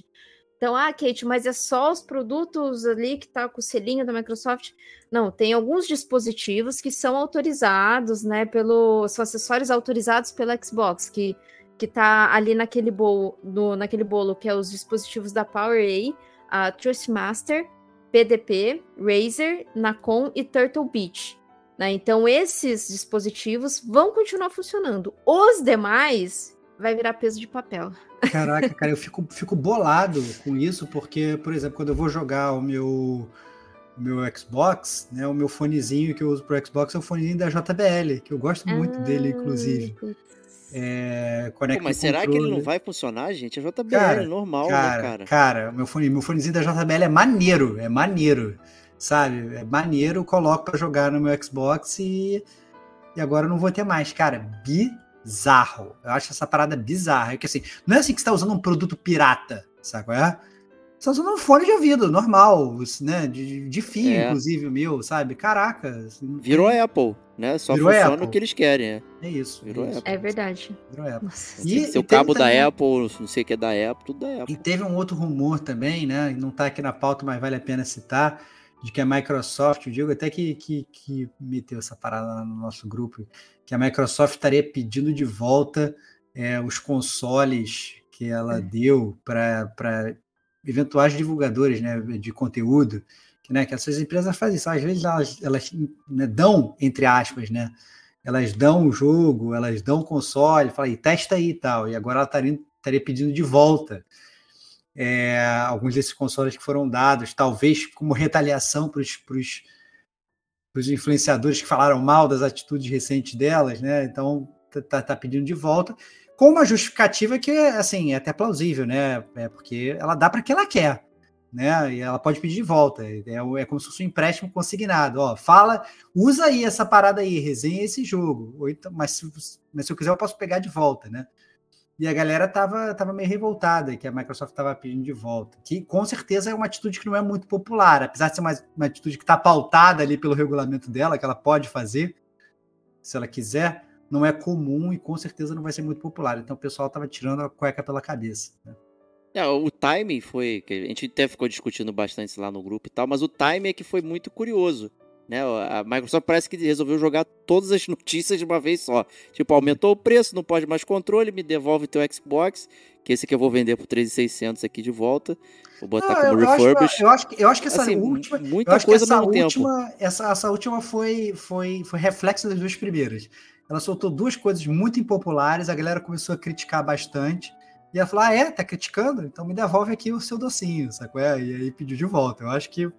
Então, ah, Kate, mas é só os produtos ali que tá com o selinho da Microsoft? Não, tem alguns dispositivos que são autorizados, né, pelo são acessórios autorizados pela Xbox, que que tá ali naquele bolo, no, naquele bolo que é os dispositivos da PowerA, a Trustmaster, PDP, Razer, Nacon e Turtle Beach. Né? Então, esses dispositivos vão continuar funcionando. Os demais vai virar peso de papel. Caraca, cara, eu fico, fico bolado com isso, porque, por exemplo, quando eu vou jogar o meu, o meu Xbox, né, o meu fonezinho que eu uso pro Xbox é o fonezinho da JBL, que eu gosto muito ah, dele, inclusive. É, Pô, mas será que ele não vai funcionar, gente? A JBL cara, é normal, cara, né, cara? Cara, meu, fone, meu fonezinho da JBL é maneiro, é maneiro sabe? É maneiro, coloco para jogar no meu Xbox e, e agora eu não vou ter mais. Cara, bizarro. Eu acho essa parada bizarra. É que assim, não é assim que você tá usando um produto pirata, sabe? É? Você tá usando um fone de ouvido, normal, né? De, de fio, é. inclusive, o meu, sabe? Caraca. Assim, Virou a Apple, né? Só Virou funciona Apple. o que eles querem, é. É isso. Virou é, isso. é verdade. Virou Apple. E, Seu cabo da também... Apple, não sei o que é da Apple, tudo da Apple. E teve um outro rumor também, né? Não tá aqui na pauta, mas vale a pena citar de que a Microsoft, o Diego até que, que, que meteu essa parada no nosso grupo, que a Microsoft estaria pedindo de volta é, os consoles que ela é. deu para eventuais divulgadores né, de conteúdo, que, né, que essas empresas fazem isso, às vezes elas, elas né, dão, entre aspas, né, elas dão o jogo, elas dão o console, fala aí, testa aí e tal, e agora ela estaria, estaria pedindo de volta é, alguns desses consoles que foram dados, talvez como retaliação para os influenciadores que falaram mal das atitudes recentes delas, né? Então tá, tá, tá pedindo de volta com uma justificativa que assim é até plausível, né? É porque ela dá para quem ela quer, né? E ela pode pedir de volta. É, é como se fosse um empréstimo consignado. Ó, fala, usa aí essa parada aí, resenha esse jogo. Então, mas, se, mas se eu quiser eu posso pegar de volta, né? E a galera tava, tava meio revoltada que a Microsoft estava pedindo de volta. Que com certeza é uma atitude que não é muito popular, apesar de ser uma, uma atitude que está pautada ali pelo regulamento dela, que ela pode fazer, se ela quiser. não é comum e com certeza não vai ser muito popular. Então o pessoal tava tirando a cueca pela cabeça. Né? É, o timing foi. A gente até ficou discutindo bastante lá no grupo e tal, mas o timing é que foi muito curioso. Né? A Microsoft parece que resolveu jogar todas as notícias de uma vez só. Tipo, aumentou o preço, não pode mais controle, me devolve teu Xbox, que esse aqui eu vou vender por 3.600 aqui de volta. Vou botar não, como eu refurbish. Acho, eu, acho que, eu acho que essa assim, última. Muita coisa essa última, tempo. Essa, essa última foi, foi, foi reflexo das duas primeiras. Ela soltou duas coisas muito impopulares, a galera começou a criticar bastante. E ela falou: Ah, é? Tá criticando? Então me devolve aqui o seu docinho, sacou? É? E aí pediu de volta. Eu acho que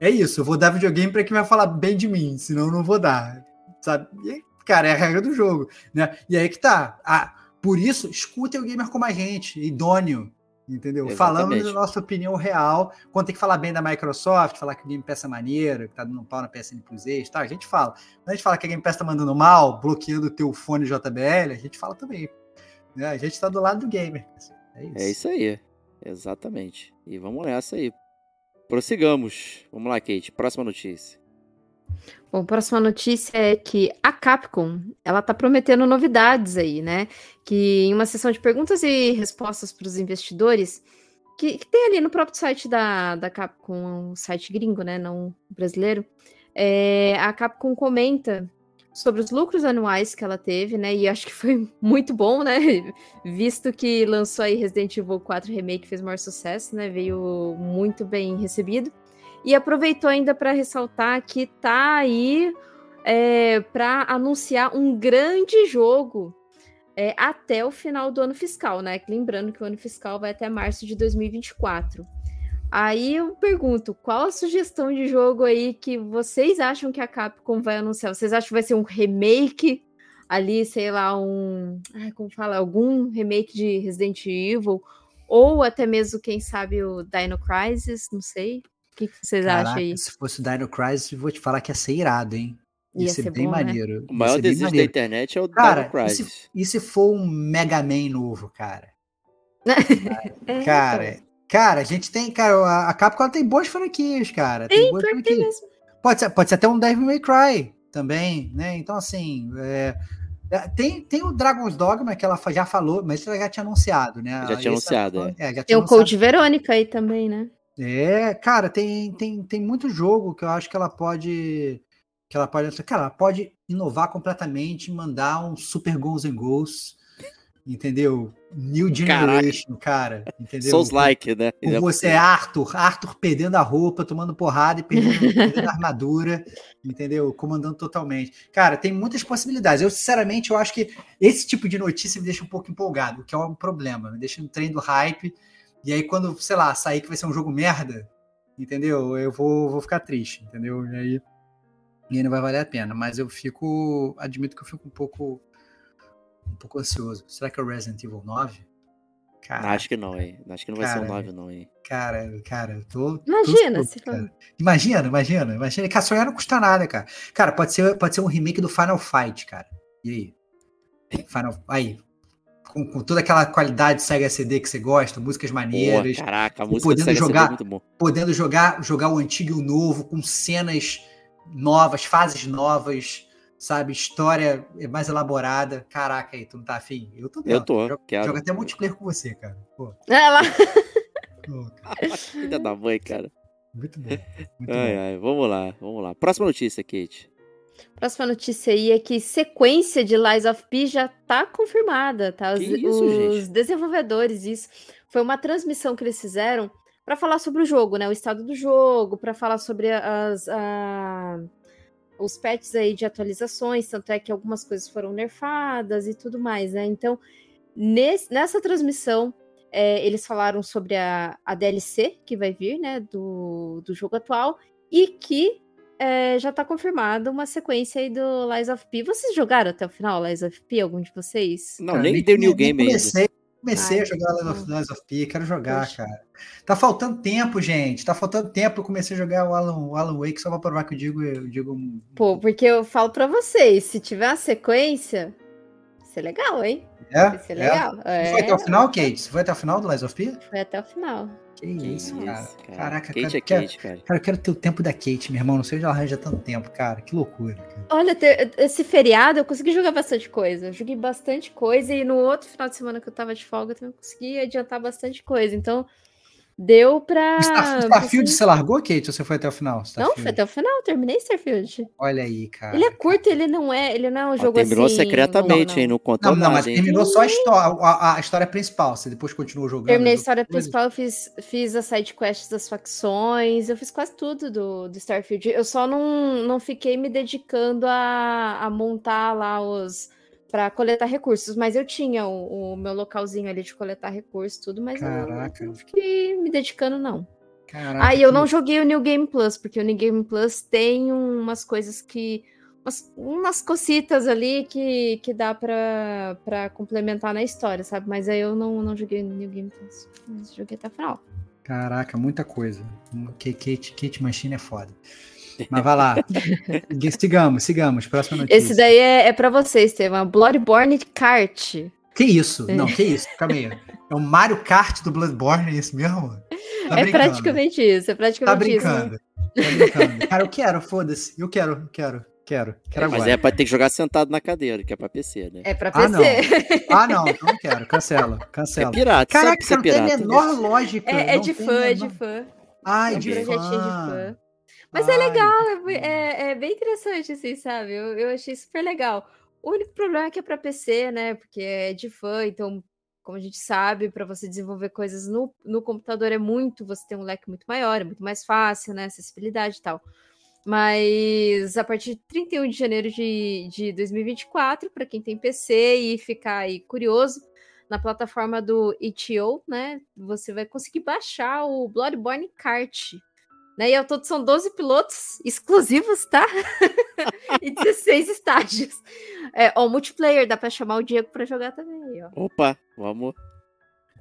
é isso. Eu vou dar videogame para quem vai falar bem de mim, senão eu não vou dar. Sabe? E, cara, é a regra do jogo. Né? E aí que tá. Ah, por isso, escutem o gamer como a gente, idôneo. Entendeu? Exatamente. Falando da nossa opinião real. Quando tem que falar bem da Microsoft, falar que o Game Pass é maneiro, que tá dando um pau na PSN Plus Ex, tá? A gente fala. Quando a gente fala que a Game Pass tá mandando mal, bloqueando o teu fone JBL, a gente fala também. Né? A gente tá do lado do gamer. É isso. É isso aí. Exatamente. E vamos nessa aí. Prossigamos. Vamos lá, Kate. Próxima notícia. Bom, próxima notícia é que a Capcom, ela tá prometendo novidades aí, né? Que em uma sessão de perguntas e respostas para os investidores, que, que, tem ali no próprio site da, da Capcom, um site gringo, né? Não brasileiro, é, a Capcom comenta sobre os lucros anuais que ela teve, né? E acho que foi muito bom, né? Visto que lançou aí Resident Evil 4 Remake, fez maior sucesso, né? Veio muito bem recebido. E aproveitou ainda para ressaltar que tá aí é, para anunciar um grande jogo é, até o final do ano fiscal, né? Lembrando que o ano fiscal vai até março de 2024. Aí eu pergunto, qual a sugestão de jogo aí que vocês acham que a Capcom vai anunciar? Vocês acham que vai ser um remake ali, sei lá, um, ai, como fala, algum remake de Resident Evil ou até mesmo, quem sabe, o Dino Crisis, não sei. O que, vocês Caraca, acham aí? Se fosse o Dino Crisis, vou te falar que ia ser irado, hein? Ia, ia ser, ser, bem bom, né? maneiro. Né? O maior desejo da internet é o cara, Dino Crisis. E se, e se for um Mega Man novo, cara? é, cara, então. Cara, a gente tem, cara, a Capcom tem boas franquias, cara. Tem, tem boas franquias. Mesmo. Pode ser, pode ser até um Devil May Cry também, né? Então, assim, é, é, tem, tem o Dragon's Dogma que ela já falou, mas ela já tinha anunciado, né? Já tinha anunciado, é. é já tinha tem o Code Verônica aí também, né? É, cara, tem, tem, tem muito jogo que eu acho que ela pode. Que ela pode. Cara, ela pode inovar completamente, mandar um Super Goals and Goals entendeu? New Generation, Caraca. cara, entendeu? Souls like, né? Com você é Arthur, Arthur perdendo a roupa, tomando porrada e perdendo, perdendo a armadura, entendeu? Comandando totalmente. Cara, tem muitas possibilidades. Eu, sinceramente, eu acho que esse tipo de notícia me deixa um pouco empolgado, que é um problema, me deixa no trem do hype, e aí quando, sei lá, sair que vai ser um jogo merda, entendeu? Eu vou, vou ficar triste, entendeu? E aí, e aí não vai valer a pena, mas eu fico, admito que eu fico um pouco um pouco ansioso. Será que é o Resident Evil 9? Cara, acho que não, hein? Acho que não vai cara, ser o 9, não, hein? Cara, cara, eu tô. Imagina, tô, se cara. Imagina, imagina, imagina. Cara, sonhar não custa nada, cara. Cara, pode ser, pode ser um remake do Final Fight, cara. E aí? Final. Aí. Com, com toda aquela qualidade Sega CD que você gosta, músicas maneiras. Boa, caraca, a música podendo jogar, CD é muito bom. Podendo jogar, jogar o antigo e o novo, com cenas novas, fases novas sabe? História mais elaborada. Caraca, aí, tu não tá afim? Eu tô Eu tô, jogo, quero. Joga até multiplayer com você, cara. Pô. É lá. Filha da mãe, cara. Muito bom. Muito ai, bom. ai, vamos lá, vamos lá. Próxima notícia, Kate. Próxima notícia aí é que sequência de Lies of P já tá confirmada, tá? Os, isso, os desenvolvedores, isso. Foi uma transmissão que eles fizeram para falar sobre o jogo, né? O estado do jogo, para falar sobre as, a, os patches aí de atualizações, tanto é que algumas coisas foram nerfadas e tudo mais, né? Então, nesse, nessa transmissão, é, eles falaram sobre a, a DLC que vai vir, né, do, do jogo atual, e que é, já está confirmada uma sequência aí do Lies of P. Vocês jogaram até o final Lies of P, algum de vocês? Não, nem deu New Game ainda. Comecei Ai, a jogar Lies of, Lies of P, quero jogar, Poxa. cara. Tá faltando tempo, gente. Tá faltando tempo. Eu comecei a jogar o Alan, o Alan Wake só pra provar que eu digo, eu digo. Pô, porque eu falo pra vocês, se tiver uma sequência, ser legal, hein? É? Vai ser é? legal. Você Foi até o final, Kate? Você foi até o final do Lies of P? Foi até o final. Que, isso, cara. Isso, cara. Caraca, Kate cara, é quero- Kate, cara. Cara, eu quero ter o tempo da Kate, meu irmão. Não sei onde ela arranja tanto tempo, cara. Que loucura. cara. Olha, esse feriado eu consegui jogar bastante coisa. Eu joguei bastante coisa e no outro final de semana que eu tava de folga eu também consegui adiantar bastante coisa. Então, deu pra. Star- Starfield você largou, Kate, ou você foi até o final? Não, Starfield? foi até o final, terminei Starfield. Olha aí, cara. ele é curto, ele não é, ele não é um jogo terminou assim. secretamente, longo, hein? não. Não contou Não, não, mas terminou só a história, a, a história principal. Você depois continuou jogando. Terminei a história principal, eu fiz, fiz as sidequests das facções, eu fiz quase tudo do, do Starfield. Eu só não, não fiquei me dedicando a, a montar lá os. Pra coletar recursos, mas eu tinha o, o meu localzinho ali de coletar recursos, tudo, mas eu não- Caraca. fiquei me dedicando, não. Caraca, Aí eu não joguei o New Game Plus, porque o New Game Plus tem umas coisas que. Umas, umas cocitas ali que, que dá pra, pra complementar na história, sabe? Mas aí eu não, não joguei o New Game Plus. Mas joguei até o final. Caraca, muita coisa. Kate, Kate Machine é foda. Mas vai lá. sigamos, sigamos. Próxima notícia. Esse daí é, é pra você, Estevam. Bloodborne Kart. Que isso? Não, que isso? Calma aí. É o Mario Kart do Bloodborne, é isso mesmo? Tá é praticamente isso, é Tá praticamente isso. brincando. Tá brincando. Cara, eu quero, foda-se. Eu quero, eu quero, quero. Quero Mas agora. é pra ter que jogar sentado na cadeira, que é pra PC, né? É pra Ah, não. PC. Ah, não, então não quero. Cancela, É cancela. pirata, Caraca, sabe que isso é não tem a pirata. né? menor lógica. É, é de fã, é de menor- fã. Ai, É um de projetinho de fã. Mas é Ai, legal, é, é- é bem interessante, assim, sabe? Eu, eu achei super legal. O único problema é que é para PC, né? Porque é de fã, então, como a gente sabe, para você desenvolver coisas no, no computador é muito, você tem um leque muito maior, é muito mais fácil, né? Acessibilidade e tal. Mas a partir de 31 de janeiro de, de 2024, para quem tem PC e ficar aí curioso, na plataforma do itch.io, né? Você vai conseguir baixar o Bloodborne Kart. Né? E ao todo são 12 pilotos exclusivos, tá? e 16 estágios. É, ó, multiplayer, dá pra chamar o Diego pra jogar também, ó. Opa, vamos.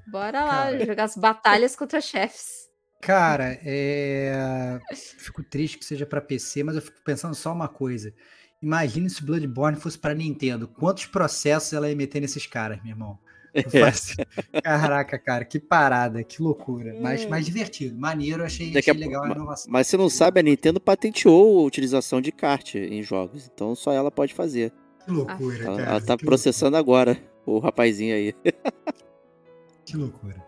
Bora lá, Cara. jogar as batalhas contra chefes. Cara, é... fico triste que seja pra PC, mas eu fico pensando só uma coisa. Imagine se o Bloodborne fosse pra Nintendo. Quantos processos ela ia meter nesses caras, meu irmão? Eu faço- Caraca, cara, que parada, que loucura. Mas, mas divertido, maneiro, achei, Daqui a achei legal a inovação. Mas você não sabe, a Nintendo patenteou a utilização de kart em jogos, então só ela pode fazer. Que loucura, Ela, cara. ela tá processando agora o rapazinho aí. loucura, Que loucura.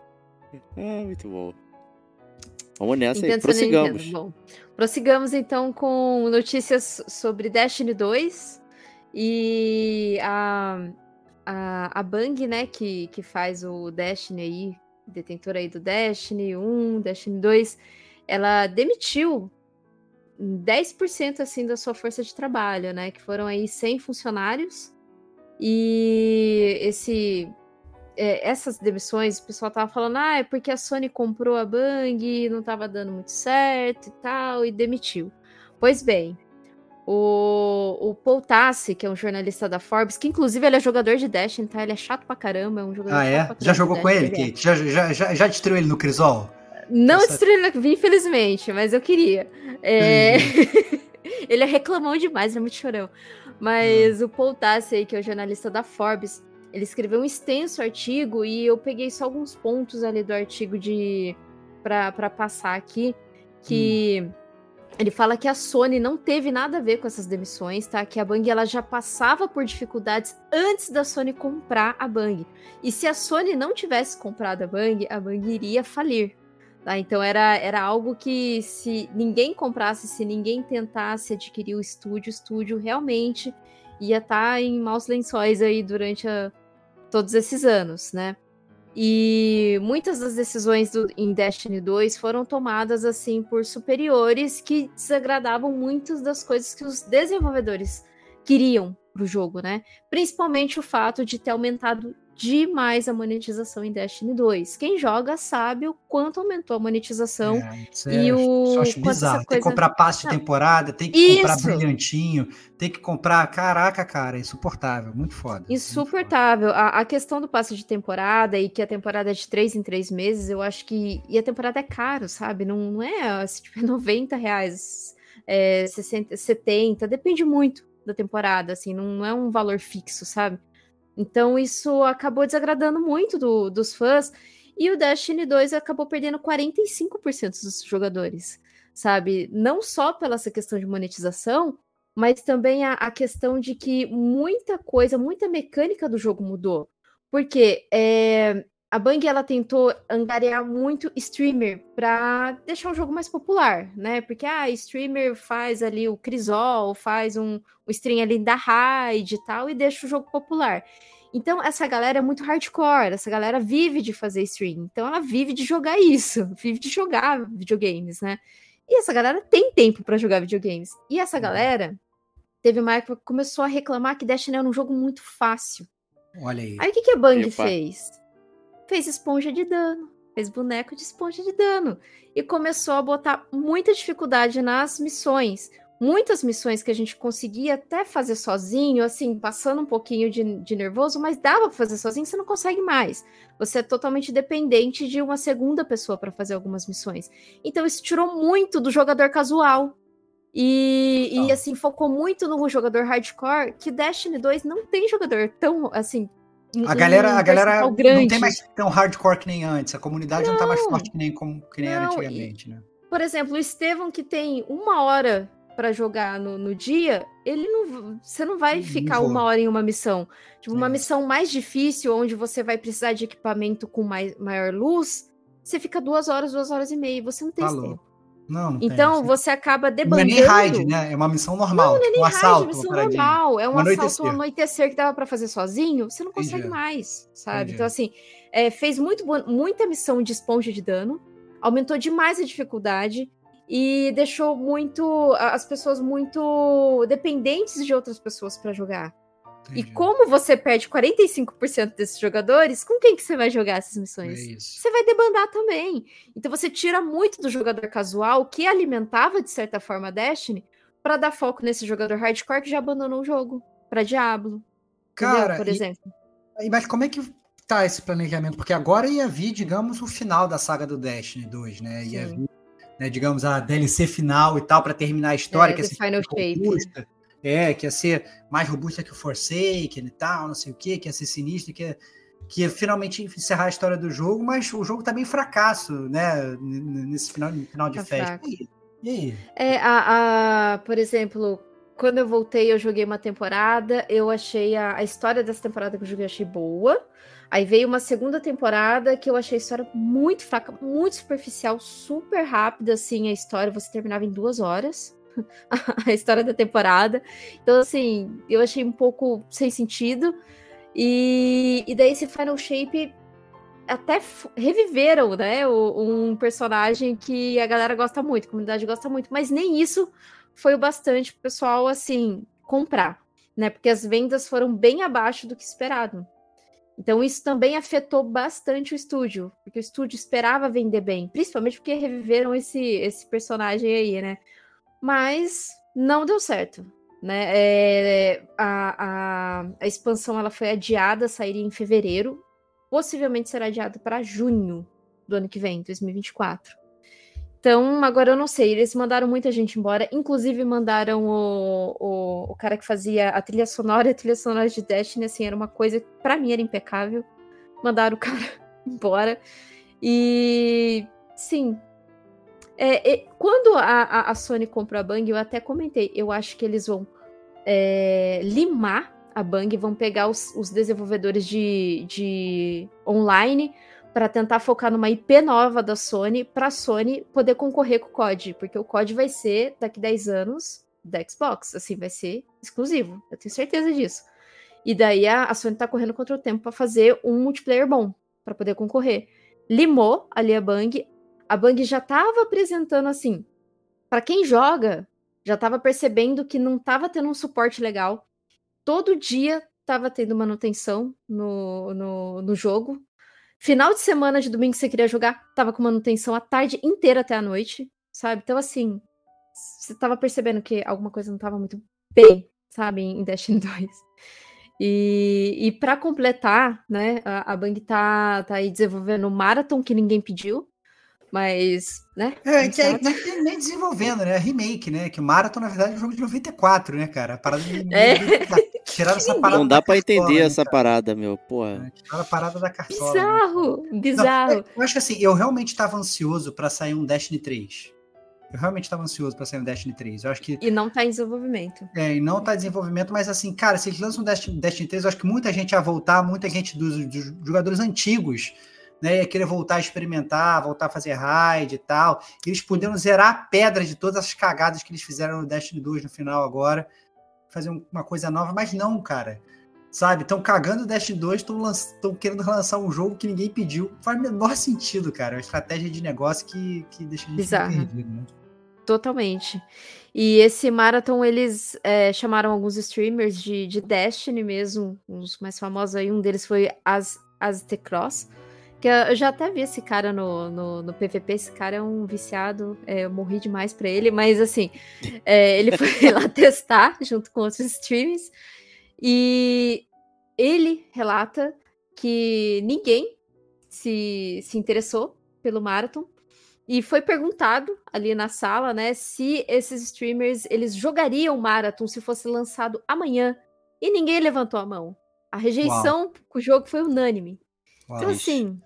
Ah, muito bom. Vamos nessa aí, Nintendo Super prossigamos. Nintendo. Bom, prossigamos então com notícias sobre Destiny 2 e a, a, a Bang, né, que, que faz o Destiny aí, detentora aí do Destiny 1, Destiny 2, ela demitiu 10% assim da sua força de trabalho, né, que foram aí 100 funcionários e esse é, essas demissões, o pessoal tava falando, ah, é porque a Sony comprou a Bang, não tava dando muito certo e tal, e demitiu. Pois bem, o, o Paul Tassi, que é um jornalista da Forbes, que inclusive ele é jogador de Destiny, tá? Ele é chato pra caramba, é um jogador Ah, é? Já jogou com ele. Kate? Já, já, já, já destruiu ele no Crisol? Não Essa- destruiu ele, infelizmente, mas eu queria. É, ele é reclamão demais, ele é muito chorão. Mas o Paul Tassi aí, que é o jornalista da Forbes, ele escreveu um extenso artigo e eu peguei só alguns pontos ali do artigo de para passar aqui, que ele fala que a Sony não teve nada a ver com essas demissões, tá? Que a Bang ela já passava por dificuldades antes da Sony comprar a Bang. E se a Sony não tivesse comprado a Bang, a Bang iria falir. Tá? Então era, era algo que se ninguém comprasse, se ninguém tentasse adquirir o estúdio, o estúdio realmente ia estar em maus lençóis aí durante a- todos esses anos, né? E muitas das decisões do, em Destiny 2 foram tomadas assim por superiores que desagradavam muitas das coisas que os desenvolvedores queriam pro jogo, né? Principalmente o fato de ter aumentado demais a monetização em Destiny 2. Quem joga sabe o quanto aumentou a monetização. É, E é- o- acho bizarro. Tem que coisa- comprar passe de temporada, tem que comprar Isso. brilhantinho, tem que comprar. Caraca, cara, é insuportável, muito foda. muito foda. Insuportável. A, a questão do passe de temporada e que a temporada é de três em três meses, eu acho que. E a temporada é caro, sabe? Não, não é assim, tipo, 90 reais, é, 60, 70, depende muito da temporada, assim, não é um valor fixo, sabe? Então isso acabou desagradando muito do, dos fãs. E o Destiny 2 acabou perdendo 45% dos jogadores, sabe? Não só pela essa questão de monetização, mas também a, a, questão de que muita coisa, muita mecânica do jogo mudou. Porque é, a Bang ela tentou angariar muito streamer para deixar o jogo mais popular, né? Porque a ah, streamer faz ali o Crisol, faz um, um stream ali da raid e tal, e deixa o jogo popular. Então, essa galera é muito hardcore, essa galera vive de fazer stream. Então, ela vive de jogar isso, vive de jogar videogames, né? E essa galera tem tempo para jogar videogames. E essa uhum. galera teve uma época que começou a reclamar que Destiny era um jogo muito fácil. Olha aí. Aí o que, que a Bang Epa. fez? Fez esponja de dano. Fez boneco de esponja de dano. E começou a botar muita dificuldade nas missões muitas missões que a gente conseguia até fazer sozinho, assim, passando um pouquinho de, de nervoso, mas dava para fazer sozinho, você não consegue mais. Você é totalmente dependente de uma segunda pessoa para fazer algumas missões. Então isso tirou muito do jogador casual. E, e assim, focou muito no jogador hardcore, que Destiny 2 não tem jogador tão, assim, a galera, um a galera não tem mais tão hardcore que nem antes. A comunidade não, não tá mais forte que nem, como, que nem não, era antigamente, né? Por exemplo, o Estevão, que tem uma hora para jogar no, no, dia, ele não. Você não vai ficar uma hora em uma missão. Tipo, uma é. missão mais difícil, onde você vai precisar de equipamento com mais, maior luz, você fica duas horas, duas horas e meia. Você não tem Falou. tempo. Não, não então tem, você acaba debandando. Não é nem raid, né? É uma missão normal. Não, não é nem um raid, assalto, é missão normal. É um, um assalto anoitecer. um anoitecer que dava para fazer sozinho. Você não consegue Entendi. mais, sabe? Entendi. Então, assim, é, fez muito, muita missão de esponja de dano. Aumentou demais a dificuldade e deixou muito as pessoas muito dependentes de outras pessoas para jogar. Entendi. E como você perde 45% desses jogadores, com quem que você vai jogar essas missões? É você vai debandar também. Então você tira muito do jogador casual que alimentava de certa forma a Destiny para dar foco nesse jogador hardcore que já abandonou o jogo para Diablo. Cara, por exemplo. E, mas como é que tá esse planejamento? Porque agora ia vir, digamos, o final da saga do Destiny 2, né? Ia vir né, digamos, a DLC final e tal, para terminar a história, é, que ia ser Final robusta. É, que ia ser mais robusta que o Forsaken e tal, não sei o que, que ia ser sinistro, que ia, que ia finalmente encerrar a história do jogo, mas o jogo tá bem fracasso, né, nesse final, final de tá festa. E, e aí? É, a, a, por exemplo, quando eu voltei, eu joguei uma temporada, eu achei a, a história dessa temporada que eu joguei, achei boa. Aí veio uma segunda temporada que eu achei a história muito fraca, muito superficial, super rápida, assim, a história, você terminava em duas horas. a história da temporada. Então, assim, eu achei um pouco sem sentido. E, e daí esse Final Shape até reviveram, né? um personagem que a galera gosta muito, a comunidade gosta muito, mas nem isso foi o bastante pro pessoal, assim, comprar, né? Porque as vendas foram bem abaixo do que esperado. Então isso também afetou bastante o estúdio, porque o estúdio esperava vender bem, principalmente porque reviveram esse, esse personagem aí, né? Mas não deu certo, né? É, a, a, a expansão ela foi adiada, sairia em fevereiro, possivelmente será adiada para junho do ano que vem, 2024. Então, agora eu não sei, eles mandaram muita gente embora, inclusive mandaram o, o, o cara que fazia a trilha sonora, a trilha sonora de Destiny, assim, era uma coisa que pra mim era impecável. Mandaram o cara embora. E, sim, é, é, quando a, a, Sony comprou a Bang, eu até comentei, eu acho que eles vão é, limar a Bang, vão pegar os, os desenvolvedores de, de online para tentar focar numa IP nova da Sony, para a Sony poder concorrer com o COD, porque o COD vai ser daqui 10 anos da Xbox, assim, vai ser exclusivo, eu tenho certeza disso. E daí a, a Sony tá correndo contra o tempo para fazer um multiplayer bom, para poder concorrer. Limou ali a Bang, a Bang já tava apresentando assim, para quem joga, já tava percebendo que não tava tendo um suporte legal. Todo dia tava tendo manutenção no, no, no jogo, Final de semana de domingo que você queria jogar, tava com manutenção a tarde inteira até a noite, sabe? Então, assim, você tava percebendo que alguma coisa não tava muito bem, sabe, em Destiny 2. E, e para completar, né, a, a Bang tá, tá aí desenvolvendo o Marathon que ninguém pediu, Mas, né? É, que é, nem, nem desenvolvendo, né? Remake, né? Que o Marathon, na verdade, é um jogo de 94, né, cara? A parada de. É. Tiraram essa parada. Não dá pra cartola, entender né, essa cara? parada, meu. Porra. É, Tiraram a parada da cartola. né? Bizarro, Não, bizarro. é, eu acho que assim, eu realmente estava ansioso pra sair um Destiny 3. Eu realmente estava ansioso pra sair um Destiny 3. Eu acho que E não tá em desenvolvimento. é, e não tá em desenvolvimento, mas assim, cara, se eles lançam um Destiny, Destiny 3, eu acho que muita gente ia voltar, muita gente dos, dos jogadores antigos, né, ia querer voltar a experimentar, voltar a fazer raid e tal. E eles puderam zerar a pedra de todas as cagadas que eles fizeram no Destiny 2 no final agora, fazer um- uma coisa nova, mas não, cara. Sabe, estão cagando o Destiny 2, estão querendo lançar um jogo que ninguém pediu. Faz o menor sentido, cara. É uma estratégia de negócio que, que deixa a gente Bizarro. perdido, né? Totalmente. E esse Marathon, eles é, chamaram alguns streamers de, de Destiny mesmo, uns mais famosos aí. Um deles foi As, As The Cross. Que eu já até vi esse cara no, no, no PVP. Esse cara é um viciado. é, eu morri demais pra ele, mas assim, é, ele foi lá testar junto com outros streamers. E ele relata que ninguém se, se interessou pelo Marathon. E foi perguntado ali na sala, né, se esses streamers eles jogariam Marathon se fosse lançado amanhã. E ninguém levantou a mão. A rejeição com o jogo foi unânime. Uau. Então, assim,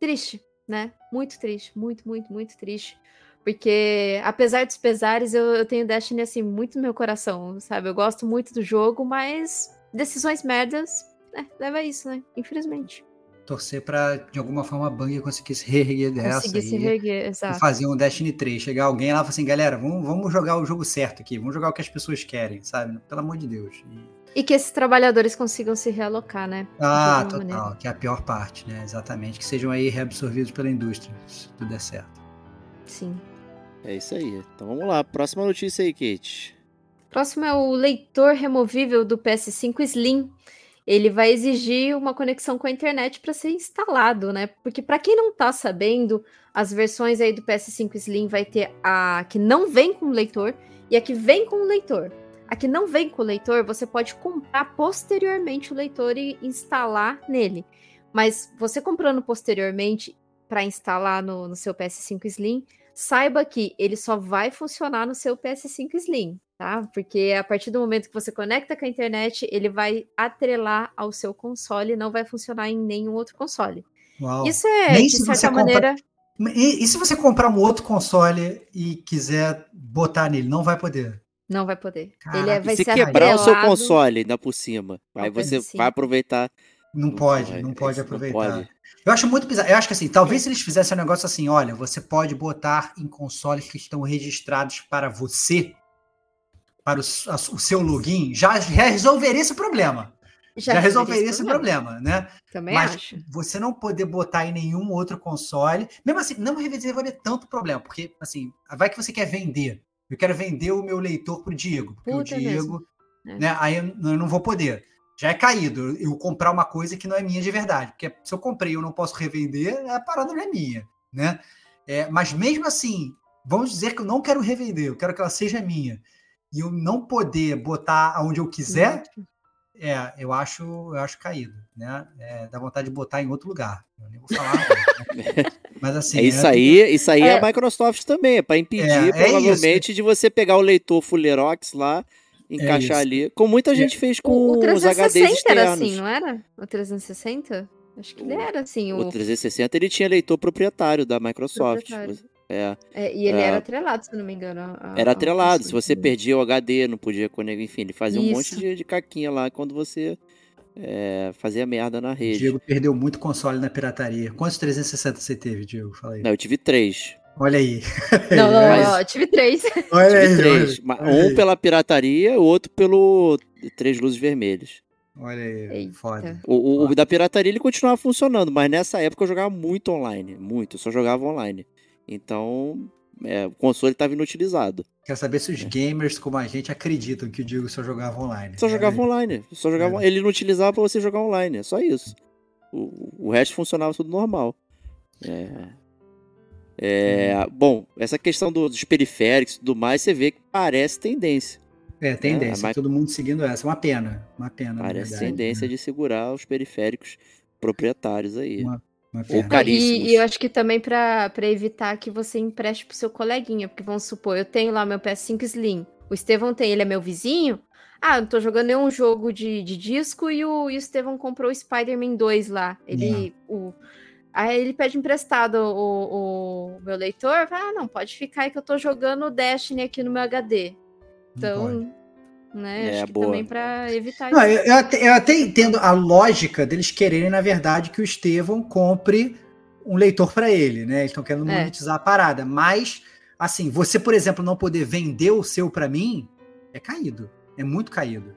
triste, né? Muito triste, muito, muito, muito triste. Porque, apesar dos pesares, eu, eu tenho Destiny, assim, muito no meu coração, sabe? Eu gosto muito do jogo, mas decisões merdas, né? Leva a isso, né? Infelizmente. torcer pra, de alguma forma, a Bang conseguisse reerguer dessa Conseguir se reerguer, exato. fazer um Destiny 3. Chegar alguém lá e falar assim, galera, vamos, vamos jogar o jogo certo aqui, vamos jogar o que as pessoas querem, sabe? Pelo amor de Deus. E- E que esses trabalhadores consigam se realocar, né? Ah, total, maneira. que é a pior parte, né? Exatamente. Que sejam aí reabsorvidos pela indústria, se tudo der certo. Sim. É isso aí. Então vamos lá. Próxima notícia aí, Kate. Próximo é o leitor removível do PS5 Slim. Ele vai exigir uma conexão com a internet para ser instalado, né? Porque para quem não tá sabendo, as versões aí do PS5 Slim vai ter a que não vem com o leitor e a que vem com o leitor. A que não vem com o leitor, você pode comprar posteriormente o leitor e instalar nele. Mas você comprando posteriormente para instalar no, no seu PS5 Slim, saiba que ele só vai funcionar no seu PS5 Slim, tá? Porque a partir do momento que você conecta com a internet, ele vai atrelar ao seu console e não vai funcionar em nenhum outro console. Uau. Isso é, Nem de certa você compra- maneira, E, e se você comprar um outro console e quiser botar nele, não vai poder. Não vai poder. Caraca, ele é, vai Se ser quebrar o seu console ainda por cima, aí você sim. vai aproveitar. Não, Não pode, pode, não pode isso não aproveitar. pode. Eu acho muito bizarro. Eu acho que assim, talvez se eles fizessem um negócio assim, olha, você pode botar em consoles que estão registrados para você, para o, a- o seu login, já resolveria esse problema. Já, resolveria esse problema, né? Também Mas acho. você não poder botar em nenhum outro console, mesmo assim, não resolveria tanto problema, porque assim, vai que você quer vender. Eu quero vender o meu leitor pro Diego, porque Puta o Diego, É. né, aí eu, não vou poder. Já é caído eu, eu comprar uma coisa que não é minha de verdade, porque se eu comprei e eu não posso revender, a parada não é minha, né? É, mas mesmo assim, vamos dizer que eu não quero revender, eu quero que ela seja minha. E eu não poder botar aonde eu quiser, é, eu acho, eu acho caído, né? É, dá vontade de botar em outro lugar. Eu nem vou falar. né? Mas assim, É isso aí, isso aí é, É. a Microsoft também, é para impedir É, é provavelmente de você pegar o leitor Fulerox lá, encaixar ali, como muita gente fez com O, o os HDs 360 externos. era assim, não era? O 360? Acho que ele era assim. O O, 360 ele tinha leitor proprietário da Microsoft. Proprietário. É, é, e ele é. era atrelado, se eu não me engano. a- era atrelado. Se console. você perdia o HD, não podia conectar, enfim, ele fazia um monte Isso. de, de caquinha lá quando você é, fazia merda na o rede. Diego perdeu muito console na pirataria. Quantos 360 você teve, Diego? Fala aí. Não, eu tive três. Olha aí. Não, não, Mas- não, eu tive três. Olha Tive aí. três. olha- Um aí. pela pirataria, o outro pelo Três Luzes Vermelhas. Olha aí. Eita. Foda. O, o- o da pirataria ele continuava funcionando, mas nessa época eu jogava muito online. Muito, eu só jogava online. Então, é, o console estava inutilizado. Quero saber se os gamers como a gente acreditam que o Diego só jogava online. Só jogava online. Só jogava, Ele não utilizava pra você jogar online, é só isso. O, o resto funcionava tudo normal. É, é, bom, essa questão do- dos periféricos e tudo mais, você vê que parece tendência. É, tendência. É, a Todo mundo seguindo essa. Uma pena. Uma pena. na Parece verdade, tendência né? de segurar os periféricos proprietários aí. Uma- Ou caríssimos. E, e eu acho que também para evitar que você empreste pro seu coleguinha, porque vamos supor, eu tenho lá meu PS5 Slim, o Estevão tem, ele é meu vizinho. Ah, não tô jogando nenhum jogo de, de disco e o, e o Estevão comprou o Spider-Man 2 lá. Ele. O, aí ele pede emprestado o, o meu leitor. Fala, ah, não, pode ficar aí que eu tô jogando o Destiny aqui no meu HD. Então, né? É, acho que boa. também para evitar Não, isso. eu, eu até, eu até entendo a lógica deles quererem, na verdade, que o Estevão compre um leitor para ele, né? Eles estão querendo É. monetizar a parada. Mas, assim, você, por exemplo, não poder vender o seu para mim é caído. É muito caído.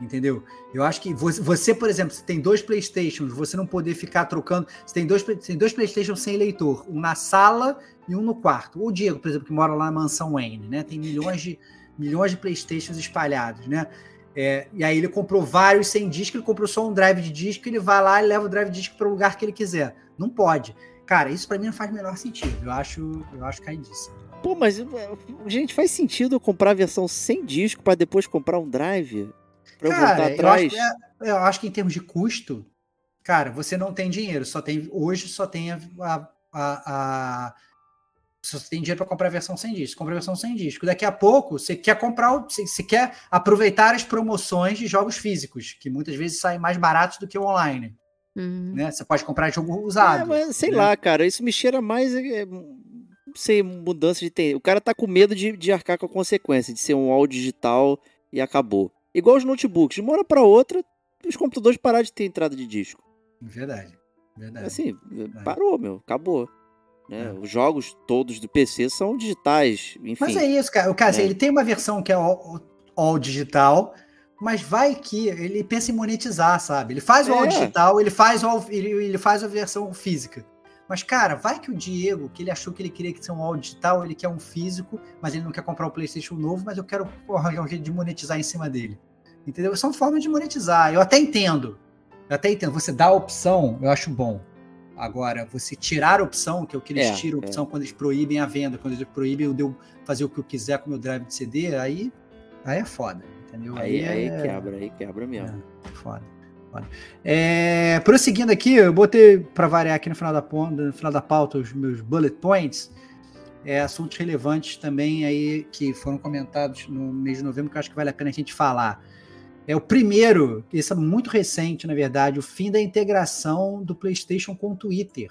Entendeu? Eu acho que você, por exemplo, se tem dois Playstations, você não poder ficar trocando. Você tem dois, Play- tem dois Playstations sem leitor, um na sala e um no quarto. O Diego, por exemplo, que mora lá na mansão Wayne, né? Tem milhões de, milhões de Playstations espalhados, né? É, e aí ele comprou vários sem disco, ele comprou só um drive de disco, ele vai lá e leva o drive de disco para o lugar que ele quiser. Não pode. Cara, isso para mim não faz o menor sentido. Eu acho, eu acho caidíssimo. Pô, mas, gente, faz sentido eu comprar a versão sem disco pra depois comprar um drive? Pra eu voltar Cara, eu atrás? acho, é, eu acho que em termos de custo, cara, você não tem dinheiro. Só tem hoje só tem a, a, a- a- só tem dinheiro para comprar a versão sem disco. Compra a versão sem disco. Daqui a pouco você quer comprar, você, você quer aproveitar as promoções de jogos físicos, que muitas vezes saem mais baratos do que o online. Uhum. Né? Você pode comprar jogo É, usado. mas sei né? lá, cara, isso me cheira mais. é, não sei, mudança de tempo. O cara tá com medo de, de arcar com a consequência, de ser um áudio digital e acabou. Igual os notebooks, de uma hora pra outra, os computadores pararam de ter entrada de disco. Verdade. Verdade. Assim, parou, meu, acabou. Né? É. Os jogos todos do PC são digitais, enfim. Mas é isso, cara. O cara, assim, É. ele tem uma versão que é all, all digital, mas vai que ele pensa em monetizar, sabe? Ele faz o all É. digital, ele faz, all- ele, ele faz a versão física. Mas, cara, vai que o Diego, que ele achou que ele queria que ser um all digital, ele quer um físico, mas ele não quer comprar o PlayStation novo, mas eu quero arranjar um jeito de monetizar em cima dele. Entendeu? São formas de monetizar. Eu até entendo. Eu até entendo. Você dá a opção, eu acho bom. Agora, você tirar a opção, que é o que eles É, tiram a é. opção quando eles proíbem a venda, quando eles proíbem eu fazer o que eu quiser com o meu drive de CD, aí, aí é foda, entendeu? Aí, aí é, quebra, aí quebra mesmo. é foda. foda. É, prosseguindo aqui, eu botei para variar aqui no final da, no final da pauta os meus bullet points, é, assuntos relevantes também aí que foram comentados no mês de novembro que eu acho que vale a pena a gente falar. É o primeiro, isso é muito recente, na verdade, o fim da integração do PlayStation com o Twitter,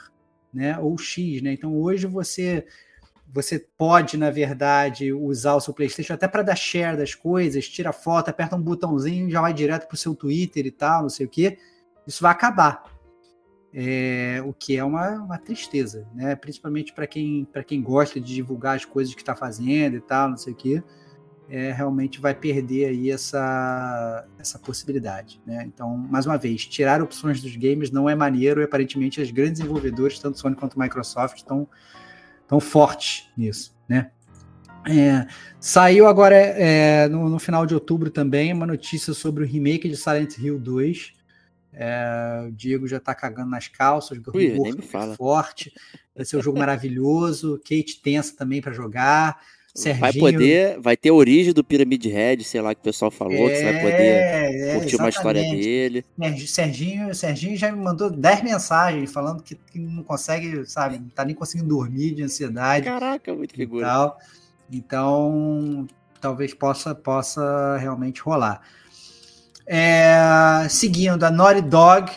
né? Ou X, né? Então hoje você você pode, na verdade, usar o seu PlayStation até para dar share das coisas, tira foto, aperta um botãozinho, já vai direto para o seu Twitter e tal, não sei o quê. Isso vai acabar. É, o que é uma, uma tristeza, né? Principalmente para quem, quem gosta de divulgar as coisas que está fazendo e tal, não sei o quê. É, realmente vai perder aí essa, essa possibilidade, né? Então, mais uma vez, tirar opções dos games não é maneiro e aparentemente as grandes desenvolvedores, tanto Sony quanto Microsoft, estão tão fortes nisso, né? É, saiu agora é, no, no, final de outubro também uma notícia sobre o remake de Silent Hill 2. É, o Diego já tá cagando nas calças, o Ui, fala. forte. Vai ser um jogo maravilhoso. Kate tensa também para jogar. Serginho, vai poder, vai ter a origem do Pyramid Head, sei lá que o pessoal falou, é, que você vai poder é, curtir uma história dele. Serginho, Serginho já me mandou 10 mensagens falando que, que, não consegue, sabe, não tá nem conseguindo dormir de ansiedade. Caraca, muito figura. Tal. Então, talvez possa, possa realmente rolar. É, seguindo, a Naughty Dog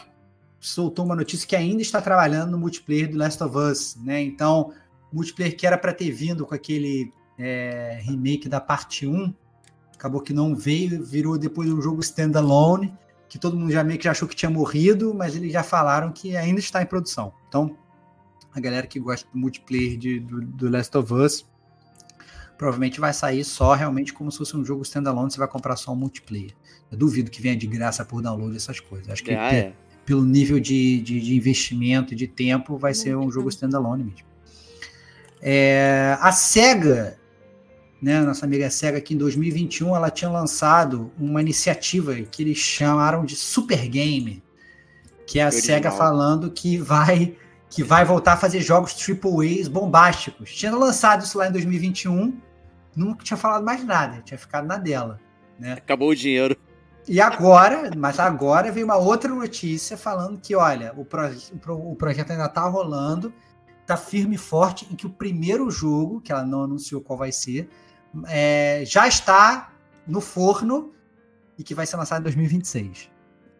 soltou uma notícia que ainda está trabalhando no multiplayer do Last of Us, né? Então, multiplayer que era para ter vindo com aquele é, remake da parte 1, acabou que não veio, virou depois um jogo standalone, que todo mundo já meio que já achou que tinha morrido, mas eles já falaram que ainda está em produção. Então, a galera que gosta do multiplayer de, do, do Last of Us provavelmente vai sair só realmente como se fosse um jogo standalone, você vai comprar só um multiplayer. Eu duvido que venha de graça por download essas coisas. Acho que ah, é. pelo nível de, de, de, investimento e de tempo vai ser um jogo standalone mesmo. É, a SEGA, né, nossa amiga SEGA, aqui em 2021, ela tinha lançado uma iniciativa que eles chamaram de Super Game, que é a Original. SEGA falando que vai que vai voltar a fazer jogos AAAs bombásticos. Tinha lançado isso lá em 2021, nunca tinha falado mais nada, tinha ficado na dela. Né? Acabou o dinheiro. E agora, mas agora veio uma outra notícia falando que, olha, o, pro, o, projeto ainda tá rolando, tá firme e forte em que o primeiro jogo, que ela não anunciou qual vai ser, é, já está no forno e que vai ser lançado em 2026.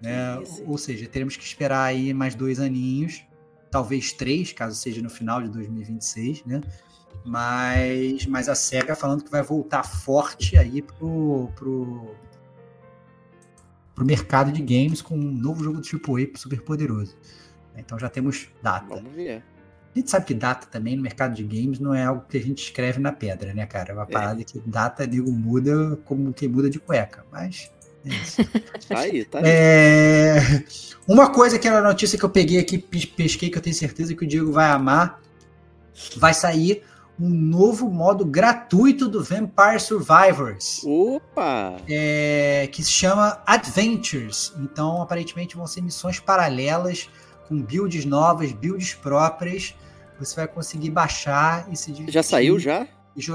Né? Ou seja, teremos que esperar aí mais dois aninhos, talvez três, caso seja no final de 2026, né? Mas, mas a SEGA falando que vai voltar forte aí pro, pro, pro mercado de games com um novo jogo do AAA super poderoso. Então já temos data. Vamos ver. A gente sabe que data também no mercado de games não é algo que a gente escreve na pedra, né, cara? É uma parada é. que data, digo, muda como quem muda de cueca. Mas tá aí, tá aí. É... Uma coisa que era a notícia que eu peguei aqui, pesquei, que eu tenho certeza que o Diego vai amar. Vai sair um novo modo gratuito do Vampire Survivors. Opa! É, que se chama Adventures. Então, aparentemente, vão ser missões paralelas, com builds novas, builds próprias. Você vai conseguir baixar e se divertir. Já saiu já?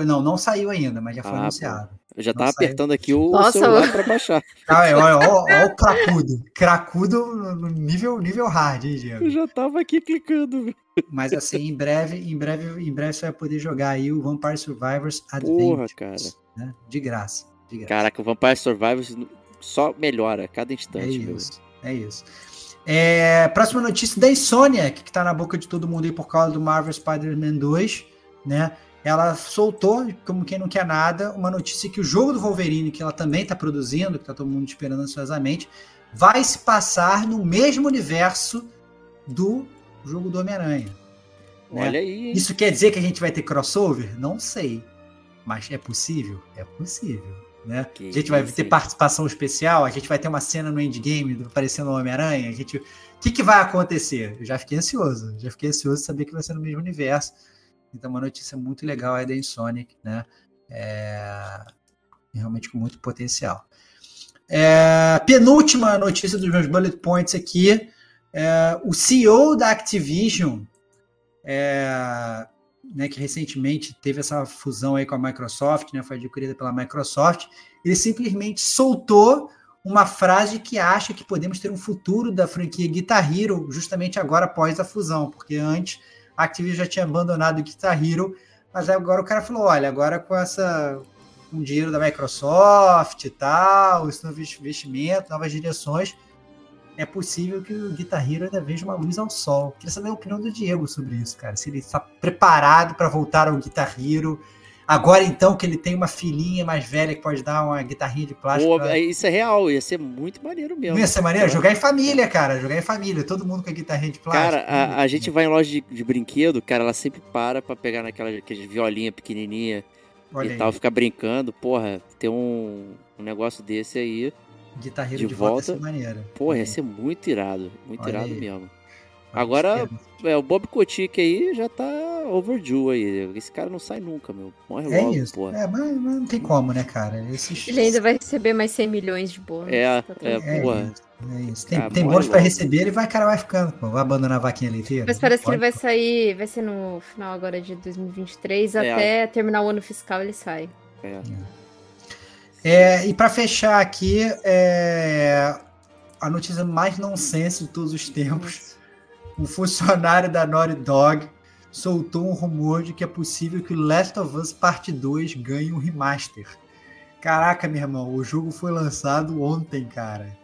Não, não saiu ainda, mas já foi ah, anunciado. Eu já tava apertando aqui o Nossa, celular para baixar. Ah, é, olha, olha, olha, o cracudo. Cracudo no nível, nível hard, hein, Diego? Eu já tava aqui clicando. Mas assim, em breve, em breve, em breve você vai poder jogar aí o Vampire Survivors Adventures. Porra, cara. Né? De graça. De graça. Caraca, o Vampire Survivors só melhora a cada instante. É isso, meu. é isso. É, próxima notícia da Insomniac, que tá na boca de todo mundo aí por causa do Marvel Spider-Man 2, né? ela soltou, como quem não quer nada, uma notícia que o jogo do Wolverine, que ela também está produzindo, que está todo mundo esperando ansiosamente, vai se passar no mesmo universo do jogo do Homem-Aranha. Né? Olha aí. Isso quer dizer que a gente vai ter crossover? Não sei. Mas é possível? É possível. Né? a gente vai ter participação especial, a gente vai ter uma cena no endgame aparecendo o Homem-Aranha. A gente... O que, que vai acontecer? Eu já fiquei ansioso. Já fiquei ansioso de saber que vai ser no mesmo universo. Então, uma notícia muito legal aí da Insonic, né? É, realmente com muito potencial. É, penúltima notícia dos meus bullet points aqui. É, o CEO da Activision, é, né, que recentemente teve essa fusão aí com a Microsoft, né, foi adquirida pela Microsoft, ele simplesmente soltou uma frase que acha que podemos ter um futuro da franquia Guitar Hero justamente agora após a fusão, porque antes a Activision já tinha abandonado o Guitar Hero, mas agora o cara falou: olha, agora com essa com dinheiro da Microsoft e tal, esse novo investimento, novas direções, é possível que o Guitar Hero ainda veja uma luz ao sol. Queria saber a opinião do Diego sobre isso, cara. Se ele está preparado para voltar ao Guitar Hero, Agora, então, que ele tem uma filhinha mais velha que pode dar uma guitarrinha de plástico. Pô, pra... Isso é real, ia ser muito maneiro mesmo. Não ia ser maneiro? Jogar em família, cara. Jogar em família. Todo mundo com a guitarrinha de plástico. Cara, a, a gente vai em loja de, de, brinquedo, cara, ela sempre para pra pegar naquela violinha pequenininha Olha e aí. tal, ficar brincando. Porra, ter um, um negócio desse aí. Guitarreiro de, de volta, volta ia ser maneiro. Porra, ia ser muito irado. Muito Olha irado aí. mesmo. Agora, é, o Bob Kotick aí já tá overdue aí. Esse cara não sai nunca, meu. Morre é logo, isso. porra. É, mas, mas, não tem como, né, cara? Esses... Ele ainda vai receber mais 100 milhões de bônus. É, tá é, é, porra. É isso. Tem, ah, tem bônus pra receber, ele vai, cara, vai ficando, pô. Vai abandonar a vaquinha leiteira. Mas parece que ele vai sair, vai ser no final agora de 2023, é. até terminar o ano fiscal ele sai. É. É, e para fechar aqui, é, a notícia mais nonsense de todos os tempos um funcionário da Naughty Dog soltou um rumor de que é possível que o Last of Us Parte 2 ganhe um remaster. Caraca, meu irmão, o jogo foi lançado ontem, cara.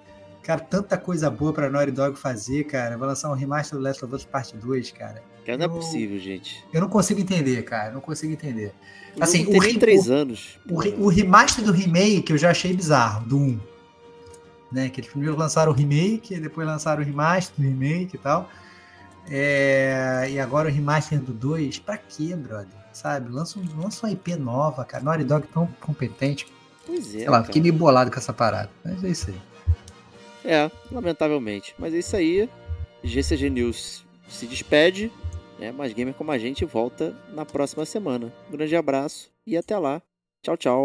Cara, tanta coisa boa pra Naughty Dog fazer, cara. Vai lançar um remaster do Last of Us Parte 2, cara. Cara, não é possível, gente. Eu não consigo entender, cara. Não consigo entender. Assim, o, tem três anos. O, o, remaster do remake eu já achei bizarro, do 1. Né? Que eles primeiro lançaram o remake, depois lançaram o remaster do remake e tal. É, e agora o remaster do 2, pra quê, brother? Sabe? Lança, um, lança uma IP nova, cara. Naughty Dog tão competente. Pois é. Sei lá, cara. fiquei meio bolado com essa parada. Mas é isso aí. É, lamentavelmente. Mas é isso aí. GCG News se despede. Né? Mais gamer como a gente volta na próxima semana. Um grande abraço e até lá. Tchau, tchau.